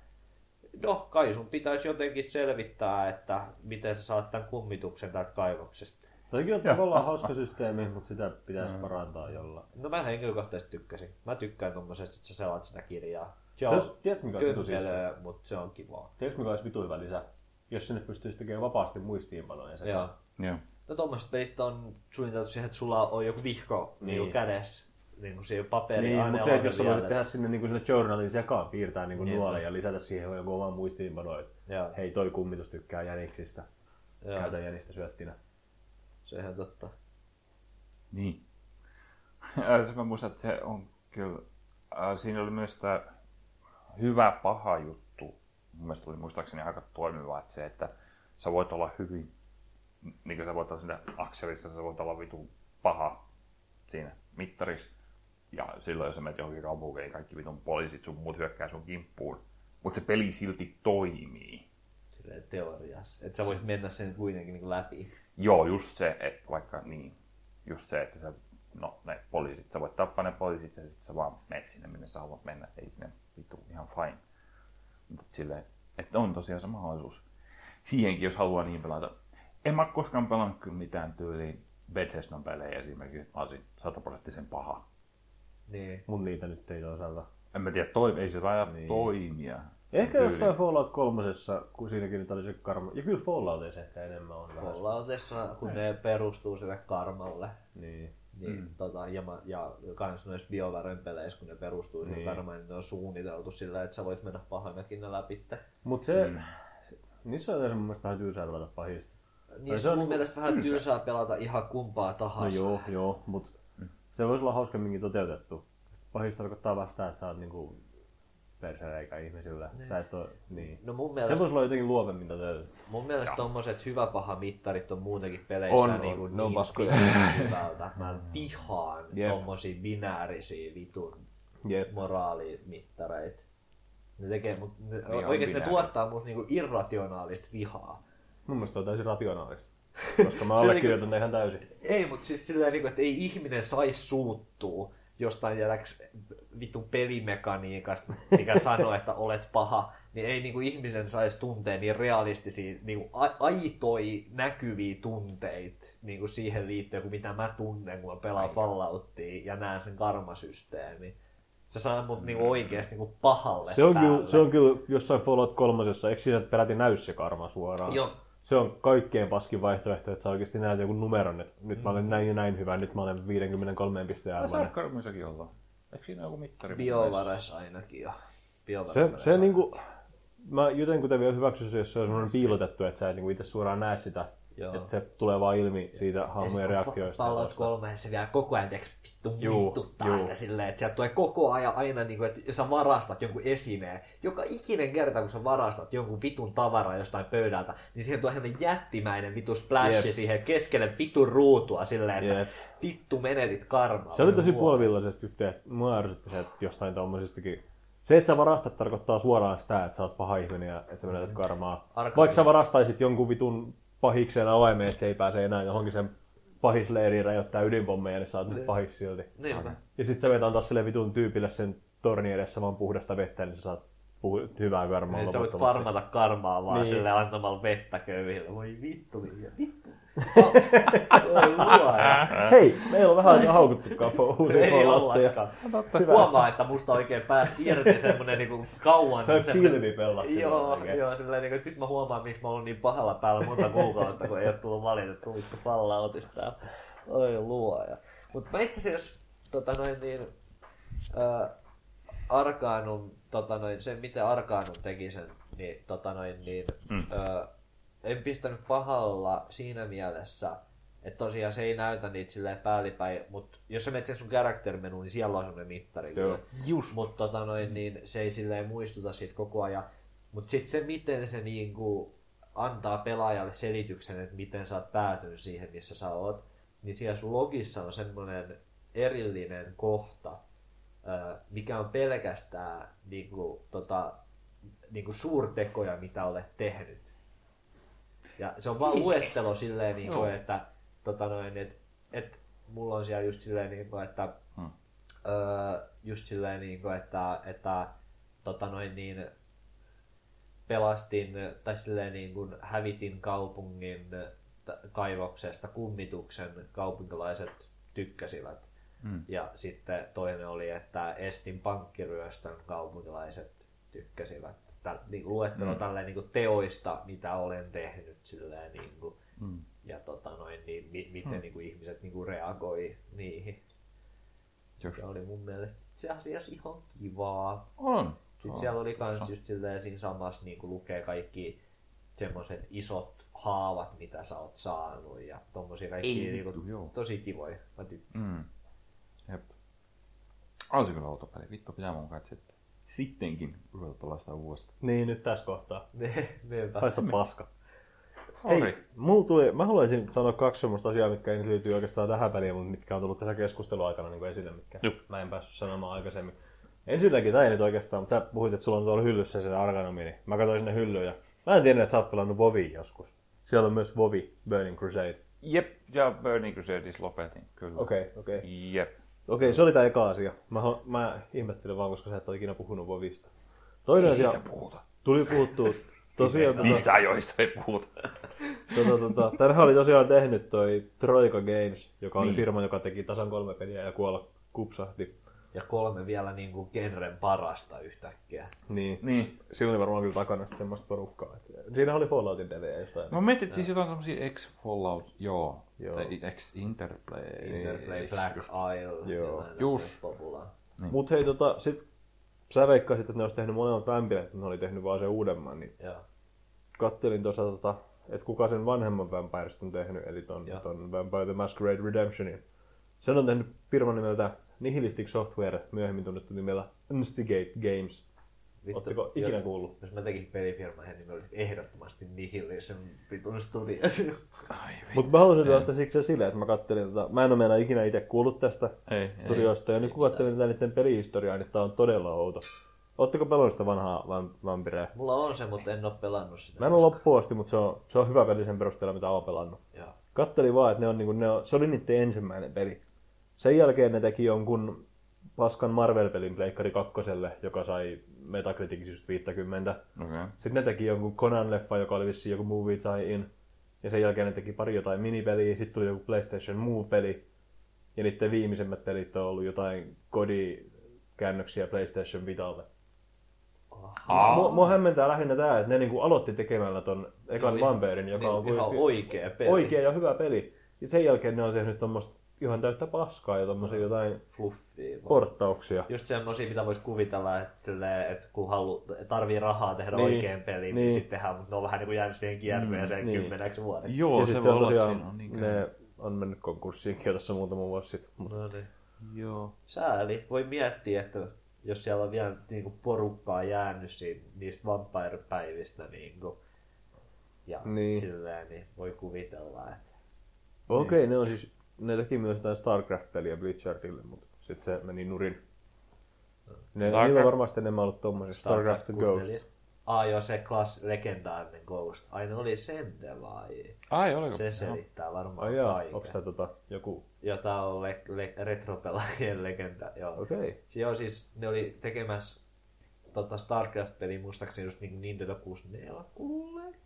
no kai sun pitäisi jotenkin selvittää, että miten sä saat tämän kummituksen täältä kaivoksesta. Toikin on tavallaan hauska systeemi, mutta sitä pitäisi parantaa jollain. No mä henkilökohtaisesti tykkäsin. Mä tykkään tommosesta, että sä selaat sitä kirjaa. Se on Jos, tiedätkö mikä siistiä? kömpelöä, mutta se on kivaa. Tiedätkö mikä olisi vitu hyvä lisä? Jos sinne pystyisi tekemään vapaasti muistiinpanoja. Joo. Joo. No tommoset pelit on suunniteltu siihen, että sulla on joku vihko niin. Niin. kädessä. Niin kuin siihen paperi Niin, aina mutta se, että jos voisit tehdä sinne, niin sinne journalin sekaan, piirtää niin Niin. nuolen ja lisätä siihen joku oman muistiinpano, että Joo. hei toi kummitus tykkää jäniksistä, Joo. käytä jänistä syöttinä. Se on ihan totta. Niin. Ja se mä muistan, että se on kyllä, äh, siinä oli myös tämä hyvä paha juttu. Mun mielestä oli muistaakseni aika toimiva, että se, että sä voit olla hyvin, niin kuin sä voit olla siinä akselissa, sä voit olla vitun paha siinä mittarissa. Ja silloin, jos sä menet johonkin kaupunkiin, kaikki vitun poliisit sun muut hyökkää sun kimppuun. Mutta se peli silti toimii. Silleen teoriassa. Että sä voisit mennä sen kuitenkin niin läpi. Joo, just se, että vaikka niin, just se, että sä, no ne poliisit, sä voit tappaa ne poliisit ja sitten sä vaan menet sinne, minne sä haluat mennä, ei sinne vitu ihan fine. Mutta silleen, että on tosiaan se mahdollisuus. Siihenkin, jos haluaa niin pelata. En mä koskaan pelannut kyllä mitään tyyliin Bethesdan pelejä esimerkiksi, mä olisin sataprosenttisen paha. Niin. Mun niitä nyt ei toisaalta. En mä tiedä, toi, ei se taida niin. toimia. Ehkä Tyyli. jossain Fallout kolmosessa, kun siinäkin nyt oli se karma. Ja kyllä Falloutissa ehkä enemmän on vähän. Falloutissa, kun ne perustuu sille karmalle, Niin. niin, mm. tota, ja, mä- ja kans noissa BioWaren peleissä, kun ne perustuu sille Niin. karmalle, niin ne on suunniteltu sillä, että sä voit mennä pahanakin ne läpi. Mut se, niissä on yleensä mun mielestä vähän tyysää pelata pahista. Niin se on mun niinku mielestä vähän tylsää pelata ihan kumpaa No tahansa. joo, joo, mut se voisi olla hauskemminkin toteutettu. Pahista tarkoittaa vaan sitä, että sä oot niinku persereikä ihmisillä. Sä et oo, niin. No mun Se mielestä, voisi olla jotenkin luovemmin toteutettu. mun mielestä tommoset hyvä paha mittarit on muutenkin peleissä On, on. niinku on niin paskoja. hyvältä. Mä vihaan Jep. tommosia binäärisiä vitun Jep. moraalimittareita. Ne tekee, mut ne, Niin on oikeesti ne tuottaa musta niinku irrationaalista vihaa. Mun mielestä on täysin rationaalista. Koska mä allekirjoitan ihan täysin. Ei, mutta siis silleen, niinku, että ei ihminen saisi suuttua jostain jäläks vitun pelimekaniikasta, mikä sanoo, että olet paha, niin ei niinku ihmisen saisi tuntea niin realistisia, niinku aitoi näkyviä tunteita niinku siihen liittyen, kuin mitä mä tunnen, kun mä pelaan Falloutia ja näen sen karmasysteemi. Se saa mut niinku oikeesti niinku pahalle Se on, päälle. kyllä, se on kyllä jossain Fallout 3, eikö siinä peräti näy se karma suoraan? Joo. Se on kaikkein paskin vaihtoehto, että sä oikeasti näet jonkun numeron, että nyt mä olen näin ja näin hyvä, nyt mä olen 53 pisteen Tässä arvoinen. Arkhamissakin ollaan. Eikö siinä joku mittari? Biovares ainakin jo. Se, Biovares se niinku, mä jotenkin vielä hyväksyisin, jos se on semmoinen piilotettu, että sä et niinku itse suoraan näe sitä. Joo. Että se tulee vaan ilmi siitä hahmojen reaktioista. ja Fallout tosta. 3 se vielä koko ajan tiiäks, vittu Juu, muistuttaa juu. sitä silleen, että sieltä tulee koko ajan aina, niin kuin, että sä varastat jonkun esineen. Joka ikinen kerta, kun sä varastat jonkun vitun tavaraa jostain pöydältä, niin siihen tulee ihan jättimäinen vittu splashi Jep. siihen keskelle vitun ruutua silleen, että Jep. vittu menetit karmaa. Se oli tosi puolivillaisesti just, että mua ärsytti se, että jostain tommosistakin se, että sä varastat, tarkoittaa suoraan sitä, että sä oot paha ihminen ja että sä menetät karmaa. Arkham- Vaikka sä varastaisit jonkun vitun pahikseen avaimeen, että se ei pääse enää johonkin sen pahisleiriin räjäyttää ydinpommeja, niin sä oot nyt pahis silti. Niinpä. Ja sit sä menet antaa sille vitun tyypille sen torni edessä vaan puhdasta vettä, niin sä saat puhu- hyvää karmaa Että sä voit farmata karmaa vaan Niin. niin. sille antamalla vettä köyhille. Voi vittu, Vilja, vittu. Oi luoja. Hei, meillä on vähän aikaa haukuttukaan uusia Ei ollakaan. Huomaa, että musta oikein pääsi irti semmonen niinku kauan. Pelattiin Joo, oikein. joo, silleen niinku, että nyt mä huomaan, miksi mä oon niin pahalla päällä monta kuukautta, kun ei oo tullut valitettu vittu Falloutista. Oi luoja. Mut mä itse asiassa, tota noin niin, äh, Arkanum, tota noin, se miten Arkanum teki sen, niin tota noin niin, mm. äh, en pistänyt pahalla siinä mielessä, että tosiaan se ei näytä niitä silleen päällipäin, mutta jos sä menet sen sun character menuun, niin siellä on semmoinen mittari. Joo. Just. Mutta tota noin, niin se ei silleen muistuta siitä koko ajan. Mutta sitten se, miten se niinku antaa pelaajalle selityksen, että miten sä oot päätynyt siihen, missä sä oot, niin siellä sun logissa on semmoinen erillinen kohta, ö, mikä on pelkästään niinku, tota, niinku suurtekoja, mitä olet tehnyt. Ja se on vaan luettelo silleen, niin kuin, että tota noin, et, et, mulla on siellä just silleen, niin kuin, että Hmm. öö, just silleen, niin kuin, että, että tota noin, niin, pelastin tai silleen niin kuin hävitin kaupungin kaivoksesta kummituksen kaupunkilaiset tykkäsivät. Mm. Ja sitten toinen oli, että estin pankkiryöstön kaupunkilaiset tykkäsivät. Täl, niin kuin luettelo mm. tälleen niin kuin teoista, mitä olen tehnyt silleen, niin kuin, Mm. ja tota noin, niin, mi, miten mm. niin kuin ihmiset niin kuin reagoi niihin. Just. Se oli mun mielestä itse asiassa ihan kivaa. On. Sitten On. siellä oli kans just silleen siinä samassa niin kuin lukee kaikki semmoiset isot haavat, mitä sä oot saanut ja tommosia kaikki Ei niin kuin, joo. tosi kivoja. Mä tykkään. Mm. Jep. Olisi kyllä outo peli. Vittu pitää mun sitten. Sittenkin ruveta pelastaa uudestaan. Niin, nyt tässä kohtaa. Niinpä. Haista paska. Sorry. Hei, mulla tuli, mä haluaisin sanoa kaksi semmoista asiaa, mitkä ei nyt liity oikeastaan tähän peliin, mutta mitkä on tullut tässä keskustelun aikana niin esille, mitkä Jup. mä en päässyt sanomaan aikaisemmin. Ensinnäkin, tämä ei nyt oikeastaan, mutta sä puhuit, että sulla on tuolla hyllyssä se Arganomi, niin mä katsoin sinne hyllyyn ja mä en tiedä, että sä oot pelannut Vovi joskus. Siellä on myös Vovi, Burning Crusade. Jep, ja Burning Crusadis lopetin, kyllä. Okei, okay, okei. Okay. Jep. Okei, se oli tämä eka asia. Mä, mä ihmettelin vaan, koska sä et ole ikinä puhunut Vovista. Toinen asia, puhuta. tuli puhuttua Tosiaan, tota, Mistä ajoista ei puhuta? tota, tota, tänhän oli tosiaan tehnyt toi Troika Games, joka oli Niin. firma, joka teki tasan kolme peliä ja kuolla kupsahti. Ja kolme vielä niin kuin genren parasta yhtäkkiä. Niin. Niin. Siinä oli varmaan kyllä takana sitten semmoista porukkaa. että- Siinä oli Falloutin pelejä jostain. Mä mietin, että siis jotain semmosia ex-Fallout, joo. Joo. Tai ex-Interplay. Interplay, Black Isle, Joo. Just. populaa. Mut hei, tota, sit sä veikkasit, että ne olisi tehnyt molemmat että ne oli tehnyt vaan sen uudemman, niin Joo. kattelin tuossa, tota, että kuka sen vanhemman Vampiresta on tehnyt, eli ton, ton Vampire the Masquerade Redemptionin. Sen on tehnyt firman nimeltä Nihilistic Software, myöhemmin tunnettu nimellä Instigate Games. Vittu, Oletteko ikinä jo- kuullut? Jos mä tekisin pelifirman, niin mä olisin ehdottomasti nihilisen vitun studio. Mutta mä haluaisin ottaa siksi se silleen, että mä kattelin, tota, mä en ole meinaa ikinä itse kuullut tästä Ei, studiosta, ja nyt kun kattelin tätä niiden pelihistoriaa, niin tää on todella outo. Ootteko pelannut sitä vanhaa van- vampireä? Mulla on se, mutta en oo pelannut sitä. Mä en ole loppuun asti, mutta se on, se on hyvä peli sen perusteella, mitä olen pelannut. Joo. Kattelin vaan, että ne on, niinku, ne on, se oli niiden ensimmäinen peli. Sen jälkeen ne teki jonkun paskan Marvel-pelin Pleikkari kakkoselle, joka sai Metacriticin just 50. Okei. Sitten ne teki jonkun Conan-leffa, joka oli vissiin joku movie tie-in. Ja sen jälkeen ne teki pari jotain minipeliä, sitten tuli joku PlayStation Move-peli. Ja niiden viimeisimmät pelit on ollut jotain kodikäännöksiä PlayStation Vitalle. Mua, mua hämmentää lähinnä tämä, että ne niinku aloitti tekemällä ton ekan Vampirin, joka on ihan oikea peli. oikea ja hyvä peli. Ja sen jälkeen ne on tehnyt tommoista ihan täyttä paskaa ja tommosia jotain Fluffia. porttauksia. Just semmosia, mitä voisi kuvitella, että, silleen, että kun halu, tarvii rahaa tehdä Niin, niin, oikein peliin, niin, niin. niin sitten tehdään, mutta ne on vähän niin kuin jäänyt siihen kierteeseen niin. niin. kymmeneksi vuodeksi. Joo, ja se voi on olla, siinä on niin ne on mennyt konkurssiin tässä muutama vuosi sitten. Mut No niin. Joo. Sääli. Voi miettiä, että jos siellä on vielä niin kuin porukkaa jäänyt siitä, niistä vampire-päivistä niin kuin, ja Niin. niin. silleen, niin voi kuvitella, että Okei, okay, ne on siis, ne teki myös jotain StarCraft-peliä Blizzardille, mutta sitten se meni nurin. Ne, Starcraft- niillä on varmasti enemmän ollut tommosia StarCraft, the Ghost. 64. Ah joo, se klass, legendaarinen Ghost. Ai ne oli Sente vai? Ai, oliko? Se selittää varmaan Ai jaa, kaiken. onks tää tota joku... Jota on le- le- retropelaajien legenda. Joo. Okei. Okay. Joo, siis ne oli tekemässä tota Starcraft-peli muistaakseni just niin Nintendo 64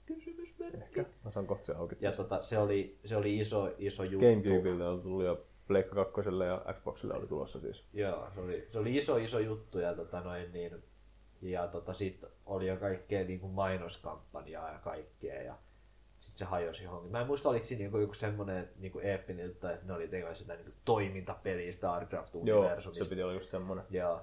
kysymysmerkki. Ehkä. Mä saan kohta se auki. Ja tota, se, oli, se oli iso, iso juttu. Gamecubeille on tullut ja Pleikka 2 ja Xboxille oli tulossa siis. Joo, se oli, se oli iso, iso juttu ja tota noin niin, ja tota sit oli jo kaikkea niin kuin mainoskampanjaa ja kaikkea ja sitten se hajosi johonkin. Mä en muista, oliko siinä joku, joku semmoinen niin kuin eeppinen juttu, että ne oli tekemässä sitä niin kuin toimintapeliä Joo, StarCraft-universumista. se piti olla just semmonen. Joo,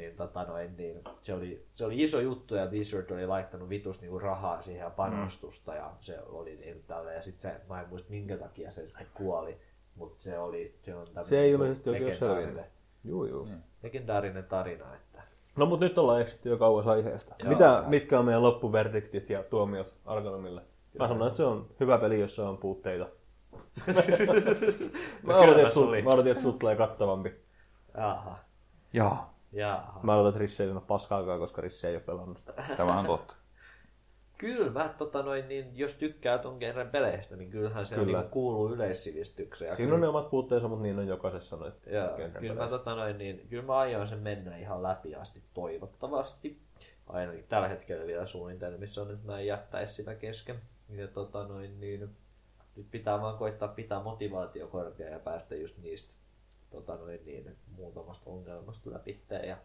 niin, tota noin, niin se, oli, se oli iso juttu ja Blizzard oli laittanut vitus niinku rahaa siihen ja panostusta ja se oli niin tällä ja sitten se, mä en muista minkä takia se sitten kuoli, mutta se oli, se on tämmönen Se ei niinku ilmeisesti oikein legendaarinen, selvinnyt. Juu, juu. legendaarinen tarina, että No mut nyt ollaan eksitty jo kauas aiheesta. Joo. Mitä, mitkä on meidän loppuverdiktit ja tuomiot Arkanomille? Mä sanon, että se on hyvä peli, jossa on puutteita. mä, odotin, että oli. mä odotin, että sut tulee kattavampi. Jaha, Joo. Jaha. Mä odotan, että Risse ei ole paskaakaan, koska Risse ei ole pelannut sitä. Tämä on totta. Kyllä, mä, tota noin, niin, jos tykkää ton genren peleistä, niin kyllähän se Kyllä. On, niin kuuluu yleissivistykseen. Ja Siinä on ne omat puutteensa, mutta niin on jokaisessa Joo, genren kyllä mä, tota noin, niin, kyllä mä aion sen mennä ihan läpi asti toivottavasti. Ainakin tällä hetkellä vielä suunnitelmissa on, että mä en jättäisi sitä kesken. Ja tota noin, niin, nyt pitää vaan koittaa pitää motivaatio korkea ja päästä just niistä tota noin, niin, muutamasta ongelmasta läpi. Ja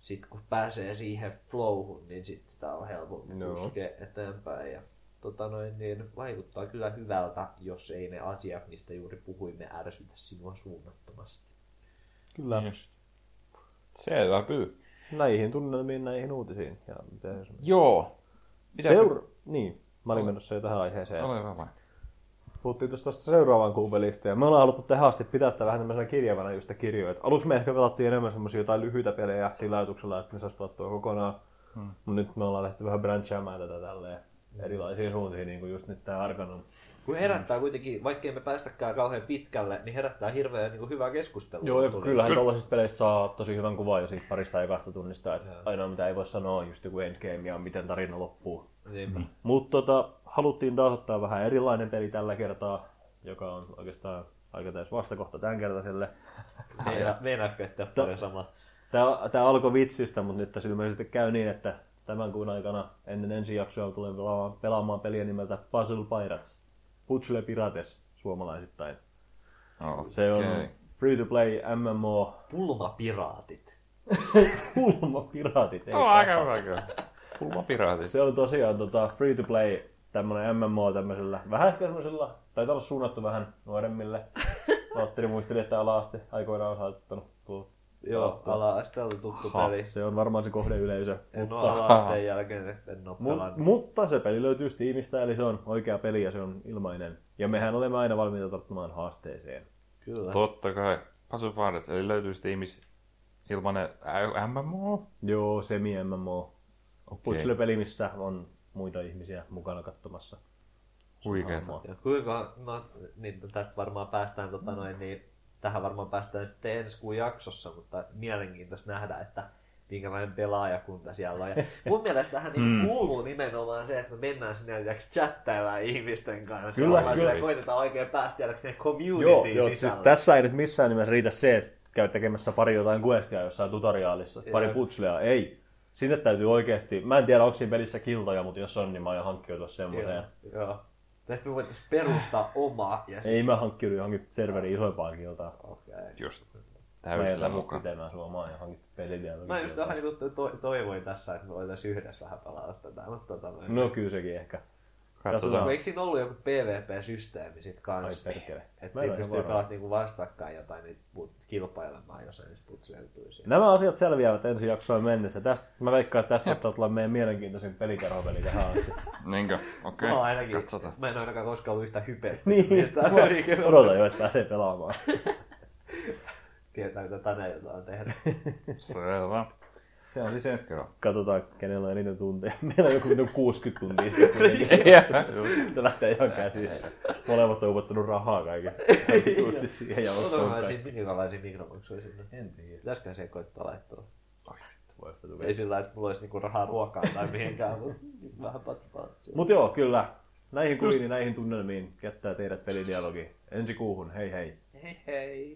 sitten kun pääsee siihen flowhun, niin sitten sitä on helpompi Joo. puskea eteenpäin. Ja, tota noin, niin, vaikuttaa kyllä hyvältä, jos ei ne asiat, mistä juuri puhuimme, ärsytä sinua suunnattomasti. Kyllä. Just. Selvä pyy. Näihin tunnelmiin, näihin uutisiin. Ja mitä se Joo. Mitä Seura... Niin, mä olin menossa jo tähän aiheeseen. Ole hyvä vai? Puhuttiin tuosta seuraavan kuun pelistä, ja me ollaan haluttu tähän asti pitää tätä vähän tämmöisenä kirjavana just kirjoja. Et Aluksi me ehkä pelattiin enemmän semmoisia jotain lyhyitä pelejä sillä ajatuksella, että ne saisi pelattua kokonaan. Hmm. Mutta nyt me ollaan lähty vähän branchaamaan tätä tälleen erilaisiin suuntiin, niin kuin just nyt tää Arkanon. Kun herättää kuitenkin, vaikkei me päästäkään kauhean pitkälle, niin herättää hirveän niin kuin hyvää keskustelua. Joo, ja Tuli. kyllähän tuollaisista peleistä saa tosi hyvän kuvan jo siitä parista ekasta tunnista. Että ainoa mitä ei voi sanoa on just joku endgame ja miten tarina loppuu. Niinpä. Mutta tota, haluttiin taas ottaa vähän erilainen peli tällä kertaa, joka on oikeastaan aika täys vastakohta tämänkertaiselle. Meina, meinaatko, että on paljon sama? Tämä, tämä alkoi vitsistä, mutta nyt tässä ilmeisesti käy niin, että tämän kuun aikana ennen ensi jaksoa tulen pelaamaan, pelaamaan peliä nimeltä Puzzle Pirates. Puzzle Pirates suomalaisittain. Oh, Se on free to play MMO Pulmapiraatit. Pulma Piraatit. ei Tuo on aika hyvä kyllä. Pulmapiraatit. Se on tosiaan tota, free to play tämmönen MMO tämmöisellä, vähän ehkä semmoisella, taitaa olla suunnattu vähän nuoremmille. Valtteri muisteli, että ala-aste aikoinaan on saattanut tuo. Joo, ala-asteella tuttu Ha. peli. Se on varmaan se kohdeyleisö. En ole Mutta, ala-asteen jälkeen en ole mu- pelannut. mutta se peli löytyy Steamista, eli se on oikea peli ja se on ilmainen. Ja mehän olemme aina valmiita tarttumaan haasteeseen. Kyllä. Totta kai. Puzzle Pirates, eli löytyy Steamissa ilmanen ä- MMO? Joo, semi-MMO. Putsle-peli, missä on muita ihmisiä mukana katsomassa. Huikeeta. Ja kuinka, no niin tästä varmaan päästään tota noin, niin tähän varmaan päästään sitten ensi kuun jaksossa, mutta mielenkiintoista nähdä, että minkälainen pelaajakunta siellä on. Ja mun mielestä tähän niin Mm. kuuluu nimenomaan se, että me mennään sinne ja chattaillaan ihmisten kanssa. Kyllä, Ollaan kyllä. koitetaan oikein päästä tiedäksi sinne Joo, communityin joo sisälle. siis tässä ei nyt missään nimessä riitä se, että käy tekemässä pari jotain questia jossain tutoriaalissa, pari Joo. putslea. Ei. Sinne täytyy oikeasti, mä en tiedä onko siinä pelissä kiltoja, mutta jos on, niin mä aion hankkiutua semmoiseen. Joo, joo. Tästä me voitaisiin perustaa oma. Ja... Ei mä hankkiudu johonkin serveriin isoimpaan kiltaan. Okay. Just Mä täysillä mukaan. pitämään suomaa ja hankit pelidialogin Mä just vähän niin to- toivoin tässä, että me voitaisiin yhdessä vähän pelata tätä, mutta tota, No kyllä sekin ehkä. Katsotaan. No, eikö siinä ollut joku PvP-systeemi sit kanssa? Ai perkele. Että siinä pystyy pelaamaan niinku vastakkain jotain put- kilpailemaan jossain niissä putseltuisia. Nämä asiat selviävät ensi jaksoon mennessä. Tästä, mä veikkaan, että tästä saattaa tulla meidän mielenkiintoisin pelikerhopeli tähän asti. Niinkö? Okei, oon ainakin, katsotaan. mä en ainakaan koskaan ollut yhtä hype. niin, mä odotan jo, että pääsee pelaamaan. Tietää, mitä tänään jotain tehdä. Selvä. Se on siis ensi kerralla. Katsotaan, kenellä on eniten tunteja. Meillä on joku vitun 60 tuntia sitten. Sitten lähtee ihan käsistä. Molemmat on upottanut rahaa kaiken. Vitusti siihen ja ostoon kaikki. siitä minkälaisia mikromaksuja sinne. En tiedä. Pitäisikö se koittaa laittaa? Sitä. Ei sillä että mulla olisi niinku rahaa ruokaan tai mihinkään, mutta vähän patpaa. Mut joo, kyllä. Näihin kuviin ja näihin tunnelmiin jättää teidät pelidialogi. Ensi kuuhun. Hei hei. Hei hei.